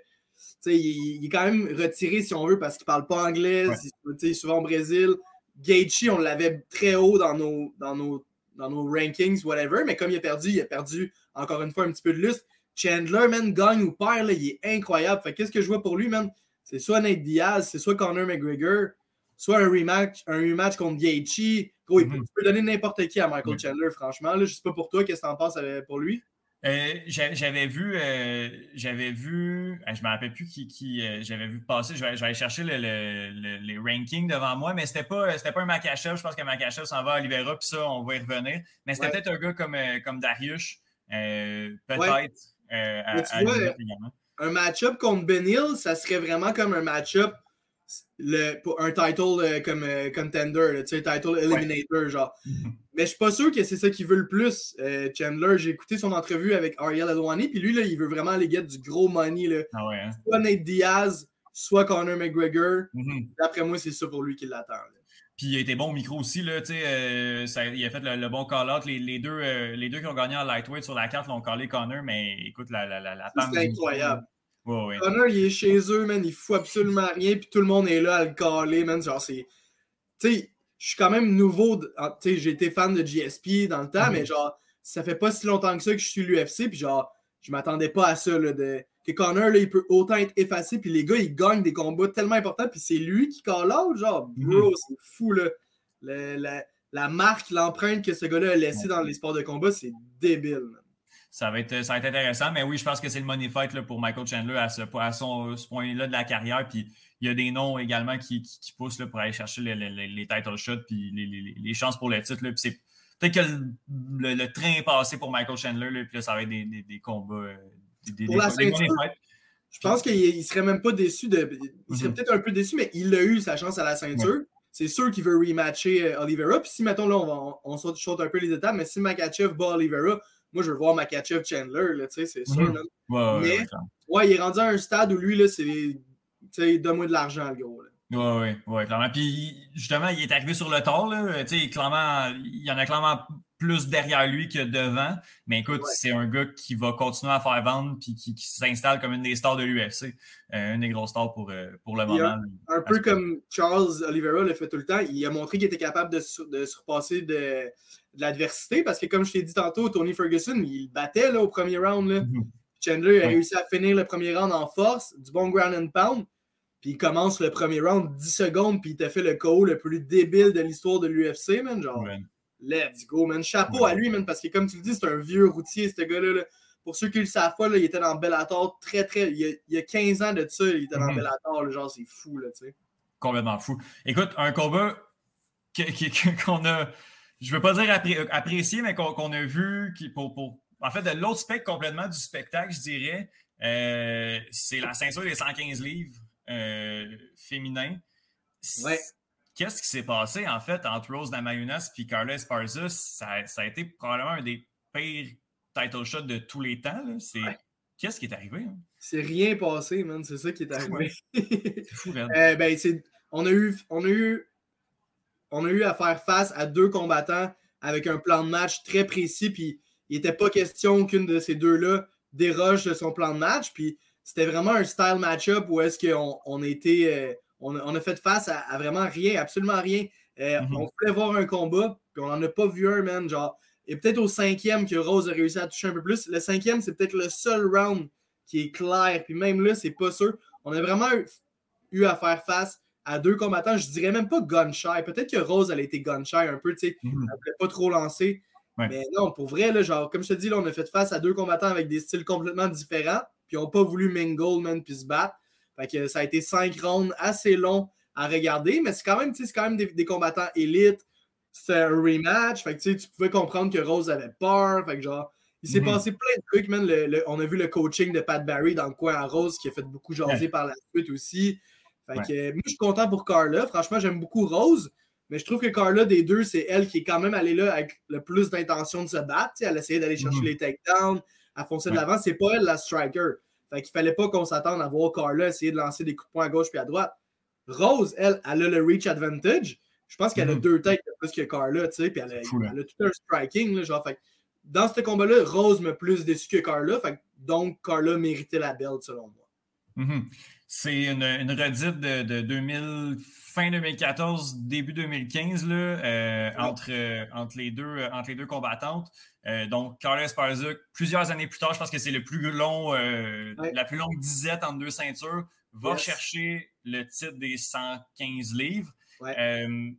il, il est quand même retiré, si on veut, parce qu'il parle pas anglais,
Ouais.
souvent au Brésil. Gaethje, on l'avait très haut dans nos, dans, nos, dans nos rankings, whatever, mais comme il a perdu, il a perdu, encore une fois, un petit peu de lustre. Chandler, man, gagne ou perd, là, il est incroyable. Fait que qu'est-ce que je vois pour lui, man? C'est soit Nate Diaz, c'est soit Conor McGregor, soit un rematch, un rematch contre Gaethje. Gros, il peut, tu peux donner n'importe qui à Michael. Chandler, franchement. Là, je sais pas pour toi, qu'est-ce que t'en penses euh, pour lui?
Euh, j'a- j'avais vu, euh, j'avais vu, ah, je me rappelle plus qui, qui euh, j'avais vu passer. Je vais, je vais aller chercher le- le- le- les rankings devant moi, mais c'était pas, c'était pas un Makachev. Je pense que Makachev s'en va à Olivera, puis ça, on va y revenir. Mais c'était
Ouais.
peut-être un gars comme, euh, comme Darius, peut-être
Ouais.
à,
tu vois. Un match-up contre Ben Hill, ça serait vraiment comme un match-up, le, pour un title comme contender, tu sais, title eliminator, genre. Mais je suis pas sûr que c'est ça qu'il veut le plus, euh, Chandler. J'ai écouté son entrevue avec Ariel Adwani, puis lui, là, il veut vraiment aller get du gros money, là.
Ah ouais. hein?
Soit Nate Diaz, soit Conor McGregor.
Mhm.
D'après moi, c'est ça pour lui qui l'attend.
Puis il a été bon au micro aussi, là, tu sais, euh, ça- il a fait le, le bon call-out. Les, les deux, euh, les deux qui ont gagné en lightweight sur la carte l'ont callé Connor, mais écoute, la, la, la, la
C'est incroyable.
Ouais, ouais.
Connor, il est chez eux, man. Il fout absolument rien, puis tout le monde est là à le caler, man. Genre, c'est. Tu sais, je suis quand même nouveau. ah, Tu sais, j'ai été fan de GSP dans le temps,
Mhm.
mais genre, ça fait pas si longtemps que ça que je suis l'UFC, puis genre, je m'attendais pas à ça, là. De... Que Connor, là, il peut autant être effacé, puis les gars, ils gagnent des combats tellement importants, puis c'est lui qui call out, genre, bro, c'est fou, là. Le- la, la marque, l'empreinte que ce gars-là a laissée dans les sports de combat, c'est débile, man.
Ça va, être, ça va être intéressant, mais oui, je pense que c'est le money fight là, pour Michael Chandler à ce, à son, ce point-là de la carrière. Puis il y a des noms également qui, qui, qui poussent là, pour aller chercher les, les, title shots puis les, les- les chances pour le titre. là. Puis c'est peut-être que le, le- le train est passé pour Michael Chandler, là, puis là, ça va être des, des, des combats. euh, Des,
Pour la ceinture. Je pense qu'il il serait même pas déçu de. Il serait
Mhm.
peut-être un peu déçu, mais il a eu sa chance à la ceinture. C'est sûr qu'il veut rematcher euh, Oliveira. Puis si, mettons, là, on, va, on, saute, saute un peu les étapes, mais si Makachev bat Oliveira, moi, je veux voir Makachev Chandler, tu sais, c'est sûr.
Mhm. Ouais,
Mais-.
Ouais,
il est rendu à un stade où lui, là, c'est. Donne-moi de l'argent, le gros. Là.
Oui, oui, ouais, clairement. Puis justement, il est arrivé sur le tard. Là. Tu sais, clairement, il y en a clairement plus derrière lui que devant. Mais écoute,
Ouais.
c'est un gars qui va continuer à faire vendre puis qui, qui s'installe comme une des stars de l'UFC. Euh, une des grosses stars pour, euh, pour le
Il y a
moment.
Un peu comme Charles Oliveira le fait tout le temps, il a montré qu'il était capable de, sur- de surpasser de, de l'adversité parce que, comme je t'ai dit tantôt, Tony Ferguson, il battait là, au premier round. Là.
Mhm.
Chandler a
Ouais.
réussi à finir le premier round en force, du bon ground and pound. Puis il commence le premier round 10 secondes, puis il t'a fait le KO le plus débile de l'histoire de l'UFC, man. Genre,
Ouais.
let's go, man. Chapeau
Ouais.
à lui, man, parce que comme tu le dis, c'est un vieux routier, ce gars-là. là. Pour ceux qui le savent pas, là, il était dans Bellator très, très. Il y a, il y a 15 ans de ça, il était dans
Mhm.
Bellator, là, genre, c'est fou, là, tu sais.
complètement fou. Écoute, un combat qu'on a, je veux pas dire appré- apprécié, mais qu'on qu'on a vu qui, pour, pour, en fait, de l'autre spectre complètement du spectacle, je dirais, euh, c'est la ceinture des 115 livres euh, féminin.
Ouais.
Qu'est-ce qui s'est passé, en fait, entre Rose Namajunas et Carla Esparza? Ça, ça a été probablement un des pire title shot de tous les temps. C'est qu'est-ce qui est arrivé? Hein?
C'est rien passé, man. C'est ça qui est arrivé.
C'est fou, man.
Euh, ben, on a eu, on a eu, on a eu à faire face à deux combattants avec un plan de match très précis, puis il n'était pas question qu'une de ces deux-là déroge de son plan de match, puis c'était vraiment un style match-up où est-ce qu'on on a euh, on, a fait face à, vraiment rien, absolument rien. Euh,
Mhm.
On voulait voir un combat, puis on n'en a pas vu un, man. Genre, et peut-être au cinquième que Rose a réussi à toucher un peu plus. Le cinquième, c'est peut-être le seul round qui est clair. Puis même là, c'est pas sûr. On a vraiment eu, eu à faire face à deux combattants. Je dirais même pas gun shy. Peut-être que Rose, elle a été gun shy un peu, tu sais.
Mhm.
Elle voulait pas trop lancer.
Ouais.
Mais non, pour vrai, là, genre, comme je te dis, là, on a fait face à deux combattants avec des styles complètement différents. Puis ils n'ont pas voulu mingle, man, puis se battre. Fait que ça a été cinq rounds assez longs à regarder. Mais c'est quand même, c'est quand même des, des combattants élites. C'était un rematch. Fait que tu pouvais comprendre que Rose avait peur. Fait que genre, il s'est
Mhm.
passé plein de trucs, man. Le- le- on a vu le coaching de Pat Barry dans le coin à Rose qui a fait beaucoup jaser
Ouais.
par la suite aussi. Fait que moi, je suis content pour Carla. Franchement, j'aime beaucoup Rose. Mais je trouve que Carla, des deux, c'est elle qui est quand même allée là avec le plus d'intention de se battre. Elle essayait d'aller chercher
Mhm.
les takedowns, à foncer de l'avant. C'est pas elle la striker. Fait qu'il fallait pas qu'on s'attende à voir Carla essayer de lancer des coups de poing à gauche puis à droite. Rose, elle, elle a le reach advantage. Je pense qu'elle a
Mhm.
deux têtes de plus que Carla, tu sais, puis elle a, elle tout un striking, là, genre, fait dans ce combat-là, Rose m'a plus déçu que Carla, fait donc Carla méritait la belt selon moi.
Mhm. C'est une, une redite de, de 2000, fin 2014, début 2015, là, euh, entre, euh, entre, les deux, euh, entre les deux combattantes. Euh, donc, Carla Esparza, plusieurs années plus tard, je pense que c'est le plus long, euh,
Ouais.
la plus longue disette entre deux ceintures, va
Yes.
chercher le titre des 115 livres.
Ouais.
Euh,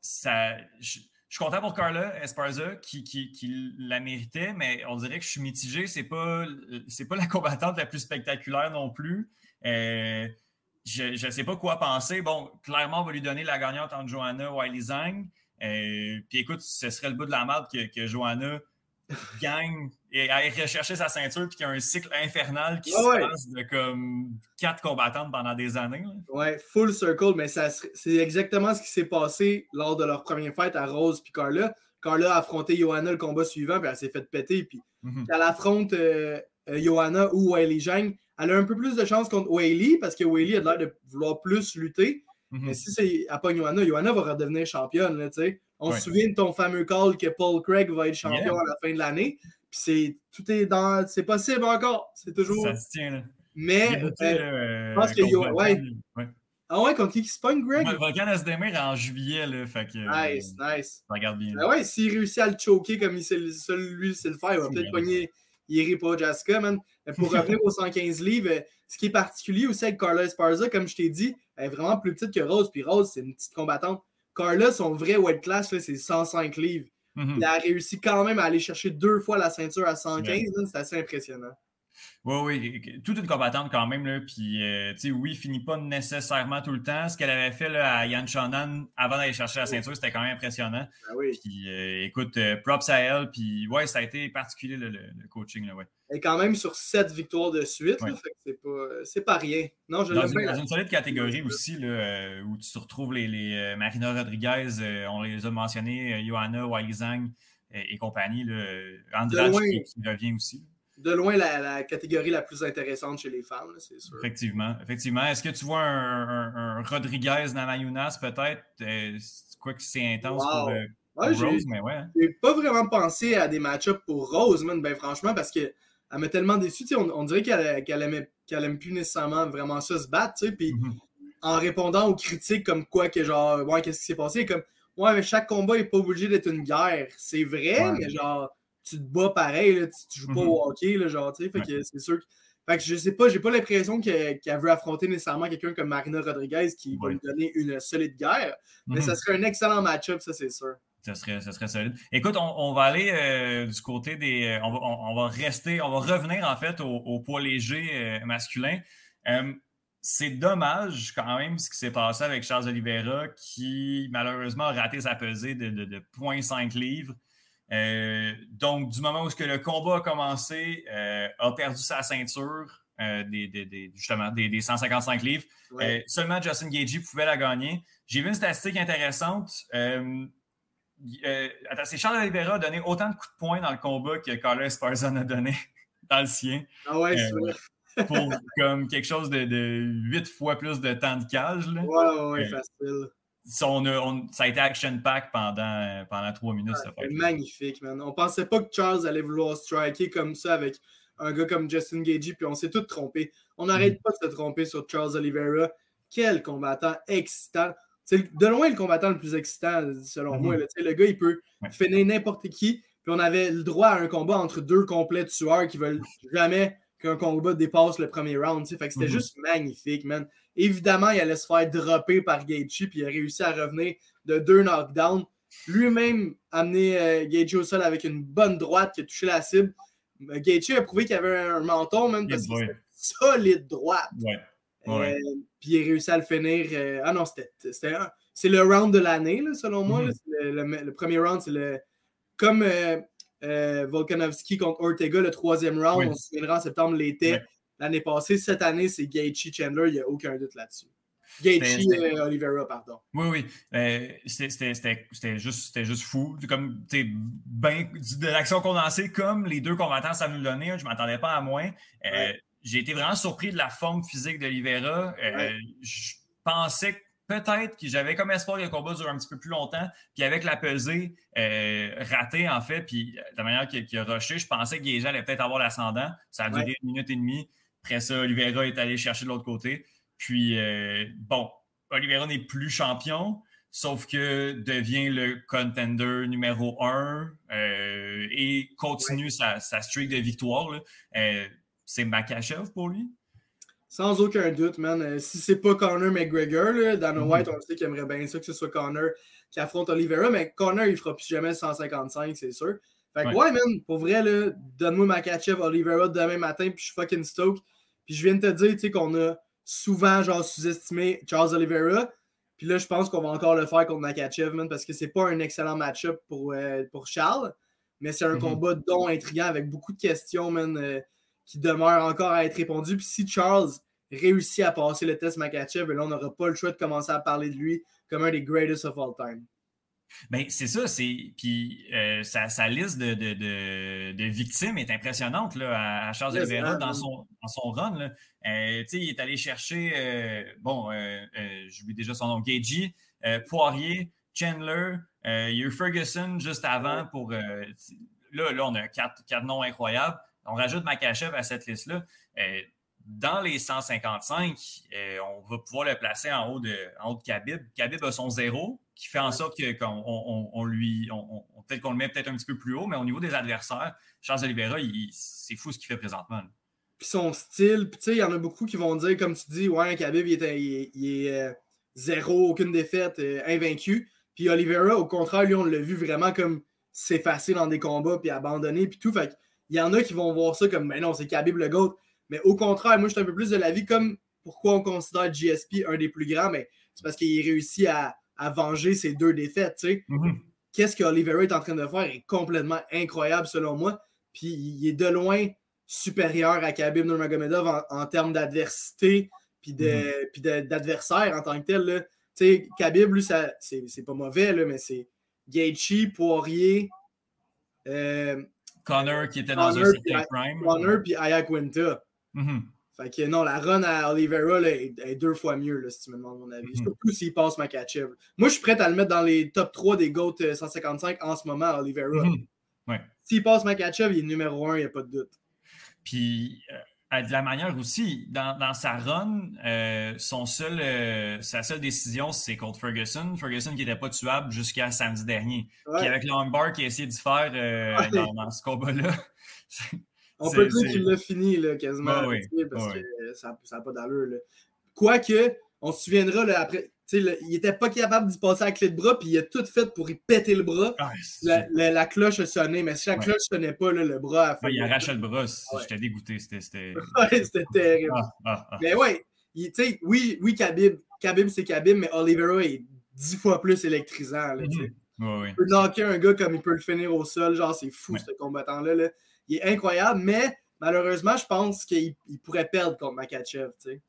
ça, je, je suis content pour Carla Esparza qui, qui, qui la méritait, mais on dirait que je suis mitigé. C'est pas, c'est pas la combattante la plus spectaculaire non plus. Je ne sais pas quoi penser. Bon, clairement, on va lui donner la gagnante entre Johanna Wiley Zhang. Puis écoute, ce serait le bout de la merde que, que Johanna gagne et aille rechercher sa ceinture puis qu'il y a un cycle infernal qui
Ah
se
ouais.
passe de comme quatre combattantes pendant des années. là.
Ouais, full circle, mais c'est exactement ce qui s'est passé lors de leur première fight à Rose puis Carla. Carla a affronté Johanna le combat suivant, puis elle s'est fait péter. Puis
Mhm.
quand elle affronte euh, euh, Johanna ou Wiley Zhang, elle a un peu plus de chance contre Wiley parce que Wiley a l'air de vouloir plus lutter.
Mhm.
Mais si c'est à pas Johanna, Johanna va redevenir championne. Là, tu sais. On se souvient de ton fameux call que Paul Craig va être champion
Yeah.
à la fin de l'année. Puis c'est tout est dans. C'est possible encore. C'est toujours.
Ça se tient. Là.
Mais. Euh,
euh,
pense que Yo- ouais.
Ouais.
ah ouais, contre qui qui se pogne, Greg?
Ouais, Volkan Asdemir en juillet, là, fait que euh,
Nice, nice.
ça regarde bien.
Ben ouais, s'il réussit à le choquer comme il sait, le- seul lui sait le faire, il va peut-être pogner Yeri Projaska, man. Mais pour revenir aux 115 livres, euh, ce qui est particulier aussi avec Carla Esparza, comme je t'ai dit, elle est vraiment plus petite que Rose, puis Rose, c'est une petite combattante. Carla, son vrai weight class, là, c'est 105 livres.
Mhm.
Elle a réussi quand même à aller chercher deux fois la ceinture à 115,
Ouais.
man, c'est assez impressionnant.
Oui, oui, toute une combattante quand même. Là, puis, euh, tu sais, oui, finit pas nécessairement tout le temps. Ce qu'elle avait fait là, à Yan Shonan avant d'aller chercher la ceinture, c'était quand même impressionnant.
Ben oui.
Puis, euh, écoute, euh, props à elle. Puis, ouais, ça a été particulier le, le- le coaching. Là, ouais.
Est quand même sur 7 victoires de suite, c'est pas, c'est pas rien. Non, je
Dans une, dans une solide catégorie aussi, là, euh, où tu retrouves les, les euh, Marina Rodriguez, euh, on les a mentionnés, euh, Johanna, Wiley Zhang euh, et compagnie. Euh, Andrade qui, qui revient aussi.
De loin, la, la catégorie la plus intéressante chez les femmes, c'est sûr.
Effectivement. Effectivement. Est-ce que tu vois un, un- un Rodriguez Namayunas peut-être? Euh, c'est quoi que c'est intense
Wow.
pour, euh,
Ouais,
Rose, mais ouais. hein.
J'ai pas vraiment pensé à des match-ups pour Rose, man, ben franchement, parce que elle m'a tellement déçu. On, on dirait qu'elle aimait, qu'elle aime plus nécessairement vraiment ça se battre. Puis
Mhm.
en répondant aux critiques comme quoi que genre, ouais, qu'est-ce qui s'est passé? Comme, ouais, mais chaque combat est pas obligé d'être une guerre. C'est vrai,
Ouais.
mais genre, tu te bats pareil, là, tu, tu joues pas
Mhm.
au hockey, là, genre, tu sais. Fait
Ouais.
que c'est sûr que. Fait que je sais pas, j'ai pas l'impression que- qu'elle veut affronter nécessairement quelqu'un comme Marina Rodriguez qui va lui donner une solide guerre. Mais
Mhm.
ça serait un excellent match-up, ça, c'est sûr.
Ça serait, ça serait solide. Écoute, on, on va aller euh, du côté des. euh, on, va, on- on va rester, on va revenir en fait au, au poids léger euh, masculin. Euh, c'est dommage quand même ce qui s'est passé avec Charles Oliveira qui malheureusement a raté sa pesée de, de, de 0.5 livres. Donc, du moment où ce que le combat a commencé, a perdu sa ceinture des, des- des- justement des, des 155 livres.
Ouais.
Seulement Justin Gagey pouvait la gagner. J'ai vu une statistique intéressante. Euh, euh, attends, c'est Charles Oliveira a donné autant de coups de poing dans le combat que Carlos Esparza a donné dans le sien.
Ah ouais, c'est vrai.
pour comme quelque chose de, de 8 fois plus de temps de cage. Là.
Ouais, ouais, ouais, facile.
Ça, on a, on- ça a été action pack pendant, pendant 3 minutes. cette
C'est magnifique, man. On pensait pas que Charles allait vouloir striker comme ça avec un gars comme Justin Gagey, puis on s'est tous trompés. On n'arrête pas de se tromper sur Charles Oliveira. Quel combattant excitant. C'est de loin le combattant le plus excitant, selon
Mhm.
moi. là. Le gars, il peut
Ouais.
finir n'importe qui. Puis on avait le droit à un combat entre deux complets tueurs qui veulent jamais qu'un combat dépasse le premier round. Fait que c'était
Mhm.
juste magnifique, man. Évidemment, il allait se faire dropper par Gaethje, puis il a réussi à revenir de deux knockdowns. Lui-même amené euh, Gaethje au sol avec une bonne droite qui a touché la cible. Gaethje a prouvé qu'il avait un, menton, même parce que c'était une solide droite.
Ouais.
Euh, puis il a réussi à le finir. euh, ah non, c'était c'est le round de l'année, selon moi.
Mhm.
là. Le, le- le premier round, c'est le. Comme euh, Volkanovski contre Ortega, le troisième round,
Oui.
on se souviendra en septembre,
Ouais.
l'année passée. Cette année, c'est Gaethje Chandler, il n'y a aucun doute là-dessus. Gaethje euh, Oliveira, pardon.
Oui, oui. Euh, c'était- juste, fou. Comme, ben, de l'action condensée, comme les deux combattants savent nous donner, hein, je ne m'attendais pas à moins. Euh,
Ouais.
J'ai été vraiment surpris de la forme physique d'Olivera. Euh,
Ouais.
Je pensais que peut-être que j'avais comme espoir que le combat dure un petit peu plus longtemps. Puis avec la pesée euh, ratée, en fait, puis de la manière qu'il qu'il a rushé, je pensais que Gaethje allait peut-être avoir l'ascendant. Ça a duré
Ouais.
une minute et demie. Après ça, Oliveira est allé chercher de l'autre côté. Puis, euh, bon, Oliveira n'est plus champion, sauf que devient le contender numéro un euh, et continue sa, sa streak de victoire. là. C'est Makachev pour lui?
Sans aucun doute, man. Euh, si c'est pas Conor McGregor, là, Dana
Mhm.
White, on sait qu'il aimerait bien ça que ce soit Conor qui affronte Oliveira, mais Conor, il fera plus jamais le 155, c'est sûr. Fait que
Ouais.
ouais, man, pour vrai, donne-moi Makachev Oliveira demain matin, puis je suis fucking stoked. Puis je viens de te dire, tu sais, qu'on a souvent, genre, sous-estimé Charles Oliveira. Puis là, je pense qu'on va encore le faire contre Makachev, man, parce que c'est pas un excellent match-up pour, euh, pour Charles, mais c'est un
Mhm.
combat dont intriguant avec beaucoup de questions, man. euh, qui demeure encore à être répondu. Puis si Charles réussit à passer le test Makachev, ben là, on n'aura pas le choix de commencer à parler de lui comme un des greatest of all time.
Ben, c'est ça, c'est. Puis euh, sa, sa liste de, de- de- de victimes est impressionnante là, à, Charles Oliveira dans son, dans son run. Là. Euh, tu sais, il est allé chercher, euh, bon, euh, euh, j'oublie déjà son nom, Gagey, Poirier, Chandler, il y a eu Ferguson juste avant pour. là, là, on a quatre, quatre noms incroyables. On rajoute Makachev à cette liste-là. Euh, dans les 155, euh, on va pouvoir le placer en haut de, en haut de Khabib. Khabib a son zéro, qui fait en sorte que, qu'on on, lui, on- peut-être qu'on le met peut-être un petit peu plus haut, mais au niveau des adversaires, Charles Oliveira, il- c'est fou ce qu'il fait présentement. là.
Puis son style, puis tu sais, il y en a beaucoup qui vont dire, comme tu dis, ouais, Khabib, il est, il est- il est, euh, zéro, aucune défaite, euh, invaincu. Puis Oliveira, au contraire, lui, on l'a vu vraiment comme s'effacer dans des combats, puis abandonner, puis tout. Fait que il y en a qui vont voir ça comme, mais non, c'est Khabib le GOAT. Mais au contraire, moi, je suis un peu plus de l'avis comme pourquoi on considère GSP un des plus grands, mais c'est parce qu'il réussit à, à venger ses deux défaites, tu sais. Qu'est-ce que Oliveira est en train de faire est complètement incroyable selon moi. Puis il est de loin supérieur à Khabib Nurmagomedov en, en termes d'adversité puis de- d'adversaire en tant que tel. là. Tu sais, Khabib, lui, c'est pas mauvais, là, mais c'est Gaethje, Poirier, euh,
Connor qui était dans un certain prime.
Conor puis Aya Quinta.
Mhm.
Fait que non, la run à Oliveira là, est, est deux fois mieux, là, si tu me demandes mon avis.
Mhm.
Surtout s'il passe Makachev. Moi, je suis prêt à le mettre dans les top 3 des GOAT euh, 155 en ce moment, Oliveira.
Ouais.
S'il passe Makachev, il est numéro 1, il n'y a pas de doute.
Puis, euh, de la manière aussi, dans, dans sa run, euh, son seul, euh, sa seule décision, c'est contre Ferguson. Ferguson qui n'était pas tuable jusqu'à samedi dernier. Puis
Ouais.
avec Longbar qui a essayé d'y faire euh,
Ouais.
dans, dans ce combat-là.
On peut dire qu'il l'a fini là, quasiment.
Oui.
Parce que euh, ça n'a pas d'allure. Quoique, on se souviendra là, après. Il était pas capable d'y passer à la clé de bras, puis il a tout fait pour y péter le bras.
Ah,
La, la- la cloche a sonné, mais si la
Ouais.
cloche sonnait pas, là, le bras a fait.
Ouais, il arrachait le bras.
Ouais.
J'étais dégoûté. C'était.
terrible.
Ah, ah.
Mais ouais, il- oui, oui, Khabib, Khabib c'est Khabib, mais Oliveira est dix fois plus électrisant. Là.
Ouais, ouais.
Il peut knocker un gars comme il peut le finir au sol, genre c'est fou ce combattant-là. là. Il est incroyable, mais malheureusement, je pense qu'il il pourrait perdre contre Makachev. sais.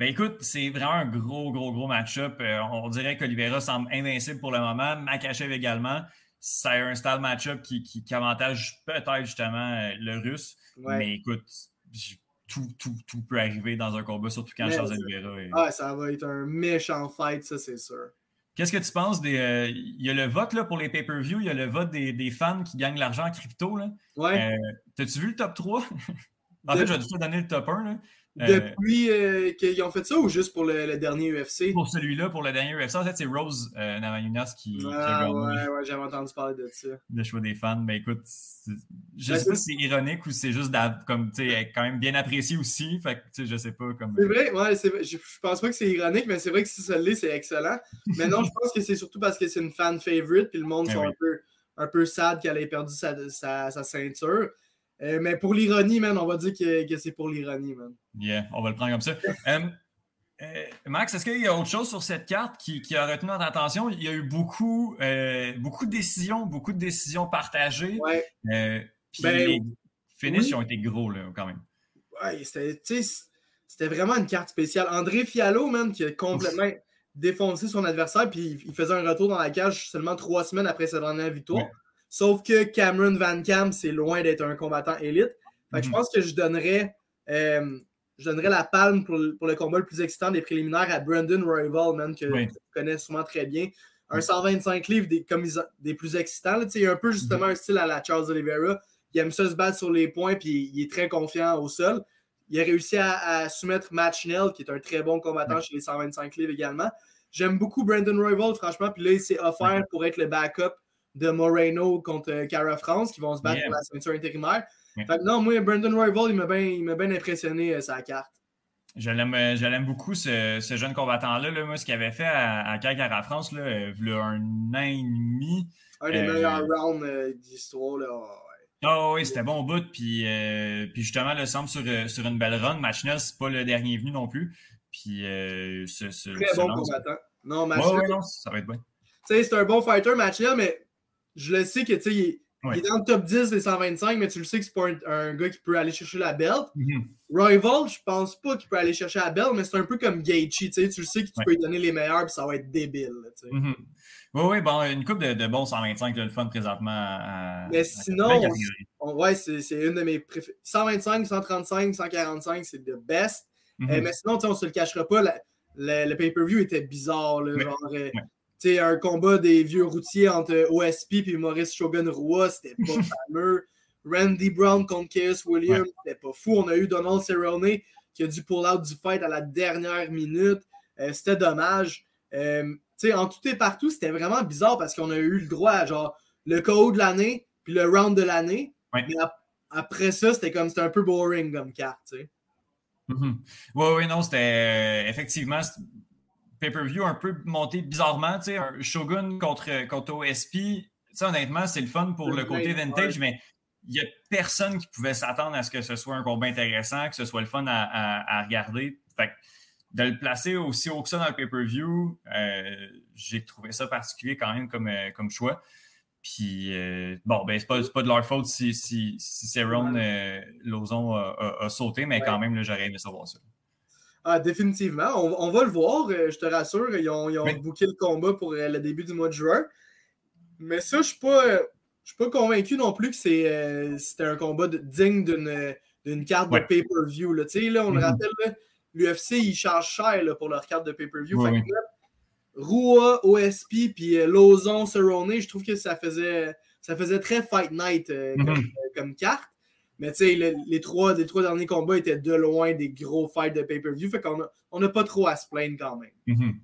Ben écoute, c'est vraiment un gros, gros, gros match-up. Euh, on dirait qu'Olivera semble invincible pour le moment. Makachev également. a un style match-up qui, qui, avantage peut-être justement euh, le russe. Mais écoute, tout, tout, tout, peut arriver dans un combat, surtout quand Charles Oliveira est...
Ah, ça va être un méchant fight, ça, c'est sûr.
Qu'est-ce que tu penses des. Euh, il y a le vote là, pour les pay-per-view, il y a le vote des, des, fans qui gagnent l'argent en crypto. Là?
Ouais.
Euh, t'as-tu vu le top 3? en fait, je vais te donner le top 1. Là.
Euh, Depuis euh, qu'ils ont fait ça ou juste pour le, dernier UFC?
Pour celui-là, pour le dernier UFC, en fait, c'est Rose euh, qui,
qui a gagné. Ouais, ouais, j'avais entendu parler de ça.
Le choix des fans. Mais écoute, je ben, sais pas si c'est ironique ou c'est juste comme, tu sais, quand même bien apprécié aussi. Fait que, je sais pas. comme.
C'est vrai, ouais, vrai. Je, pense pas que c'est ironique, mais c'est vrai que si ça l'est, c'est excellent. Mais non, je pense que c'est surtout parce que c'est une fan favorite, puis le monde ben sont un, peu, un peu sad qu'elle ait perdu sa, sa, sa ceinture. Euh, mais pour l'ironie, man, on va dire que, que c'est pour l'ironie, man.
Yeah, on va le prendre comme ça. Euh, euh, Max, est-ce qu'il y a autre chose sur cette carte qui, qui, a retenu notre attention? Il y a eu beaucoup, beaucoup de décisions, beaucoup de décisions partagées.
Ouais.
puis ben, les finishes ont été gros, là, quand même.
Ouais, c'était vraiment une carte spéciale. André Fiallo, man, qui a complètement défoncé son adversaire, puis il faisait un retour dans la cage seulement trois semaines après sa dernière victoire. Sauf que Cameron Van Camp, c'est loin d'être un combattant élite. Fait je mhm. pense que je donnerais, euh, je donnerais la palme pour le, pour le, combat le plus excitant des préliminaires à Brandon Royval, man, que tu connais souvent très bien. Un 125 livres des, plus excitants. Il a un peu justement mhm. un style à la Charles Oliveira. Il aime ça se battre sur les points, puis il est très confiant au sol. Il a réussi à, soumettre Matt Schnell, qui est un très bon combattant chez les 125 livres également. J'aime beaucoup Brandon Royval, franchement. Puis là, il s'est offert pour être le backup de Moreno contre Cara France qui vont se battre pour la ceinture intérimaire. non, moi, Brandon Royval, il m'a bien impressionné euh, sa carte.
Je l'aime euh, beaucoup, ce, jeune combattant-là. Là, moi, ce qu'il avait fait à, à Cara France, là, euh, il y a un an et demi.
Un des meilleurs rounds d'histoire.
Oh, oui, c'était bon au bout. Puis, puis justement, le semble sur, sur une belle run. Machinal, c'est pas le dernier venu non plus. Puis, ce, ce,
Très bon combattant. Non,
Machinal. ça va être bon.
C'est un bon fighter, Machinal, mais je le sais que tu il, il, est dans le top 10 des 125, mais tu le sais que c'est pas un, gars qui peut aller chercher la belt. Mm Rival, je pense pas qu'il peut aller chercher la belt, mais c'est un peu comme Gaethje, tu le sais que tu peux lui donner les meilleurs, puis ça va être débile.
Mhm. Oui, oui, bon, une coupe de, de bons 125, le fun présentement. À,
mais sinon, ouais, c'est une de mes préférées. 125, 135, 145, c'est le best. Mhm. Euh, mais sinon, on se le cachera pas, le pay-per-view était bizarre. Là, genre, euh, sais, un combat des vieux routiers entre OSP et Maurice Shogun Roy, c'était pas fameux. Randy Brown contre Chaos Williams, c'était pas fou. On a eu Donald Cerrone qui a dû pull out du fight à la dernière minute. Euh, c'était dommage. Euh, en tout et partout, c'était vraiment bizarre parce qu'on a eu le droit à genre le KO de l'année puis le round de l'année. Mais après ça, c'était comme c'était un peu boring comme carte. Oui,
mm-hmm. oui, non, c'était euh, effectivement pay-per-view un peu monté bizarrement. Tu sais, un Shogun contre, contre OSP, honnêtement, c'est le fun pour le côté vintage, mais il n'y a personne qui pouvait s'attendre à ce que ce soit un combat intéressant, que ce soit le fun à, regarder. Fait de le placer aussi haut que ça dans le pay-per-view, euh, j'ai trouvé ça particulier quand même comme, euh, comme choix. Puis, euh, bon, ben, c'est pas, pas de leur faute si, si, si Lozon a, sauté, mais quand même, j'aurais aimé savoir ça.
Ah, définitivement. On, va le voir, euh, je te rassure. Ils ont, ils booké le combat pour euh, le début du mois de juin. Mais ça, je ne suis, pas, euh, suis pas convaincu non plus que c'était un combat digne d'une carte de pay-per-view. Là. Là, on le mhm. rappelle, l'UFC, ils chargent cher pour leur carte de pay-per-view. Roua, OSP, puis Lozon, Cerrone, je trouve que ça faisait, ça faisait très Fight Night mhm. comme, carte. Mais tu sais, les, trois, les trois derniers combats étaient de loin des gros fights de pay-per-view. Fait qu'on n'a pas trop à se plaindre quand même.
Mm-hmm.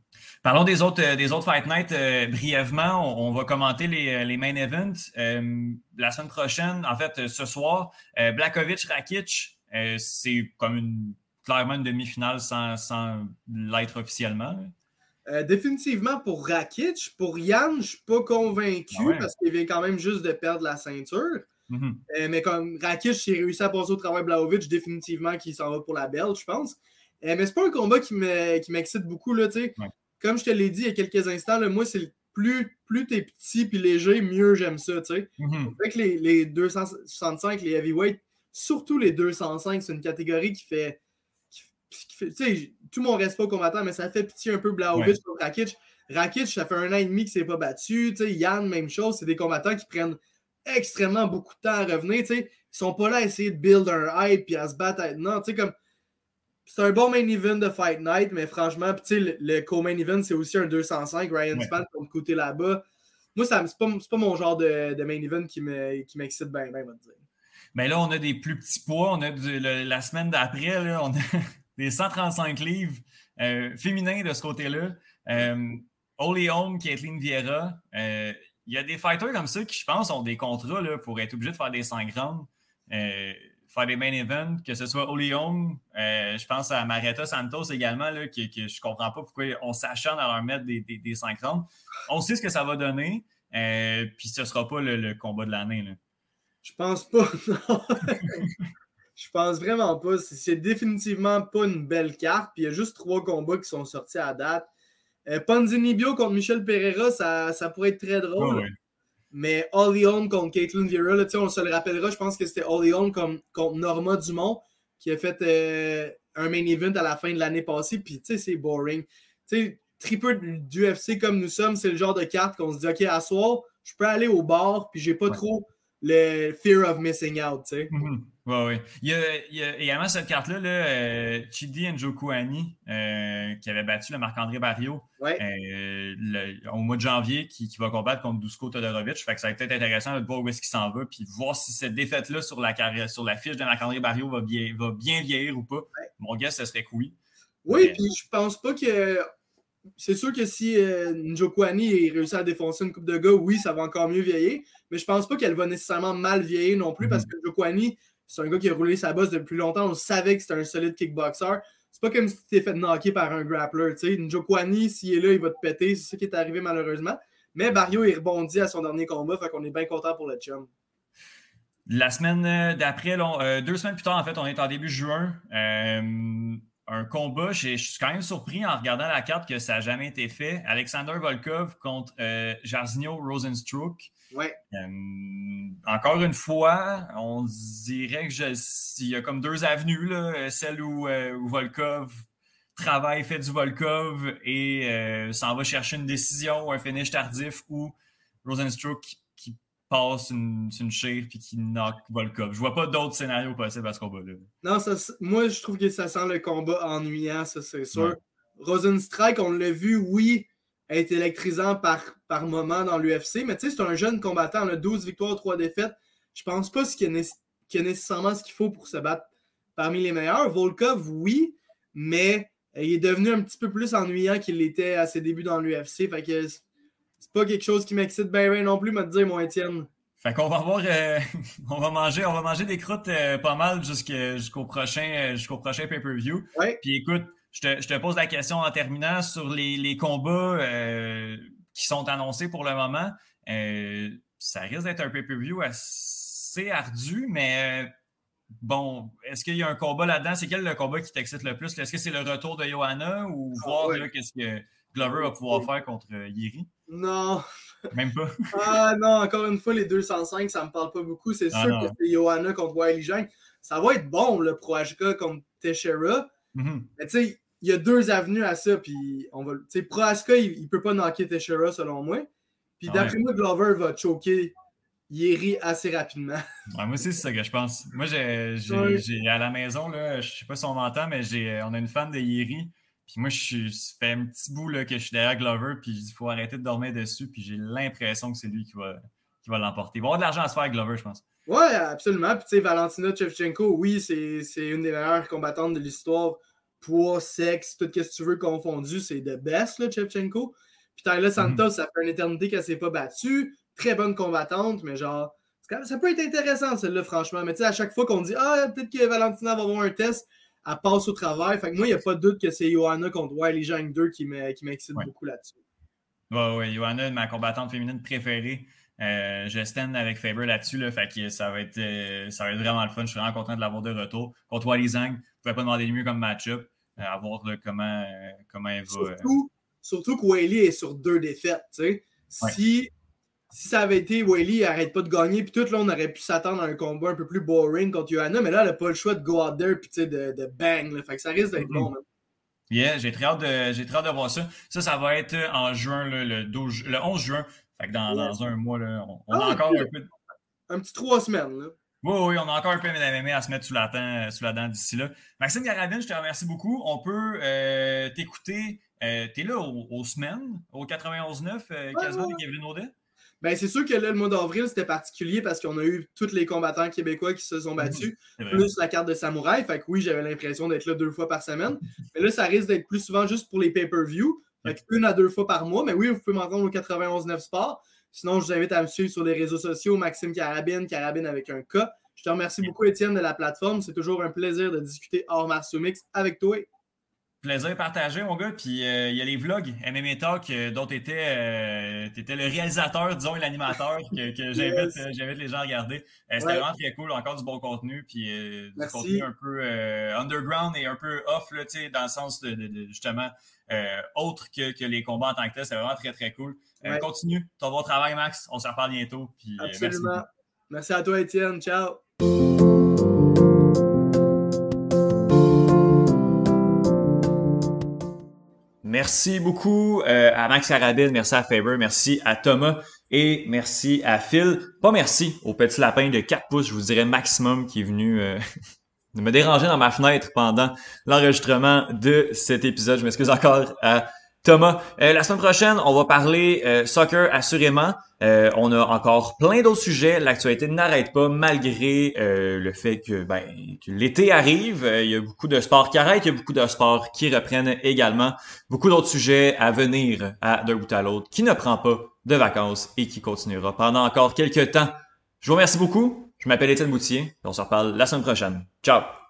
Parlons des autres, euh, des autres Fight Night euh, brièvement. On, va commenter les, euh, les main events. la semaine prochaine, en fait, ce soir, Blakovic-Rakic, c'est comme une, clairement une demi-finale sans, sans l'être officiellement.
définitivement pour Rakic. Pour Yann, je ne suis pas convaincu ah parce qu'il vient quand même juste de perdre la ceinture. Mm-hmm. Euh, mais comme Rakic, s'il réussi à passer au travail Blaovic, définitivement qu'il s'en va pour la belle, je pense. Euh, mais c'est pas un combat qui m'excite beaucoup. Là, Comme je te l'ai dit il y a quelques instants, moi, c'est plus, plus t'es petit et léger, mieux j'aime ça. Mm-hmm. Avec les, les 265, les heavyweight, surtout les 205, c'est une catégorie qui fait. Qui, fait tout mon respect combattant, mais ça fait pitié un peu Blaovic ouais. Rakic. Rakic, ça fait un an et demi qu'il s'est pas battu. Tu sais, Yann, même chose. C'est des combattants qui prennent extrêmement beaucoup de temps à revenir. Ils sont pas là à essayer de build un hype puis à se battre. Non, tu sais, comme. C'est un bon main event de Fight Night, mais franchement, le, le co-main event, c'est aussi un 205. Ryan
Ouais.
Span contre côté là-bas. Moi, ça, c'est pas, pas mon genre de, de main event qui, me, qui m'excite bien, bien, on va dire.
Mais là, on a des plus petits poids. On a du- le- la semaine d'après, on a des 135 livres euh, féminins de ce côté-là. Euh, Holly Holm, Kathleen Vieira. Euh, Il y a des fighters comme ça qui, je pense, ont des contrats là, pour être obligés de faire des 100 grandes, euh, faire des main events, que ce soit Holm. euh, je pense à Marietta Santos également, là, je comprends pas pourquoi on s'acharne à leur mettre des, des, des 100 grandes. On sait ce que ça va donner, euh, puis ce sera pas le, le combat de l'année.
Je pense pas, non. Je pense vraiment pas. C'est définitivement pas une belle carte. Puis il y a juste trois combats qui sont sortis à date. Euh, Ponzinibio contre Michel Pereira, ça, ça pourrait être très drôle.
Ouais.
Mais Holly Holm contre Caitlin là, sais, on se le rappellera, je pense que c'était Holly Holm contre Norma Dumont qui a fait euh, un main event à la fin de l'année passée. Puis tu sais, c'est boring. Tu sais, triple d'UFC comme nous sommes, c'est le genre de carte qu'on se dit, OK, à soir, je peux aller au bar, puis j'ai pas
Ouais.
trop le fear of missing out, tu sais.
Mhm. Ouais, ouais. Il y a, il y a également cette carte-là, là, euh, Chidi Njokuani, euh, qui avait battu le Marc-André Barrio
Ouais.
euh, le- au mois de janvier, qui, qui va combattre contre Dusko Todorovic. Fait que ça va être peut-être intéressant de voir où est-ce qu'il s'en va, puis voir si cette défaite-là sur la carrière, sur la fiche de Marc-André Barrio va bien, va bien vieillir ou pas. Mon guess, ce serait que oui.
Oui, puis je pense pas que. C'est sûr que si euh, Njokuani réussit à défoncer une coupe de gars, oui, ça va encore mieux vieillir. Mais je pense pas qu'elle va nécessairement mal vieillir non plus
Mhm.
parce que Njokuani, c'est un gars qui a roulé sa bosse depuis longtemps. On savait que c'était un solide kickboxer. C'est pas comme si tu t'es fait knocker par un grappler. Njokuani, s'il est là, il va te péter. C'est ça qui est arrivé malheureusement. Mais Barrio, il rebondit à son dernier combat. Fait qu'on est bien content pour le chum.
La semaine euh, d'après, euh, deux semaines plus tard, en fait, on est en début juin. Euh, un combat, je suis quand même surpris en regardant la carte que ça n'a jamais été fait. Alexander Volkov contre euh, Jairzinho Rosenstruck.
Ouais.
Euh, encore une fois, on dirait que je- il y a comme deux avenues, là, celle où, euh, où Volkov travaille, fait du Volkov et euh, s'en va chercher une décision ou un finish tardif ou Rosenstruck qui, qui passe une, une share puis qui knock Volkov. Je vois pas d'autres scénarios possibles à ce combat-là.
Non, ça, moi, je trouve que ça sent le combat ennuyant, ça, c'est sûr.
Ouais.
Rosenstrike, on l'a vu, oui, être électrisant par, par moment dans l'UFC, mais tu sais, c'est un jeune combattant, on a 12 victoires, 3 défaites. Je pense pas ce qu'il y y a nécessairement ce qu'il faut pour se battre parmi les meilleurs. Volkov, oui, mais euh, il est devenu un petit peu plus ennuyant qu'il l'était à ses débuts dans l'UFC. Fait que c'est pas quelque chose qui m'excite bien, bien non plus, me dire, mon Étienne.
Fait qu'on va voir, euh, on va manger, on va manger des croûtes euh, pas mal jusqu'au prochain, jusqu'au prochain pay-per-view.
Ouais.
Puis écoute, je te, je te pose la question en terminant sur les, les combats euh, qui sont annoncés pour le moment. Euh, ça risque d'être un pay-per-view assez ardu, mais euh, bon, est-ce qu'il y a un combat là-dedans? C'est quel le combat qui t'excite le plus? Est-ce que c'est le retour de Johanna ou
Ah,
voir qu'est-ce que Glover va pouvoir faire contre euh, Yeri?
Non,
Même pas.
Ah non, encore une fois, les 205, ça me parle pas beaucoup. C'est
Ah
sûr
non.
que c'est Johanna contre Wiley Jang. Ça va être bon, le Pro HK contre Teixeira.
Mhm.
Mais tu sais, il y a deux avenues à ça. Puis on va. Tu sais, Pro HK, il, il peut pas knocker Teixeira selon moi. Puis
Ah
d'après moi, Glover va choquer Yeri assez rapidement.
Ouais, moi aussi, c'est ça que je pense. Moi, j'ai,
Ouais.
à la maison, là, je sais pas si on m'entend, mais j'ai, on a une fan de Yeri. Puis moi, je suis, ça fait un petit bout là, que je suis derrière Glover, puis il faut arrêter de dormir dessus. Puis j'ai l'impression que c'est lui qui va, qui va l'emporter. Il va avoir de l'argent à se faire avec Glover, je pense.
Ouais, absolument. Puis tu sais, Valentina Shevchenko, oui, c'est c'est une des meilleures combattantes de l'histoire. Poids, sexe, tout ce que tu veux confondu, c'est de best, là, Shevchenko. Puis Tyler Santos, ça fait une éternité qu'elle s'est pas battue. Très bonne combattante, mais genre, même- ça peut être intéressant, celle-là, franchement. Mais tu sais, à chaque fois qu'on dit, ah, peut-être que Valentina va avoir un test, elle passe au travail. Fait que moi, il n'y a pas de doute que c'est Johanna contre Wiley Jang 2 qui me- qui m'excite
Ouais.
beaucoup là-dessus.
Ouais, ouais, Johanna, ma combattante féminine préférée. Euh, je stand avec Faber là-dessus, là, fait que ça va, être, euh, ça va être vraiment le fun. Je suis vraiment content de l'avoir de retour. Contre Wally Zhang, je ne pouvais pas demander mieux comme match-up. Euh, à voir là, comment, euh, comment elle va.
Surtout, surtout que Whaley est sur deux défaites.
Ouais.
Si, si ça avait été Whaley, il arrête pas de gagner, puis tout, là, on aurait pu s'attendre à un combat un peu plus boring contre Johanna, mais là, elle n'a pas le choix de go out there sais, de, de bang. là. Fait que ça risque d'être bon. man.
Yeah, j'ai très, hâte de, très hâte de voir ça. Ça, ça va être en juin, le, 12, le 11 juin. Fait que dans, dans un mois, là, on, a ah, encore un peu.
Un petit trois semaines. Là.
Oui, oui, on a encore un peu d'MMA à se mettre sous la, dent, sous la dent d'ici là. Maxime Garabine, je te remercie beaucoup. On peut euh, t'écouter. Euh, tu es là aux, semaines, au 91-9, euh, quasiment, avec Kevin Audet?
Ben, c'est sûr que là, le mois d'avril, c'était particulier parce qu'on a eu tous les combattants québécois qui se sont battus, plus la carte de samouraï. Fait que oui, j'avais l'impression d'être là deux fois par semaine. Mais là, ça risque d'être plus souvent juste pour les pay-per-view. Fait une à deux fois par mois. Mais oui, vous pouvez m'entendre au 91.9 Sport. Sinon, je vous invite à me suivre sur les réseaux sociaux, Maxime Carabine, Carabine avec un K. Je te remercie beaucoup, Étienne, de la plateforme. C'est toujours un plaisir de discuter hors martial mix avec toi.
Plaisir partagé, mon gars. Puis euh, il y a les vlogs MMA Talk euh, dont tu étais, euh, le réalisateur, disons, et l'animateur que, j'invite les gens à regarder. C'était vraiment très cool. Encore du bon contenu. Puis du contenu un peu underground et un peu off, là, dans le sens de, justement autre que, les combats en tant que tel. C'est vraiment très, très cool. Continue ton bon travail, Max. On se reparle bientôt. Puis,
Absolument. Merci, merci à toi, Étienne. Ciao.
Merci beaucoup euh, à Max Arabine, merci à Faber, merci à Thomas et merci à Phil. Pas merci au petit lapin de 4 pouces, je vous dirais maximum, qui est venu euh, me déranger dans ma fenêtre pendant l'enregistrement de cet épisode. Je m'excuse encore à Thomas. Euh, la semaine prochaine, on va parler euh, soccer assurément. Euh, on a encore plein d'autres sujets. L'actualité n'arrête pas malgré le fait que, ben, que l'été arrive. il y a beaucoup de sports qui arrêtent, il y a beaucoup de sports qui reprennent également. Beaucoup d'autres sujets à venir à d'un bout à l'autre qui ne prend pas de vacances et qui continuera pendant encore quelques temps. Je vous remercie beaucoup. Je m'appelle Étienne Boutier on se reparle la semaine prochaine. Ciao!